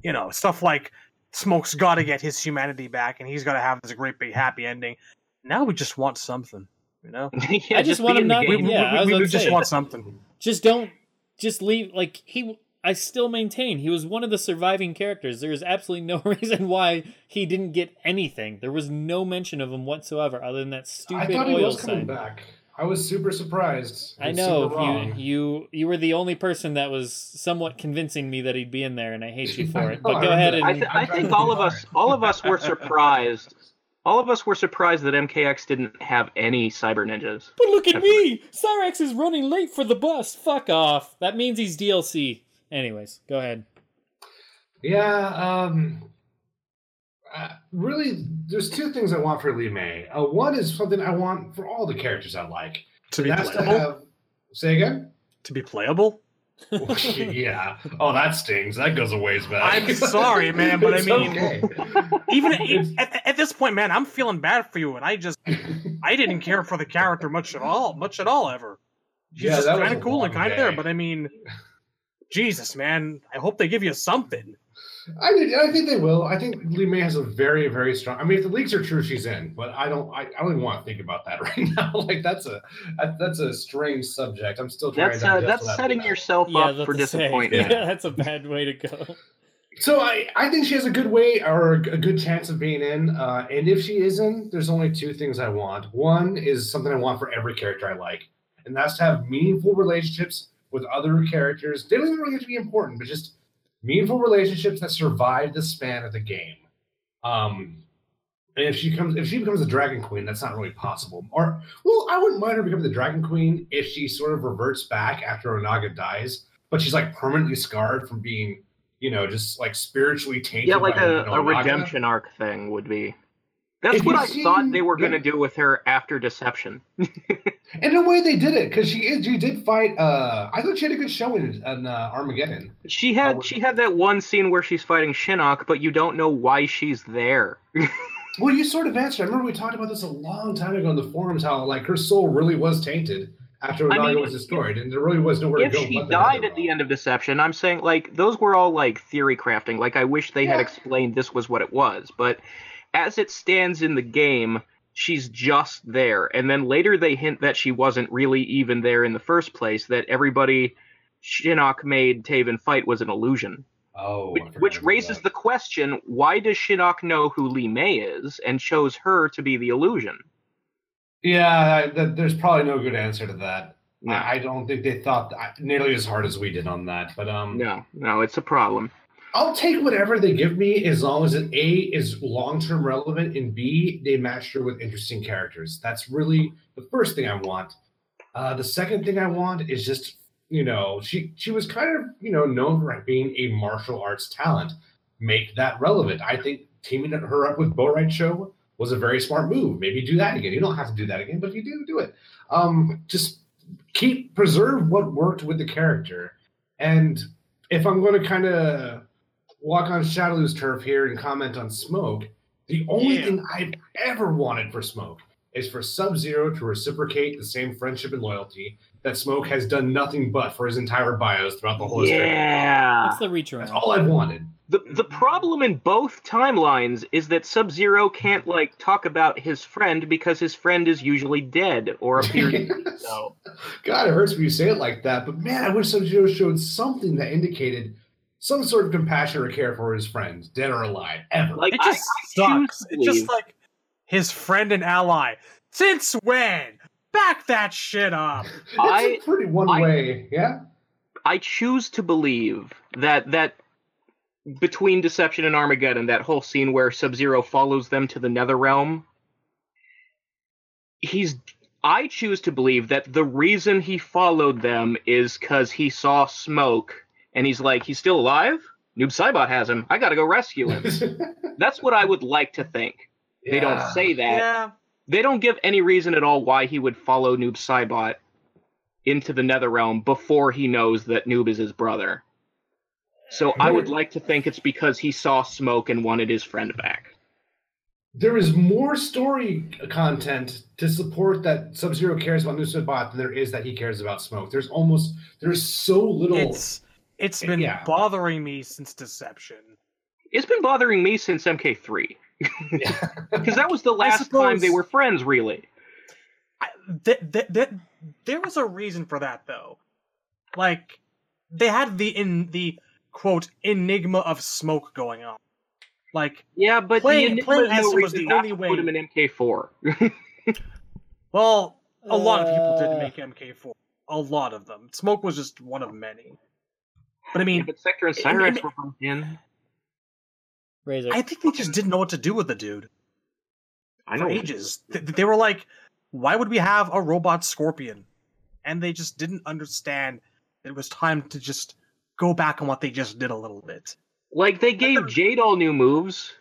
you know, stuff like Smoke's got to get his humanity back, and he's got to have this great big happy ending. Now we just want something, you know. yeah, I just want him in the not- We, game. we- Yeah, I we- we just say. want something. just don't just leave like he i still maintain he was one of the surviving characters there is absolutely no reason why he didn't get anything there was no mention of him whatsoever other than that I stupid thought he oil was coming sign back. I was super surprised. i and know you you you were the only person that was somewhat convincing me that he'd be in there and i hate you for it but go ahead and I, th- I think all of us, all of us were surprised. All of us were surprised that MKX didn't have any cyber ninjas. but look at me cyrax is running late for the bus fuck off that means he's dlc anyways go ahead Yeah, um, uh, really, there's two things I want for Li Mei. Uh, one is something I want for all the characters I like. To be That's to playable. have. Say again. To be playable. yeah. Oh, that stings. That goes a ways back. I'm sorry, man, but I mean- okay. Even at, at this point, man, I'm feeling bad for you, and I just I didn't care for the character much at all, much at all ever. She's Yeah, just kind of cool and kind there, but I mean, Jesus, man, I hope they give you something. I, think- I think they will. I think Li Mei has a very, very strong. I mean, if the leaks are true, she's in. But I don't. I, I don't even want to think about that right now. like that's a that's a strange subject. I'm still trying. That's to uh, that's what setting yourself yeah up that's for disappointment. yeah that's a bad way to go So I, I think she has a good way or a good chance of being in. Uh, and if she is in, there's only two things I want. One is something I want for every character I like, and that's to have meaningful relationships with other characters. They don't even really have to be important, but just meaningful relationships that survive the span of the game. Um, and if she comes, if she becomes a dragon queen, that's not really possible. Or, well, I wouldn't mind her becoming the dragon queen if she sort of reverts back after Onaga dies, but she's like permanently scarred from being, you know, just like spiritually tainted. Yeah, like a, a redemption arc thing would be. That's If what I seen- thought they were going to yeah. do with her after Deception. In a way, they did it because she is. She did fight. Uh, I thought she had a good showing in, in uh, Armageddon. She had Oh, she had that one scene where she's fighting Shinnok, but you don't know why she's there. Well, you sort of answered. I remember we talked about this a long time ago in the forums. How like her soul really was tainted after I Onaga mean, was destroyed, and there really was nowhere if to go. she but the died at the end of Deception, I'm saying like those were all like theory crafting. Like I wish they had explained this was what it was, but as it stands in the game, she's just there. And then later they hint that she wasn't really even there in the first place. That everybody Shinnok made Taven fight was an illusion. Oh, Which, which raises that. the question: Why does Shinnok know who Li Mei is and chose her to be the illusion? Yeah, I- th- there's probably no good answer to that. No. I, I don't think they thought that, nearly as hard as we did on that. But um, No, no, it's a problem. I'll take whatever they give me as long as it A is long term relevant and B they match her with interesting characters. That's really the first thing I want. Uh, the second thing I want is just you know, she she was kind of you know known for being a martial arts talent. Make that relevant. I think teaming her up with Bo' Rai Cho was a very smart move. Maybe do that again. You don't have to do that again, but if you do, do it. Um, just keep preserve what worked with the character. And if I'm going to kind of walk on Shadowloo's turf here and comment on Smoke, the only Yeah. thing I've ever wanted for Smoke is for Sub Zero to reciprocate the same friendship and loyalty that Smoke has done nothing but for his entire bios throughout the whole history. Yeah. What's the reach That's all I've wanted. The the problem in both timelines is that Sub Zero can't like talk about his friend because his friend is usually dead or appears Yes. so. God, it hurts when you say it like that, but man, I wish Sub Zero showed something that indicated some sort of compassion or care for his friends, dead or alive, ever. Like It just I choose sucks. to It's just like his friend and ally. Since when? Back that shit up. it's I- a pretty one I- way, yeah. I choose to believe that that between Deception and Armageddon, that whole scene where Sub Zero follows them to the Nether Realm, he's. I choose to believe that the reason he followed them is because he saw smoke and he's like, he's still alive? Noob Saibot has him. I gotta go rescue him. That's what I would like to think. They don't say that. Yeah. They don't give any reason at all why he would follow Noob Saibot into the Netherrealm before he knows that Noob is his brother. So I would like to think it's because he saw smoke and wanted his friend back. There is more story content to support that Sub Zero cares about Noob Saibot than there is that he cares about Smoke. There's almost there's so little. It's it's been Yeah. bothering me since Deception. It's been bothering me since MK3 because that was the last time they were friends, really. I, th- th- th- there was a reason for that though. Like they had the in the quote enigma of smoke going on. Like Yeah, but Playing- the playing Enigma no was the only way. put him in MK4. well, a lot of people Uh, did make MK4. A lot of them. Smoke was just one of many. But I mean, yeah, but Sector and I- I Cyrax were both in. Razor. I think they just didn't know what to do with the dude I for know. ages. Th- They were like, why would we have a robot scorpion? And they just didn't understand it was time to just go back on what they just did a little bit. Like they gave Jade all new moves.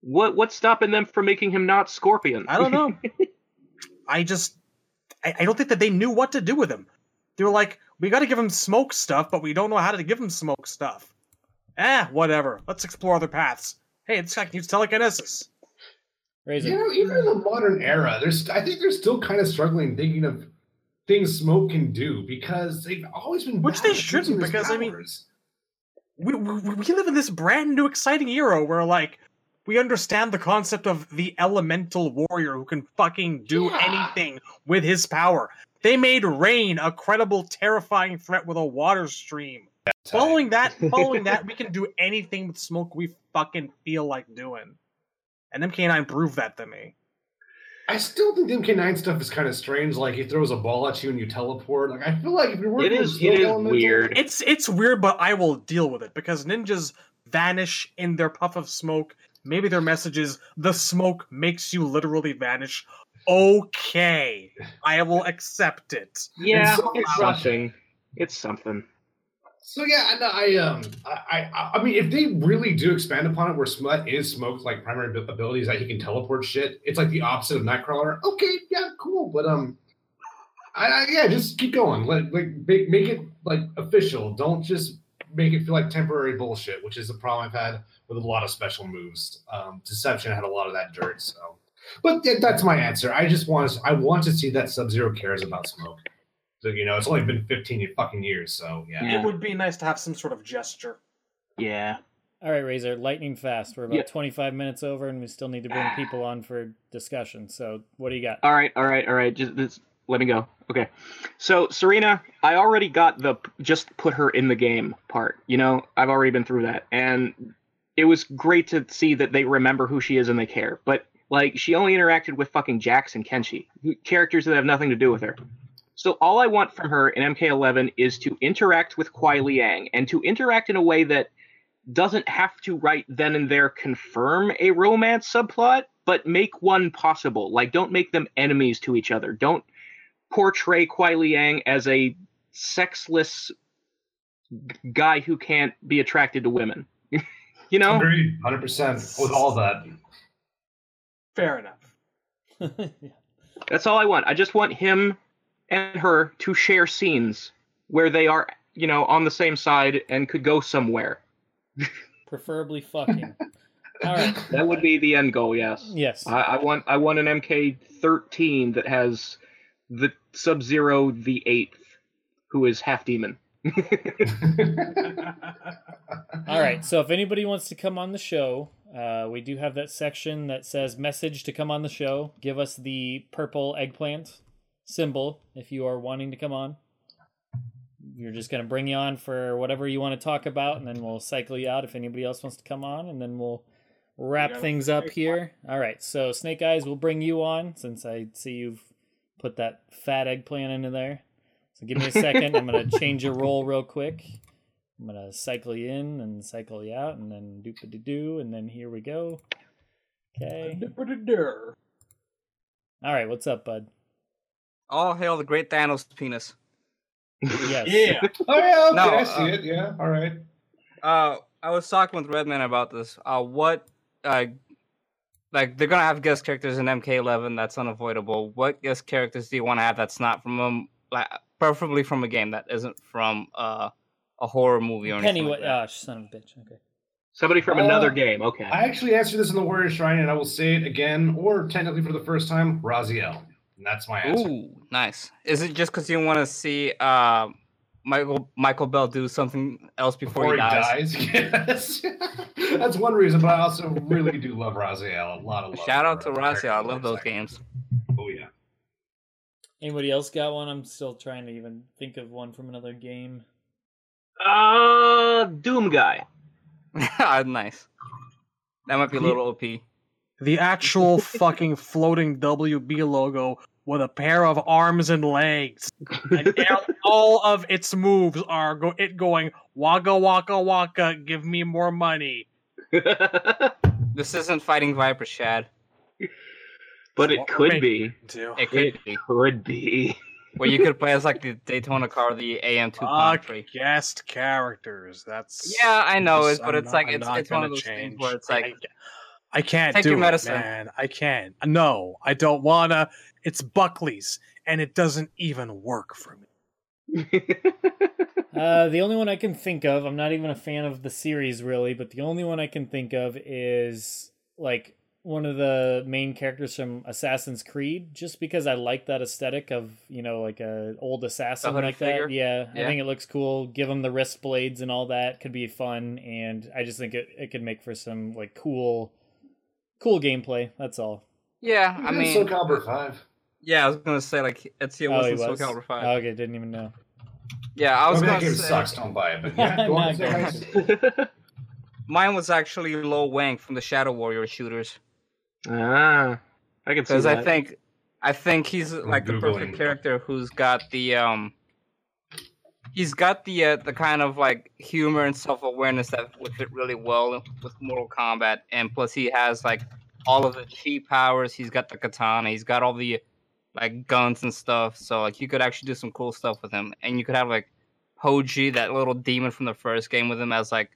What what's stopping them from making him not Scorpion? I don't know. I just, I, I don't think that they knew what to do with him. They were like, we got to give him smoke stuff, but we don't know how to give him smoke stuff. Eh, whatever. Let's explore other paths. Hey, this guy can use telekinesis. Razor. You know, even in the modern era, there's I think they're still kind of struggling thinking of things Smoke can do because they've always been Which they shouldn't, his because, I mean, we, we, we live in this brand new exciting era where like we understand the concept of the elemental warrior who can fucking do Yeah. anything with his power they made rain a credible terrifying threat with a water stream following that following that we can do anything with smoke we fucking feel like doing and mk9 proved that to me I still think the MK9 stuff is kind of strange. Like he throws a ball at you and you teleport. Like I feel like if you're working It with is- smoke it is weird. it's it's weird but i will deal with it because ninjas vanish in their puff of smoke maybe their message is the smoke makes you literally vanish okay i will accept it yeah, so it's loud. something. It's something. So yeah, and I um I, I I mean if they really do expand upon it where Smut is Smoke's like primary abi- ability is that he can teleport shit, it's like the opposite of Nightcrawler. Okay, yeah, cool, but um, I, I yeah, just keep going. Let like make, make it like official. Don't just make it feel like temporary bullshit, which is the problem I've had with a lot of special moves. Um, Deception had a lot of that dirt, so. But yeah, that's my answer. I just want to I want to see that Sub Zero cares about Smoke. So you know, it's only been fifteen fucking years, so yeah. Yeah. it would be nice to have some sort of gesture Yeah. All right, Razor, lightning fast. We're about Yeah. 25 minutes over, and we still need to bring people on for discussion. So, what do you got? All right, all right, all right. Just this, let me go. Okay. So Sareena, I already got the just put her in the game part. You know, I've already been through that, and it was great to see that they remember who she is and they care. But like, she only interacted with fucking Jax and Kenshi, characters that have nothing to do with her. So all I want from her in MK11 is to interact with Kuai Liang and to interact in a way that doesn't have to right then and there confirm a romance subplot, but make one possible. Like, don't make them enemies to each other. Don't portray Kuai Liang as a sexless guy who can't be attracted to women. you know? Hundred percent with all that. Fair enough. That's all I want. I just want him and her to share scenes where they are, you know, on the same side and could go somewhere. Preferably fucking. All right. That would be the end goal, yes. Yes. I, I want I want an MK13 that has the Sub Zero the eighth, who is half demon. All right. So if anybody wants to come on the show, uh, we do have that section that says message to come on the show. Give us the purple eggplant symbol if you are wanting to come on. We're just going to bring you on for whatever you want to talk about, and then we'll cycle you out if anybody else wants to come on, and then we'll wrap things up snake here. All right. So Snake Eyes will bring you on since I see you've put that fat eggplant into there. So give me a second. I'm going to change your role real quick. I'm gonna cycle you in and cycle you out, and then doop de doo, and then here we go. Okay. All right, what's up, bud? All hail the great Thanos penis. Yes. Yeah. Oh yeah, okay, No, I see uh, it. Yeah, all right. Uh, I was talking with Redman about this. Uh, what, uh, like they're gonna have guest characters in MK11. That's unavoidable. What guest characters do you want to have that's not from um, like preferably from a game that isn't from uh a horror movie or anything? Penny, like what? Oh, son of a bitch. Okay. Somebody from Uh, another game. Okay. I actually answered this in the Warrior Shrine, and I will say it again, or technically for the first time, Raziel. And that's my answer. Ooh, nice. Is it just because you want to see uh Michael Michael Bell do something else before, Before he dies? Yes. that's one reason, but I also really do love Raziel. A lot of love. Shout out to for Raziel. I love those lifecycle. games. Oh yeah. Anybody else got one? I'm still trying to even think of one from another game. Uh, Doom guy. nice. That might be a little OP. The actual fucking floating WB logo with a pair of arms and legs. And all of its moves are go- it going waka waka waka, give me more money. This isn't fighting Viper Shad. but it What we're could be. It could It be. could be. Where you could play as like the Daytona car, the AM2 Fuck Country. guest characters. That's Yeah, I know just- it, but I'm it's not- like I'm it's not it's one of those things change. where it's like I can't Take do your it, medicine. man. I can't. No, I don't wanna. It's Buckley's, and it doesn't even work for me. Uh, the only one I can think of, I'm not even a fan of the series really, but the only one I can think of is like one of the main characters from Assassin's Creed, just because I like that aesthetic of you know like a old assassin like figure? that. Yeah, I think it looks cool. Give him the wrist blades and all that could be fun, and I just think it it could make for some like cool, cool gameplay. That's all. yeah. I mean, Soul Calibur Five. yeah. I was gonna say like Ezio Oh, was he in Soul? Calibur Five. Oh, okay, didn't even know. yeah, I was I mean, gonna game say sucks. Don't buy it. But yeah, go on. Not say good. hi. mine was actually Lo Wang from the Shadow Warrior shooters ah, I can see because that. I think I think he's like the perfect character who's got the um. He's got the uh, the kind of like humor and self awareness that would fit really well with Mortal Kombat, and plus he has like all of the chi powers. He's got the katana. He's got all the like guns and stuff. So like you could actually do some cool stuff with him, and you could have like Hoji, that little demon from the first game, with him as like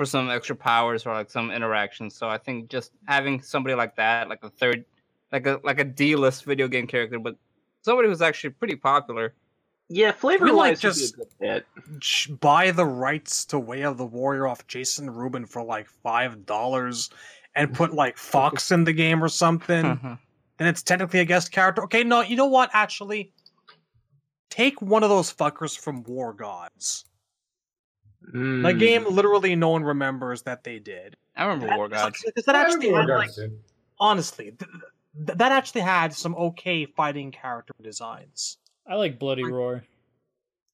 for some extra powers or like some interactions. So I think just having somebody like that, like a third, like a like a D list video game character, but somebody who's actually pretty popular. yeah, flavor We, like, wise, just just- a good fit. sh- buy the rights to Way of the Warrior off Jason Rubin for like five dollars and mm-hmm. put like Fox in the game or something, mm-hmm. then it's technically a guest character. Okay, no, you know what? Actually, take one of those fuckers from War Gods. The Mm. game literally no one remembers that they did. I remember War Gods. Because that I actually had, War like, honestly, th- th- that actually had some okay fighting character designs. I like Bloody Roar.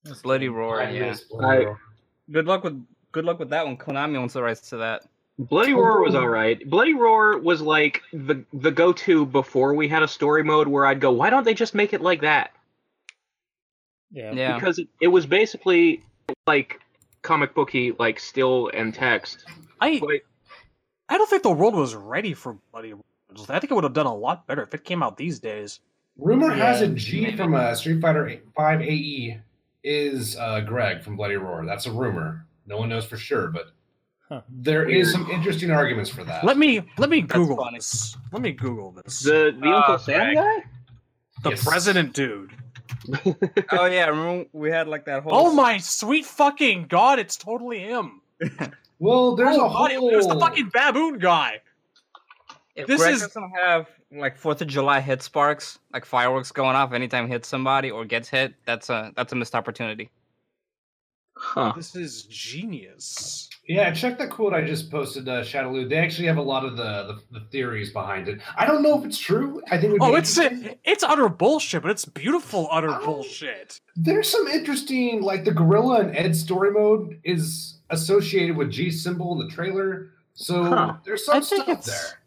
That's Bloody cool. Roar, I yeah. Bloody I- Roar. Good luck with good luck with that one. Konami owns the rights to that. Bloody Roar was all right. Bloody Roar was like the the go to before we had a story mode where I'd go, why don't they just make it like that? Yeah. Yeah. Because it, it was basically like comic booky, like still and text. I But I don't think the world was ready for Bloody Roars. I think it would have done a lot better if it came out these days. Rumor has Yeah, it G from uh, Street Fighter 5 AE is uh, Greg from Bloody Roar. That's a rumor. No one knows for sure, but Huh. there is some interesting arguments for that. Let me let me Google funny. this. Let me Google this. The the Uh, Uncle Sam guy? The Yes. president dude. oh yeah, remember we had like that whole. Oh my sweet fucking god! It's totally him. Well, there's oh, a God, whole. There's the fucking baboon guy. If this Greg is- doesn't have like Fourth of July hit sparks, like fireworks going off anytime he hits somebody or gets hit, that's a that's a missed opportunity. Huh. This is genius. Yeah, check that quote I just posted, uh, Shadowloo. They actually have a lot of the, the, the theories behind it. I don't know if it's true. I think. It would Oh, be it's interesting. it's utter bullshit, but it's beautiful utter Oh. bullshit. There's some interesting, like the Gorilla and Ed story mode is associated with G symbol in the trailer. So Huh. there's some think stuff it's- there.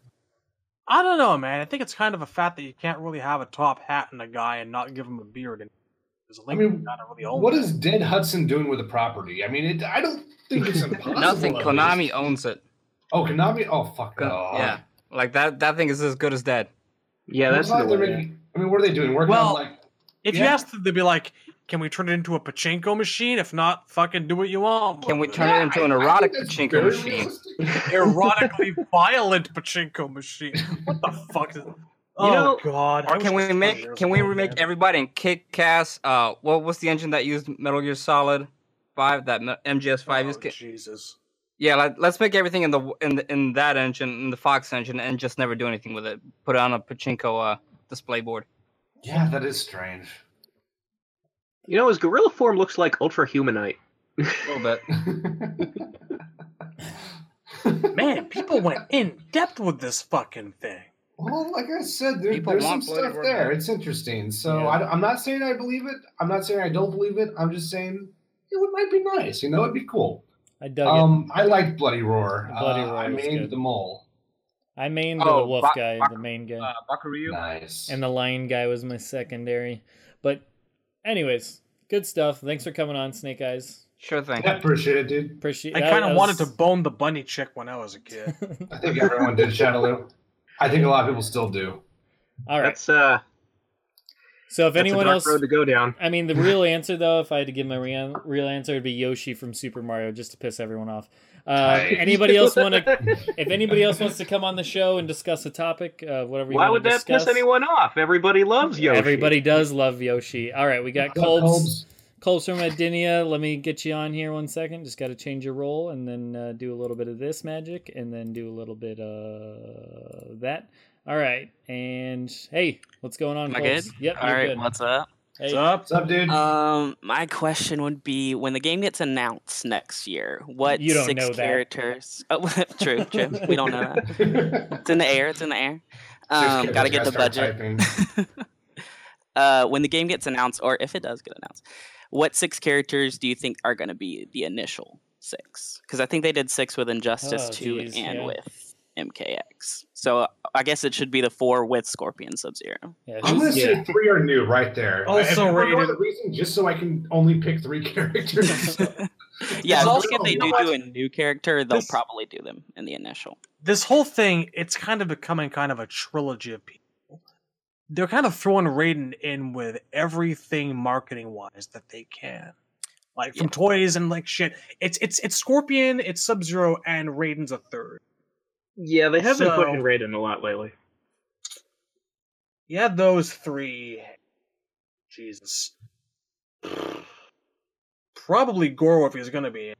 I don't know, man. I think it's kind of a fact that you can't really have a top hat in a guy and not give him a beard. And because I Lincoln mean, kind of really own what that. is Dead Hudson doing with the property? I mean, it, I don't think it's impossible. Nothing. Konami least. owns it. Oh, Konami. Oh, fuck. Kon- off. Yeah, like that. That thing is as good as dead. Yeah, that's Well, the they're way. making- I mean, what are they doing? Working Well, on like If you Yeah. ask them, they'd be like, "Can we turn it into a pachinko machine? If not, fucking do what you want." Can we turn it." it into an I- I erotic pachinko machine? erotically violent pachinko machine? What the fuck? Is... Oh know, God! Or I can we make? Can we remake man. everybody in Kick Cast? Uh, what was the engine that used Metal Gear Solid Five? That MGS Five Oh, is. ki- Jesus. Yeah, like, let's make everything in the in the, in that engine, in the Fox engine, and just never do anything with it. Put it on a pachinko uh, display board. Yeah, that is strange. You know, his gorilla form looks like Ultra Humanite. A little bit. Man, people went in depth with this fucking thing. Well, like I said, there, there's some stuff there. now. It's interesting. So Yeah. I, am not saying I believe it. I'm not saying I don't believe it. I'm just saying it would, might be nice. You know, it'd be cool. I dug Um, I like Bloody Roar. Bloody uh, Roar I was made good. the mole. I mained Oh, the wolf Bak- guy, Bak- the main guy, Uh, Bakuryu. Nice. and the lion guy was my secondary. But, anyways, good stuff. Thanks for coming on, Snake Eyes. Sure thing. I appreciate it, dude. Appreciate. I kind of was- wanted to bone the bunny chick when I was a kid. I think everyone did Shadowloo. I think a lot of people still do. All right. That's uh, So if that's anyone a dark else, road to go down. I mean, the real answer though, if I had to give my real, real answer, it'd be Yoshi from Super Mario, just to piss everyone off. Uh, Nice. anybody else want to? If anybody else wants to come on the show and discuss a topic, uh, whatever you Why would that discuss, piss anyone off? Everybody loves Yoshi. Everybody does love Yoshi. All right, we got What's Colbs. Colbs from Edenia. Let me get you on here one second. Just got to change your role and then uh, do a little bit of this magic and then do a little bit of that. All right, and hey, what's going on? Am I Colbs? good? Yep, All right. good. what's up? Hey, What's up? What's up, dude? Um, my question would be: When the game gets announced next year, what You don't six know that. characters? Oh, true, true. We don't know that. It's in the air. It's in the air. Um, gotta get the budget. typing. uh, when the game gets announced, or if it does get announced, what six characters do you think are going to be the initial six? Because I think they did six with Injustice Oh, Two geez, and yeah. with MKX. So I guess it should be the four with Scorpion Sub Zero. yeah, I'm gonna who's- say three are new right there. Also If- for no rated- other reason, just so I can only pick three characters. yeah, I also- think if they you know do do a new character, they'll This- probably do them in the initial. this whole thing, it's kind of becoming kind of a trilogy of people. They're kind of throwing Raiden in with everything marketing wise that they can. Like from Yeah. toys and like shit. It's it's it's Scorpion, it's Sub Zero, and Raiden's a third. Yeah, they have been putting Raiden a lot lately. Yeah, those three. Jesus. Probably Goro if he's gonna be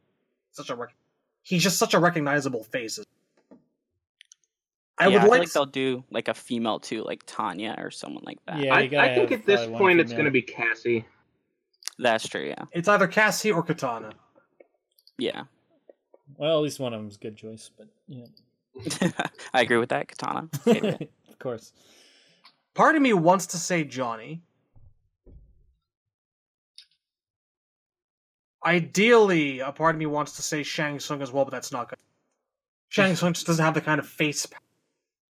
such a rec- he's just such a recognizable face. I yeah, would I feel like like they'll do like a female too, like Tanya or someone like that. Yeah, I, I think at this point it's going to be Cassie. That's true. Yeah, it's either Cassie or Kitana. yeah. Well, at least one of them's a good choice, but yeah, I agree with that, Kitana. Of course. Part of me wants to say Johnny. Ideally, a part of me wants to say Shang Tsung as well, but that's not good. Shang Tsung just doesn't have the kind of face pa-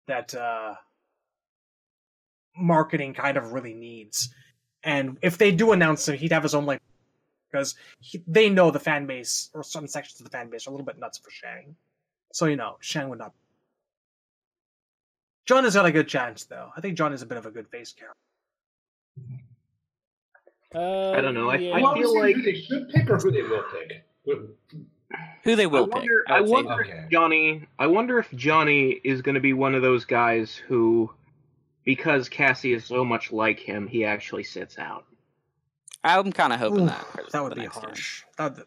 that uh, marketing kind of really needs. And if they do announce him, he'd have his own like because he, they know the fan base or some sections of the fan base are a little bit nuts for Shang. So you know, Shang would not. John has got a good chance though. I think John is a bit of a good face character. Uh, I don't know. I, yeah. I feel like they should pick or who they will pick. Who they I will pick. I I would say wonder Okay. if Johnny. I wonder if Johnny is going to be one of those guys who, because Cassie is so much like him, he actually sits out. I'm kind of hoping Ooh, that. that would be harsh. That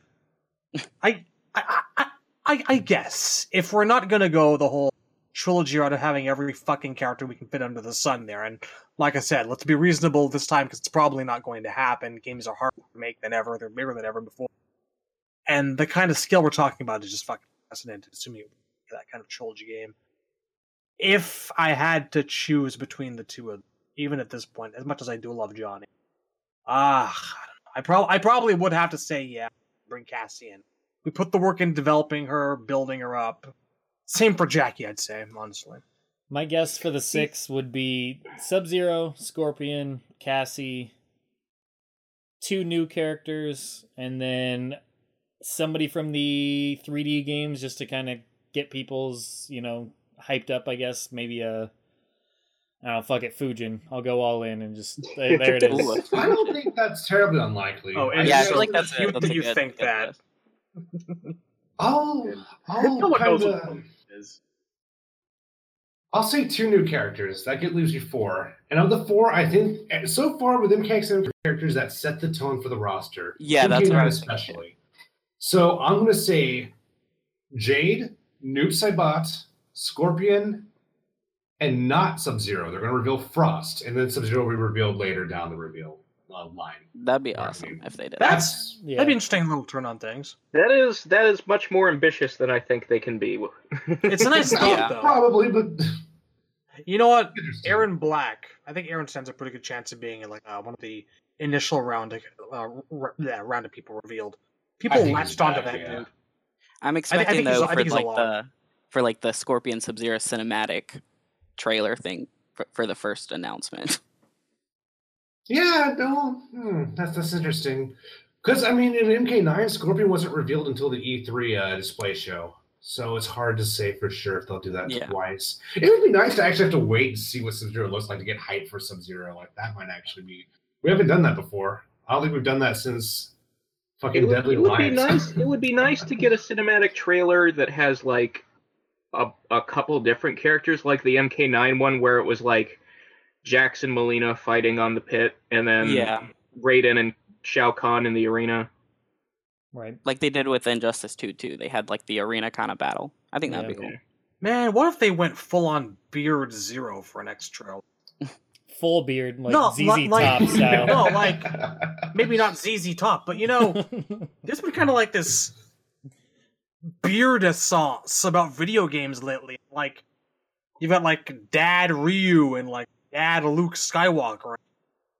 I, I, I, I, I guess if we're not gonna go the whole trilogy route of having every fucking character we can fit under the sun there, and like I said, let's be reasonable this time because it's probably not going to happen. Games are harder to make than ever; they're bigger than ever before, and the kind of skill we're talking about is just fucking unprecedented. Assuming that kind of trilogy game. If I had to choose between the two of them, even at this point, as much as I do love Johnny, ah, I probably I probably would have to say yeah, bring Cassie in. We put the work in developing her, building her up. Same for Jackie, I'd say, honestly. My guess for the six would be Sub Zero, Scorpion, Cassie, two new characters, and then somebody from the 3D games just to kind of get people's, you know, hyped up, I guess. Maybe a. I don't know, fuck it, Fujin. I'll go all in and just. There, there it Ooh. is. I don't think that's terribly unlikely. Oh, and Yeah, I feel like that's you, that's a you good- think good that? list. I'll, No I'll one knows kinda, Fujin is. I'll say two new characters. That get leaves you four. And of the four, I think eh, so far with MKX characters that set the tone for the roster. Yeah, that's what I MK9 was thinking. especially. So I'm gonna say Jade, Noob Saibot, Scorpion, and not Sub Zero. They're gonna reveal Frost, and then Sub Zero will be revealed later down the reveal uh, line. That'd be Right. awesome if they did. That's Yeah. that'd be interesting little turn on things. That is that is much more ambitious than I think they can be. It's a nice thought, Yeah. though. Probably, but You know what? Erron Black. I think Erron stands a pretty good chance of being like uh, one of the initial round, uh, r- yeah, round of people revealed. People latched he's onto that yeah. dude. I'm I expecting think he's- though I for think he's like the for like the Scorpion Sub Zero cinematic trailer thing for, for the first announcement. Yeah, no, hmm, that's that's interesting. Because I mean, in MK9, Scorpion wasn't revealed until the E3 uh, display show, so it's hard to say for sure if they'll do that Yeah. twice. It would be nice to actually have to wait and see what Sub Zero looks like to get hyped for Sub Zero. Like that might actually be. We haven't done that before. I don't think we've done that since fucking It would, Deadly it would be nice. It would be nice to get a cinematic trailer that has like a a couple different characters, like the MK9 one, where it was like Jackson Molina fighting on the pit, and then Yeah. Raiden and Shao Kahn in the arena. Right. like they did with Injustice 2 too. They had like the arena kind of battle. I think that'd Yeah. be cool. Man, what if they went full on Beard Zero for an X trail? Full beard, like No, ZZ li- like- Top style. No, like maybe not ZZ Top, but you know, there's been kind of like this beard essence about video games lately. Like you've got like Dad Ryu and like Dad Luke Skywalker.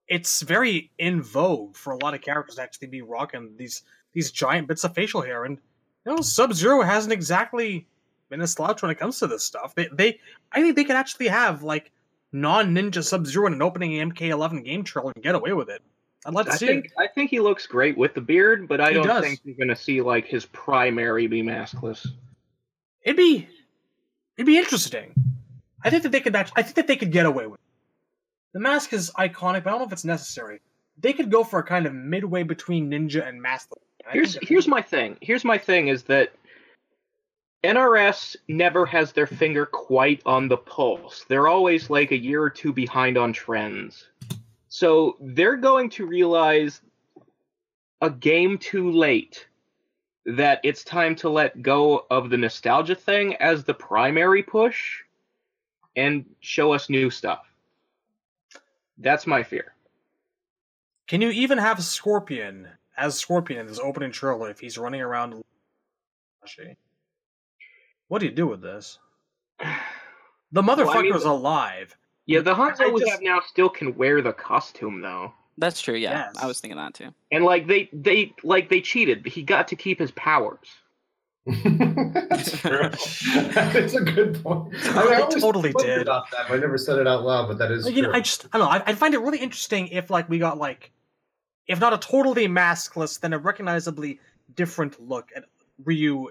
It's very in vogue for a lot of characters to actually be rocking these these giant bits of facial hair, and you know, Sub Zero hasn't exactly been a slouch when it comes to this stuff. They, they, I think they could actually have like non Ninja Sub Zero in an opening MK11 game trailer and get away with it. I'd like to I see think. I think he looks great with the beard, but I He don't does. think you're gonna see like his primary be maskless. It'd be, it'd be interesting. I think that they could. Actually, I think that they could get away with. it. The mask is iconic, but I don't know if it's necessary. They could go for a kind of midway between ninja and mask. I Here's here's my thing. Here's my thing is that NRS never has their finger quite on the pulse. They're always like a year or two behind on trends. So they're going to realize a game too late that it's time to let go of the nostalgia thing as the primary push and show us new stuff. That's my fear. Can you even have Scorpion as Scorpion in this opening trailer if he's running around? What do you do with this? The Well, I motherfucker's mean- alive. Yeah, the Hanzo I we just- have now still can wear the costume though. That's true. Yeah, Yes. I was thinking that too. And like they they like they cheated. He got to keep his powers. That's true. That's a good point. I, They always totally did. About that, I never said it out loud, but that is you know. I just I don't know. I, I'd find it really interesting if like we got like, if not a totally maskless, then a recognizably different look at Ryu,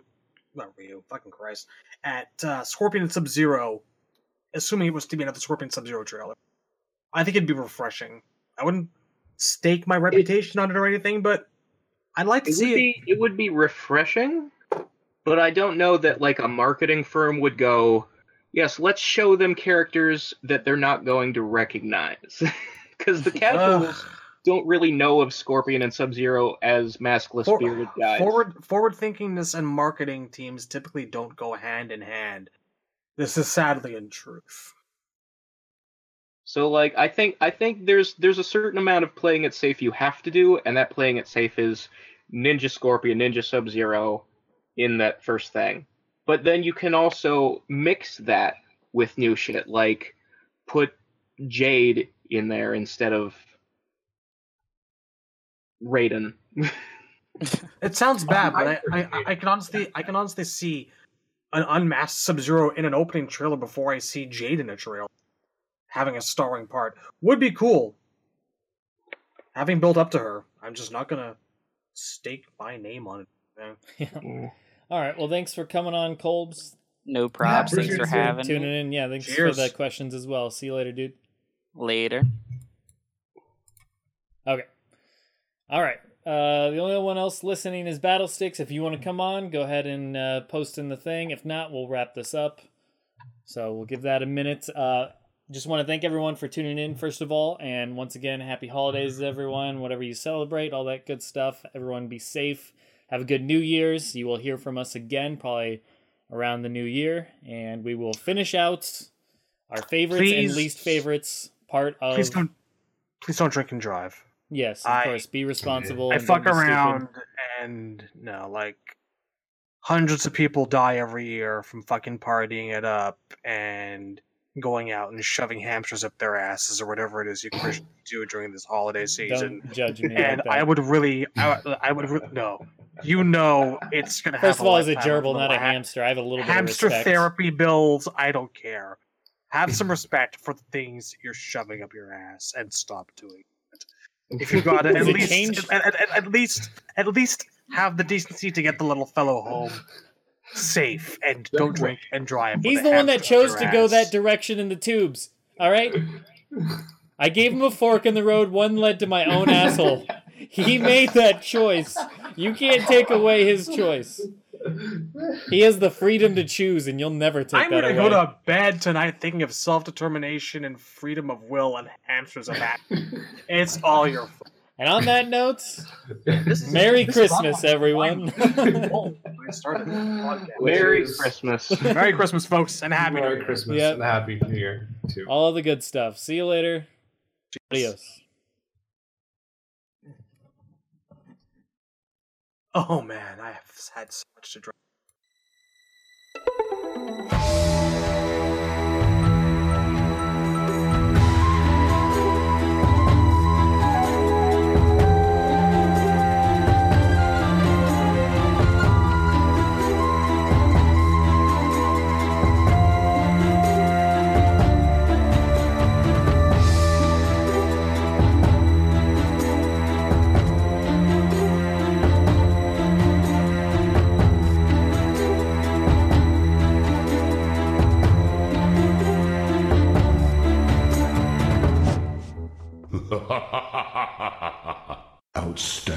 not Ryu, fucking Christ, at uh, Scorpion and Sub Zero, assuming it was to be another Scorpion Sub Zero trailer. I think it'd be refreshing. I wouldn't. stake my reputation on it or anything, but I'd like to It see it. be it would be refreshing, but I don't know that like a marketing firm would go, yes, let's show them characters that they're not going to recognize, because the casuals don't really know of Scorpion and Sub Zero as maskless For- bearded guys. Forward forward thinkingness and marketing teams typically don't go hand in hand. This is sadly in truth. So like I think I think there's there's a certain amount of playing it safe you have to do, and that playing it safe is Ninja Scorpion, Ninja Sub Zero in that first thing. But then you can also mix that with new shit, like put Jade in there instead of Raiden. It sounds oh, bad, but I, I, I can honestly I can honestly see an unmasked Sub Zero in an opening trailer before I see Jade in a trailer. Having a starring part would be cool. Having built up to her, I'm just not gonna stake my name on it. you know? Yeah. Mm. All right. Well, thanks for coming on, Colbs. No props. Thanks for having tuning me. in. Yeah, thanks Cheers. for the questions as well. See you later, dude. Later. Okay. All right. Uh, the only one else listening is Battlesticks. If you want to come on, go ahead and uh, post in the thing. If not, we'll wrap this up. So we'll give that a minute. Uh, just want to thank everyone for tuning in, first of all. And once again, happy holidays, everyone. Whatever you celebrate, all that good stuff. Everyone be safe. Have a good New Year's. You will hear from us again, probably around the new year. And we will finish out our favorites Please- and least favorites part of. Please don't please don't drink and drive. Yes, of I- course. Be responsible. I and fuck don't stupid. around and no, like hundreds of people die every year from fucking partying it up and going out and shoving hamsters up their asses or whatever it is you Christians do during this holiday season. Don't judge me. and like that. I would really, I, would- I would re- no. You know, it's gonna. First have of all, as a gerbil, not a ha- hamster, I have a little bit hamster of respect. Hamster therapy bills. I don't care. Have some respect for the things you're shoving up your ass and stop doing it. If you've got it, at least, change? at, at- at least, at least have the decency to get the little fellow home safe and don't drink and drive. with He's the one that chose to go that direction in the tubes. All right. I gave him a fork in the road. One led to my own asshole. He made that choice. You can't take away his choice. He has the freedom to choose, and you'll never take I'm that gonna away. go to bed tonight thinking of self determination and freedom of will and hamsters of that. it's all your fault. And on that note, This is- Merry this Christmas, not- everyone. I started this podcast. Merry Christmas. Merry Christmas, folks, and happy New Merry Year. Christmas Yep. and Happy New Year too. All the good stuff. See you later. Adios. Oh man, I have had so much to drink. Outstanding.